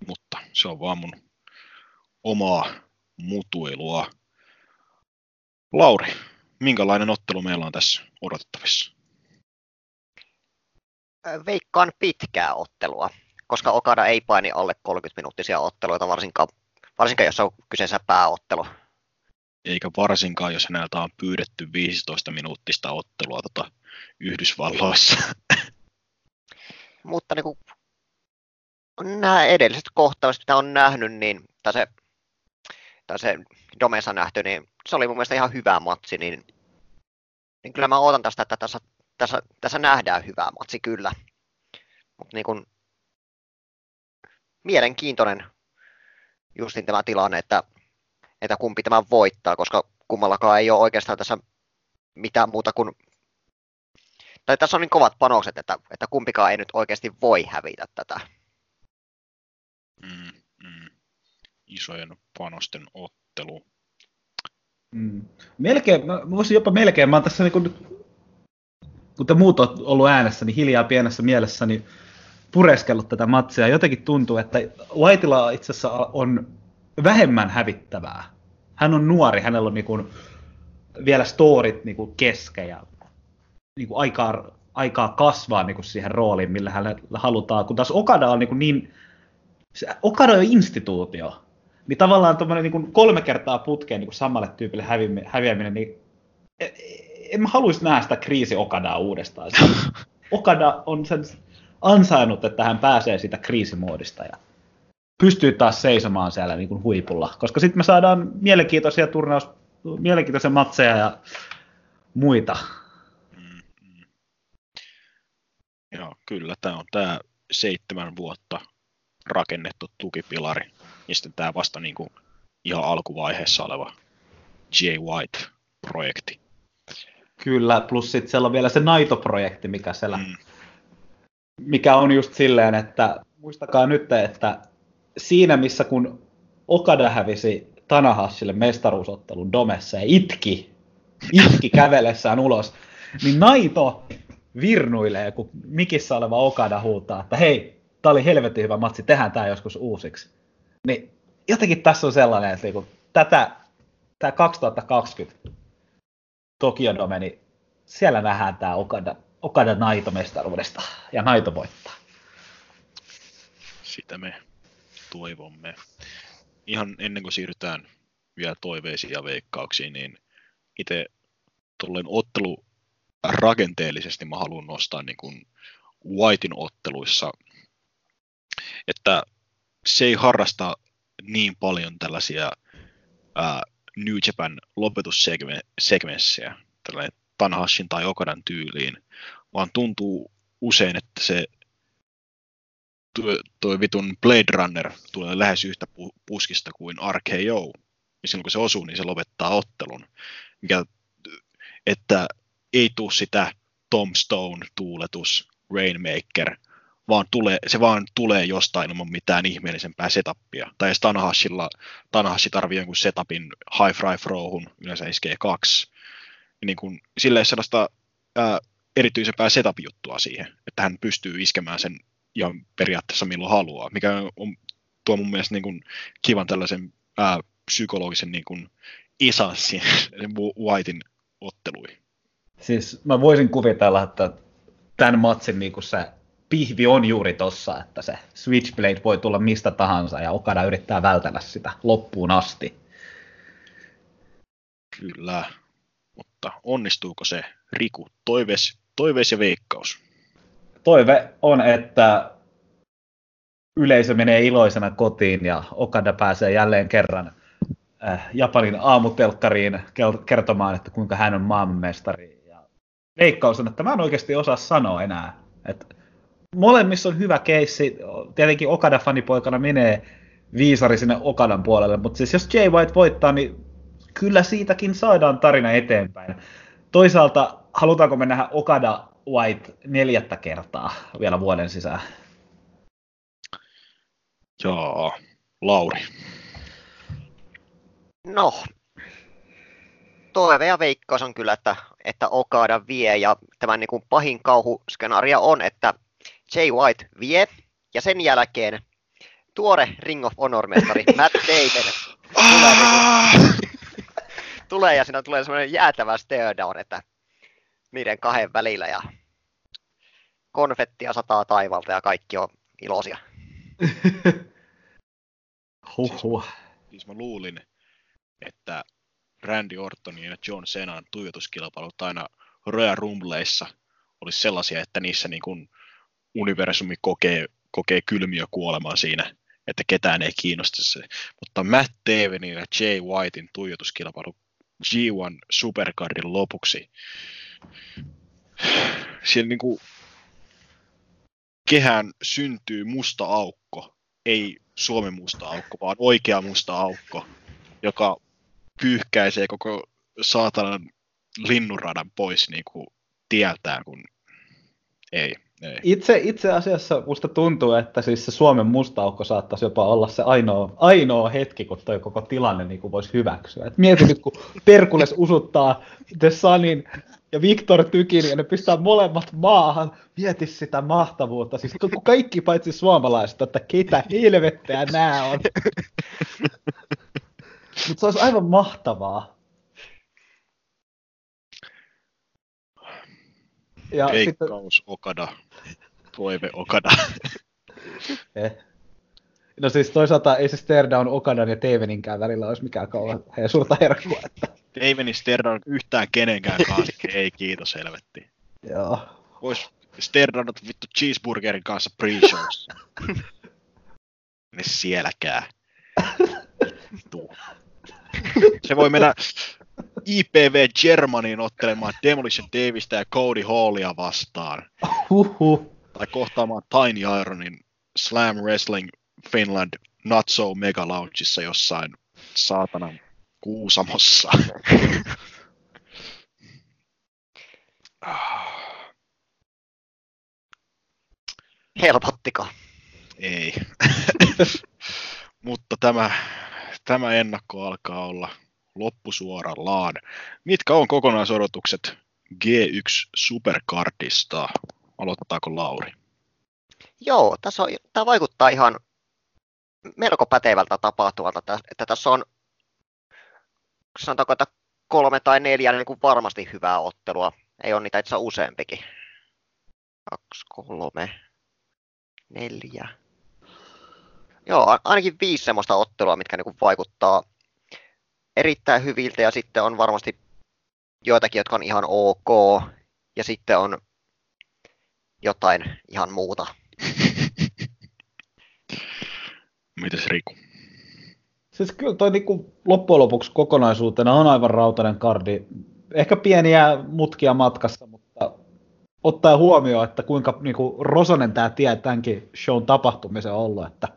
Mutta se on vaan mun omaa mutuilua. Lauri, minkälainen ottelu meillä on tässä odotettavissa? Veikkaan pitkää ottelua koska Okada ei paini alle 30-minuuttisia otteluita, varsinkaan, varsinkaan jos on kyseessä pääottelu. Eikä varsinkaan, jos häneltä on pyydetty 15 minuuttista ottelua tota Yhdysvalloissa. Mutta niin kuin, nämä edelliset kohtaukset, mitä on nähnyt, niin, tai se, tai se Domesa nähty, niin se oli mun mielestä ihan hyvä matsi, niin, niin kyllä mä odotan tästä, että tässä, tässä, tässä nähdään hyvä matsi kyllä. Mutta niin kuin, mielenkiintoinen justin tämä tilanne, että, että kumpi tämän voittaa, koska kummallakaan ei ole oikeastaan tässä mitään muuta kuin tai tässä on niin kovat panokset, että, että kumpikaan ei nyt oikeasti voi hävitä tätä. Mm, mm. Isojen panosten ottelu. Mm. Melkein, mä voisin jopa melkein, mä oon tässä niin kun, kun te muut on ollut äänessä, niin hiljaa pienessä mielessä, niin pureskellut tätä matsia. Jotenkin tuntuu, että Laitila itse asiassa on vähemmän hävittävää. Hän on nuori, hänellä on niinku vielä storit niinku kesken ja niinku aikaa, aikaa kasvaa niinku siihen rooliin, millä hän halutaan. Kun taas Okada on niinku niin, se, Okada on instituutio. Niin tavallaan niinku kolme kertaa putkeen niinku samalle tyypille häviäminen, niin e, e, en mä haluaisi nähdä sitä kriisi Okadaa uudestaan. Okada on sen ansainnut, että hän pääsee siitä kriisimoodista ja pystyy taas seisomaan siellä niin kuin huipulla. Koska sitten me saadaan mielenkiintoisia turnaus, mielenkiintoisia matseja ja muita. Mm-hmm. Joo, kyllä. Tämä on tämä seitsemän vuotta rakennettu tukipilari. Ja sitten tämä vasta niin kuin ihan alkuvaiheessa oleva J. White-projekti. Kyllä, plus sitten siellä on vielä se Naito-projekti, mikä siellä mm mikä on just silleen, että muistakaa nyt, että siinä missä kun Okada hävisi Tanahashille mestaruusottelun domessa ja itki, itki kävelessään ulos, niin Naito virnuilee, kun mikissä oleva Okada huutaa, että hei, tää oli helvetin hyvä matsi, tehdään tää joskus uusiksi. Niin jotenkin tässä on sellainen, että niinku, tätä, tämä 2020, Tokyo Dome, niin siellä nähdään tämä Okada, Okada Naito-mestaruudesta ja Naito voittaa. Sitä me toivomme. Ihan ennen kuin siirrytään vielä toiveisiin ja veikkauksiin, niin itse tuolleen ottelu rakenteellisesti mä haluan nostaa niin kuin Whitein otteluissa, että se ei harrasta niin paljon tällaisia ää, New Japan lopetussekvenssejä, tällainen Tanahashin tai Okadan tyyliin, vaan tuntuu usein, että se tuo, vitun Blade Runner tulee lähes yhtä puskista kuin RKO. Ja silloin kun se osuu, niin se lopettaa ottelun. Mikä, että ei tule sitä Tom Stone tuuletus, Rainmaker, vaan tulee, se vaan tulee jostain ilman mitään ihmeellisempää setupia. Tai Tanahashilla, Tanahashi tarvii jonkun setupin High Fry Throwhun, yleensä iskee kaksi. Niin kuin, sille sellaista ää, erityisempää setup-juttua siihen, että hän pystyy iskemään sen ja periaatteessa milloin haluaa, mikä on, tuo mun mielestä niin kuin kivan tällaisen ää, psykologisen niin kuin isanssin Whitein otteluihin. Siis mä voisin kuvitella, että tämän matsin niin kuin se pihvi on juuri tossa, että se Switchblade voi tulla mistä tahansa ja Okada yrittää vältellä sitä loppuun asti. Kyllä, mutta onnistuuko se Riku? Toives, toiveis ja veikkaus. Toive on, että yleisö menee iloisena kotiin ja Okada pääsee jälleen kerran äh, Japanin aamutelkkariin kertomaan, että kuinka hän on maailmanmestari. Ja veikkaus on, että mä en oikeasti osaa sanoa enää. Että molemmissa on hyvä keissi. Tietenkin Okada-fanipoikana menee viisari sinne Okadan puolelle, mutta siis jos Jay White voittaa, niin kyllä siitäkin saadaan tarina eteenpäin. Toisaalta halutaanko me nähdä Okada White neljättä kertaa vielä vuoden sisään? Joo, Lauri. No, toive ja veikkaus on kyllä, että, että Okada vie ja tämän niin kuin pahin kauhuskenaario on, että Jay White vie ja sen jälkeen tuore Ring of Honor-mestari Matt Taven tulee, niin tulee ja siinä tulee semmoinen jäätävä stare down, että niiden kahden välillä ja konfettia sataa taivalta ja kaikki on iloisia. Huhhuh. Siis, siis mä luulin, että Randy Ortonin ja John Cenan tuijotuskilpailut aina Royal Rumbleissa olisi sellaisia, että niissä niin kuin universumi kokee, kokee kylmiö kuolemaa siinä, että ketään ei kiinnosta se. Mutta Matt Davenin ja Jay Whitein tuijotuskilpailu G1 Supercardin lopuksi, siellä niin kuin kehään syntyy musta aukko, ei Suomen musta aukko, vaan oikea musta aukko, joka pyyhkäisee koko saatanan linnunradan pois niin kuin tieltään, kun ei. Ei. Itse, itse asiassa musta tuntuu, että siis se Suomen musta aukko saattaisi jopa olla se ainoa, ainoa hetki, kun toi koko tilanne niin kuin voisi hyväksyä. Et mieti nyt, kun Perkules usuttaa The Sunin ja Viktor Tykin ja ne pistää molemmat maahan. Mieti sitä mahtavuutta. Siis kaikki paitsi suomalaiset, että ketä helvettiä nämä on. Mutta se olisi aivan mahtavaa. Ja Veikkaus sitten... Okada. Toive Okada. eh. No siis toisaalta ei se stare down Okadan ja Teveninkään välillä olisi mikään kauan suurta herkkua. Että... Teveni stare down yhtään kenenkään kanssa. ei kiitos helvetti. Joo. Vois stare down vittu cheeseburgerin kanssa pre-showssa. ne sielläkään. Vittu. Se voi mennä IPV Germaniin ottelemaan Demolition Davista ja Cody Hallia vastaan. Huhhuh. Tai kohtaamaan Tiny Ironin Slam Wrestling Finland Not So Mega Loungeissa jossain saatanan Kuusamossa. Helpottiko? Ei. Mutta tämä, tämä ennakko alkaa olla loppusuorallaan. Mitkä on kokonaisodotukset G1 Supercardista? Aloittaako Lauri? Joo, tässä on, tämä vaikuttaa ihan melko pätevältä tapahtuvalta, että tässä on sanotaanko, että kolme tai neljä niin kuin varmasti hyvää ottelua. Ei ole niitä itse asiassa useampikin. Kaksi, kolme, neljä. Joo, ainakin viisi semmoista ottelua, mitkä niin kuin vaikuttaa erittäin hyviltä ja sitten on varmasti joitakin, jotka on ihan ok ja sitten on jotain ihan muuta. Mites Riku? Siis kyllä toi niinku loppujen lopuksi kokonaisuutena on aivan rautainen kardi. Ehkä pieniä mutkia matkassa, mutta ottaa huomioon, että kuinka niinku rosonen tämä tie tämänkin shown tapahtumisen on ollut. Että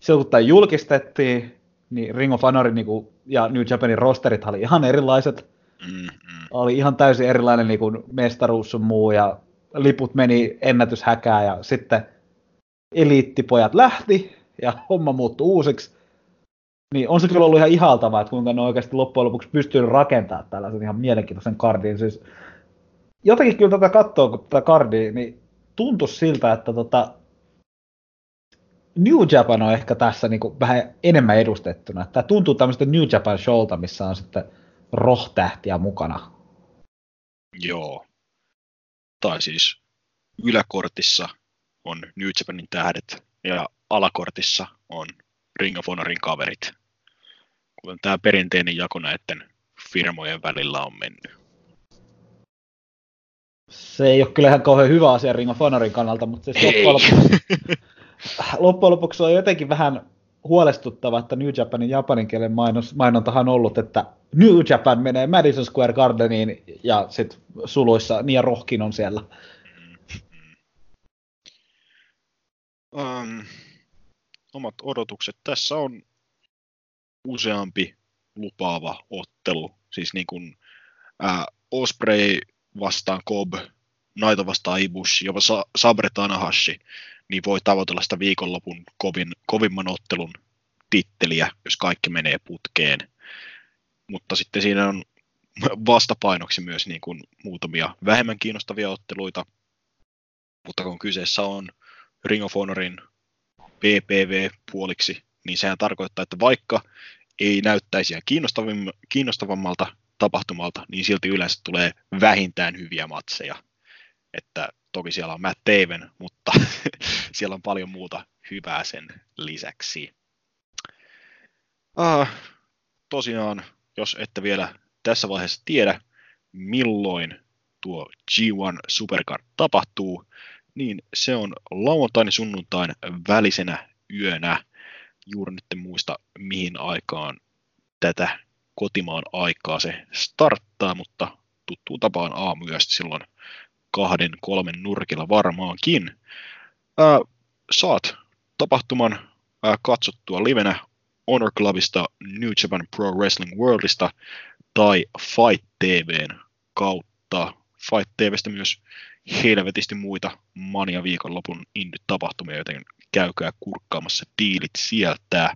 silloin kun tämä julkistettiin, niin Ring of Honorin niinku, ja New Japanin rosterit oli ihan erilaiset. Mm, mm. Oli ihan täysin erilainen niinku mestaruus sun muu ja liput meni ennätyshäkää ja sitten eliittipojat lähti ja homma muuttui uusiksi. Niin on se kyllä ollut ihan ihaltavaa, että kuinka ne oikeasti loppujen lopuksi pystyy rakentamaan tällaisen ihan mielenkiintoisen kardin. Siis jotenkin kyllä tätä katsoo, kun tätä kardia, niin tuntuu siltä, että tota, New Japan on ehkä tässä niin kuin vähän enemmän edustettuna. Tämä tuntuu tämmöistä New Japan showlta, missä on sitten rohtähtiä mukana. Joo. Tai siis yläkortissa on New Japanin tähdet ja alakortissa on Ring of Honorin kaverit. Kuten tämä perinteinen jako näiden firmojen välillä on mennyt. Se ei ole kyllä ihan kauhean hyvä asia Ring of Honorin kannalta, mutta siis loppujen lopuksi, loppujen lopuksi on jotenkin vähän huolestuttava, että New Japanin japanin kielen mainos, mainontahan on ollut, että New Japan menee Madison Square Gardeniin ja sitten suluissa Nia Rohkin on siellä. Um, omat odotukset. Tässä on useampi lupaava ottelu. Siis niin kuin äh, Osprey vastaan Cobb, Naito vastaan Ibushi, jopa Sa- Sabre Tanahashi, niin voi tavoitella sitä viikonlopun kovin, kovimman ottelun titteliä, jos kaikki menee putkeen. Mutta sitten siinä on vastapainoksi myös niin kuin muutamia vähemmän kiinnostavia otteluita, mutta kun kyseessä on Ring of Honorin PPV-puoliksi, niin sehän tarkoittaa, että vaikka ei näyttäisi kiinnostavammalta tapahtumalta, niin silti yleensä tulee vähintään hyviä matseja. Että toki siellä on Matt Taven, mutta siellä on paljon muuta hyvää sen lisäksi. Ah, tosiaan, jos ette vielä tässä vaiheessa tiedä, milloin tuo G1 Supercard tapahtuu, niin se on lauantain ja sunnuntain välisenä yönä. Juuri nyt en muista mihin aikaan tätä kotimaan aikaa se starttaa, mutta tuttuun tapaan aamuyöstä silloin kahden, kolmen nurkilla varmaankin. Ää, saat tapahtuman ää, katsottua livenä Honor Clubista, New Japan Pro Wrestling Worldista tai Fight TVn kautta. Fight TVstä myös helvetisti muita mania viikonlopun indie-tapahtumia, joten käykää kurkkaamassa diilit sieltä.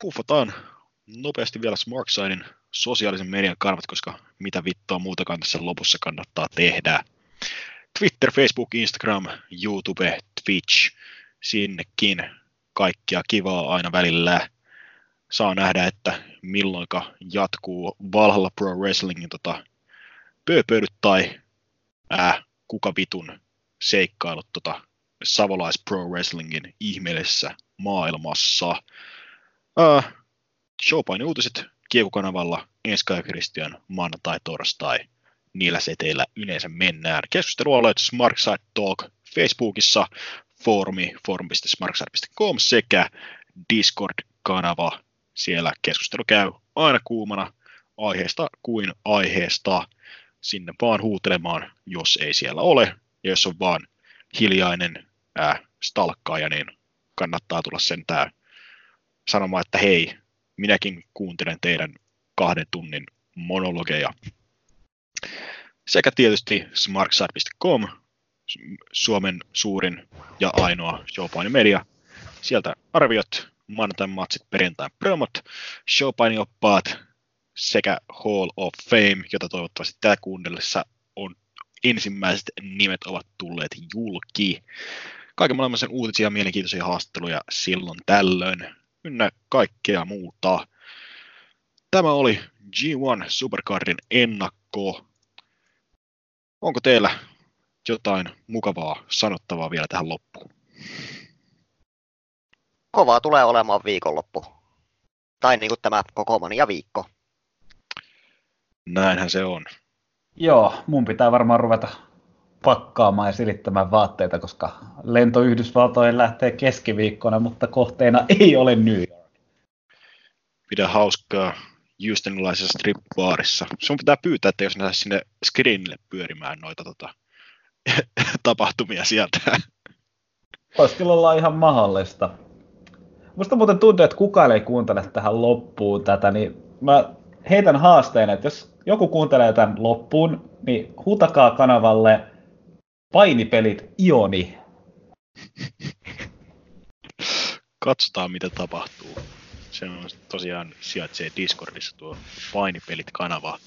Puffataan nopeasti vielä Smarksidein sosiaalisen median kanavat, koska mitä vittua muutakaan tässä lopussa kannattaa tehdä. Twitter, Facebook, Instagram, YouTube, Twitch, sinnekin kaikkia kivaa aina välillä. Saa nähdä, että milloinka jatkuu Valhalla Pro Wrestlingin tota, pööpöilyt tai ää, kuka vitun seikkailut tota, Savolais Pro Wrestlingin ihmeellisessä maailmassa. Ää, Showpain uutiset Kieku-kanavalla ensi Christian maanantai, torstai. Niillä seteillä yleensä mennään. Keskustelualueet Smartside Talk Facebookissa, foorumi forum.smartside.com sekä Discord-kanava. Siellä keskustelu käy aina kuumana aiheesta kuin aiheesta sinne vaan huutelemaan, jos ei siellä ole. Ja jos on vaan hiljainen ää, stalkkaaja, niin kannattaa tulla sentään sanomaan, että hei, minäkin kuuntelen teidän kahden tunnin monologeja. Sekä tietysti smartside.com, Suomen suurin ja ainoa showpaini media. Sieltä arviot, maanantain matsit, perjantain promot, showpaini oppaat sekä Hall of Fame, jota toivottavasti tätä kuunnellessa on ensimmäiset nimet ovat tulleet julki. Kaiken maailman uutisia, mielenkiintoisia haastatteluja silloin tällöin, ynnä kaikkea muuta. tämä oli G1 Supercardin ennakko. Onko teillä jotain mukavaa sanottavaa vielä tähän loppuun? Kovaa tulee olemaan viikonloppu. Tai niin kuin tämä koko mania viikko. Näinhän se on. Joo, mun pitää varmaan ruveta pakkaamaan ja silittämään vaatteita, koska lento Yhdysvaltoihin lähtee keskiviikkona, mutta kohteena ei ole New York. Pidä hauskaa Houstonilaisessa strip-baarissa. Sun pitää pyytää, että jos saisi sinne screenille pyörimään noita tota, tapahtumia sieltä. Voisi kyllä olla ihan mahdollista. Musta muuten tuntuu, että kukaan ei kuuntele tähän loppuun tätä, niin mä heitän haasteen, että jos joku kuuntelee tämän loppuun, niin hutakaa kanavalle painipelit Ioni. Katsotaan, mitä tapahtuu. Se on tosiaan sijaitsee Discordissa tuo painipelit-kanava.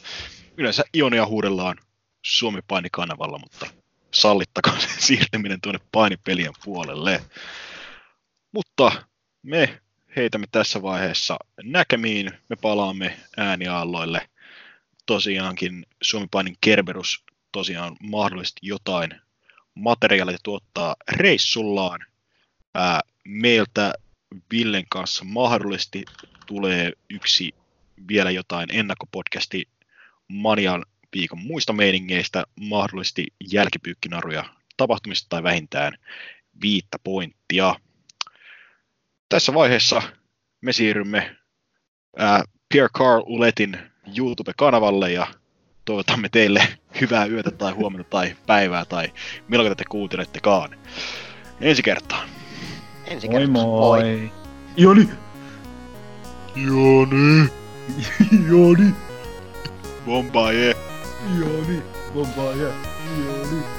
Yleensä Ionia huudellaan Suomi painikanavalla, mutta sallittakoon se siirtyminen tuonne painipelien puolelle. Mutta me heitämme tässä vaiheessa näkemiin. Me palaamme ääniaalloille. Tosiaankin Suomi Painin Kerberus tosiaan mahdollisesti jotain materiaalia tuottaa reissullaan. Ää, meiltä Villen kanssa mahdollisesti tulee yksi vielä jotain ennakkopodcasti Manian viikon muista meiningeistä, mahdollisesti jälkipyykkinaruja tapahtumista tai vähintään viittä pointtia. Tässä vaiheessa me siirrymme ää, Pierre Carl Uletin YouTube-kanavalle ja toivotamme teille hyvää yötä tai huomenta tai päivää tai milloin te kuuntelettekaan. Ensi kertaan. Ensi Moi kertaa. moi! Ioni! Joni! Ioni! Bombaye! Ioni! Bombaaja! Ioni! Bombaaja!